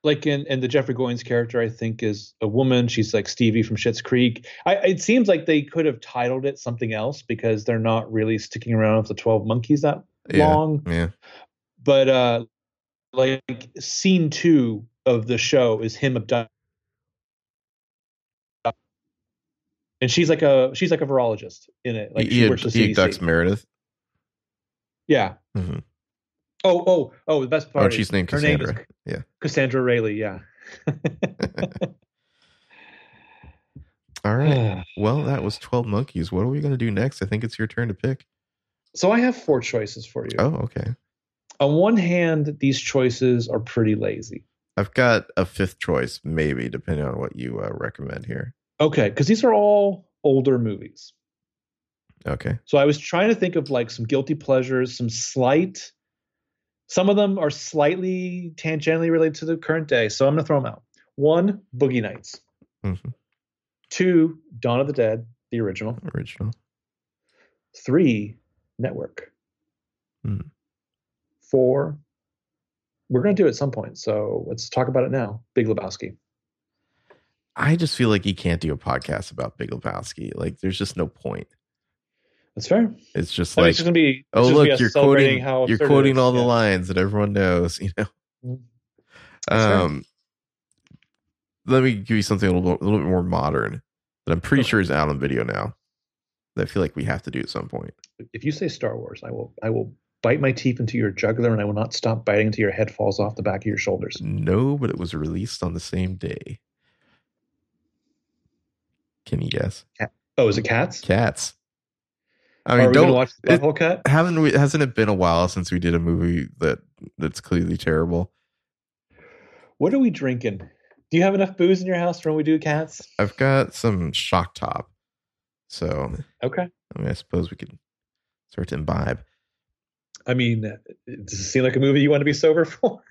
like in and the Jeffrey Goines character, I think is a woman. She's like Stevie from Schitt's Creek. I, it seems like they could have titled it something else because they're not really sticking around with the Twelve Monkeys that Yeah. long. Yeah. But uh, like scene two of the show is him abducted, and she's like a she's like a virologist in it. Like she he, works for he abducts Meredith. Yeah. Mhm. Oh oh oh! The best part. Oh, she's named name Cassandra. is Yeah. Cassandra Railly. Yeah. All right. Well, that was 12 Monkeys. What are we going to do next? I think it's your turn to pick. so I have four choices for you. Oh, okay. On one hand, these choices are pretty lazy. I've got a fifth choice, maybe, depending on what you uh, recommend here. Okay, because these are all older movies. Okay. So I was trying to think of like some guilty pleasures, some slight. Some of them are slightly tangentially related to the current day, so I'm going to throw them out. One, Boogie Nights. Mhm. Two, Dawn of the Dead, the original. Original. Three, Network. Hmm. Four, we're going to do it at some point, so let's talk about it now. Big Lebowski. I just feel like you can't do a podcast about Big Lebowski. Like, there's just no point. That's fair. It's just I mean, like, it's just to be. oh gonna look, you're quoting, you're quoting all the lines that everyone knows. You know. Mhm. Fair. Um, let me give you something a little, a little bit more modern that I'm pretty Okay. sure is out on video now. That I feel like we have to do at some point. If you say Star Wars, I will. I will bite my teeth into your jugular, and I will not stop biting until your head falls off the back of your shoulders. No, but it was released on the same day. Can you guess? Oh, is it Cats? Cats. I mean, don't watch the Butthole Cat? haven't we? Hasn't it been a while since we did a movie that that's clearly terrible? What are we drinking? Do you have enough booze in your house for when we do Cats? I've got some shock top, so Okay. I mean, I suppose we could start to imbibe. I mean, uh, does it seem like a movie you want to be sober for?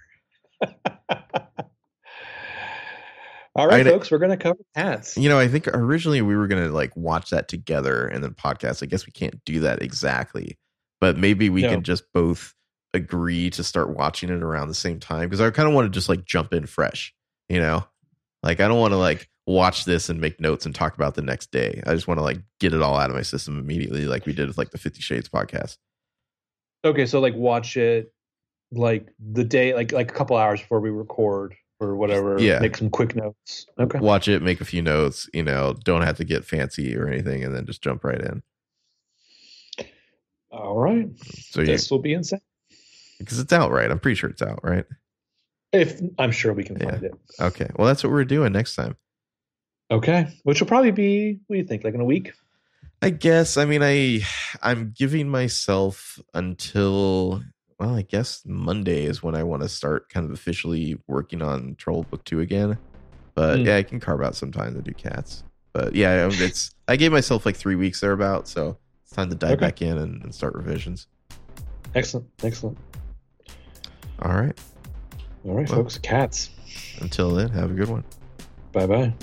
All right, I- folks, we're going to cover Cats. You know, I think originally we were gonna like watch that together and then podcast. I guess we can't do that exactly, but maybe we No. can just both agree to start watching it around the same time because I kind of want to just like jump in fresh. You know, like I don't want to like watch this and make notes and talk about the next day. I just want to like get it all out of my system immediately, like we did with like the Fifty Shades podcast. Okay, so like watch it like the day, like like a couple hours before we record or whatever. Yeah. Make some quick notes. Okay. Watch it, make a few notes. You know, don't have to get fancy or anything, and then just jump right in. All right. So you This will be insane. because it's out, right? I'm pretty sure it's out, right? If I'm sure we can Yeah. find it. Okay, well that's what we're doing next time. Okay. Which will probably be what do you think? Like in a week? I guess. I mean, I I'm giving myself until well, I guess Monday is when I want to start kind of officially working on Troll Book Two again. But Hmm. yeah, I can carve out some time to do cats. But yeah, I it's I gave myself like three weeks thereabout, so it's time to dive Okay. back in and, and start revisions. Excellent. Excellent. All right. All right, Well- folks. Cats. Until then, have a good one. Bye. Bye.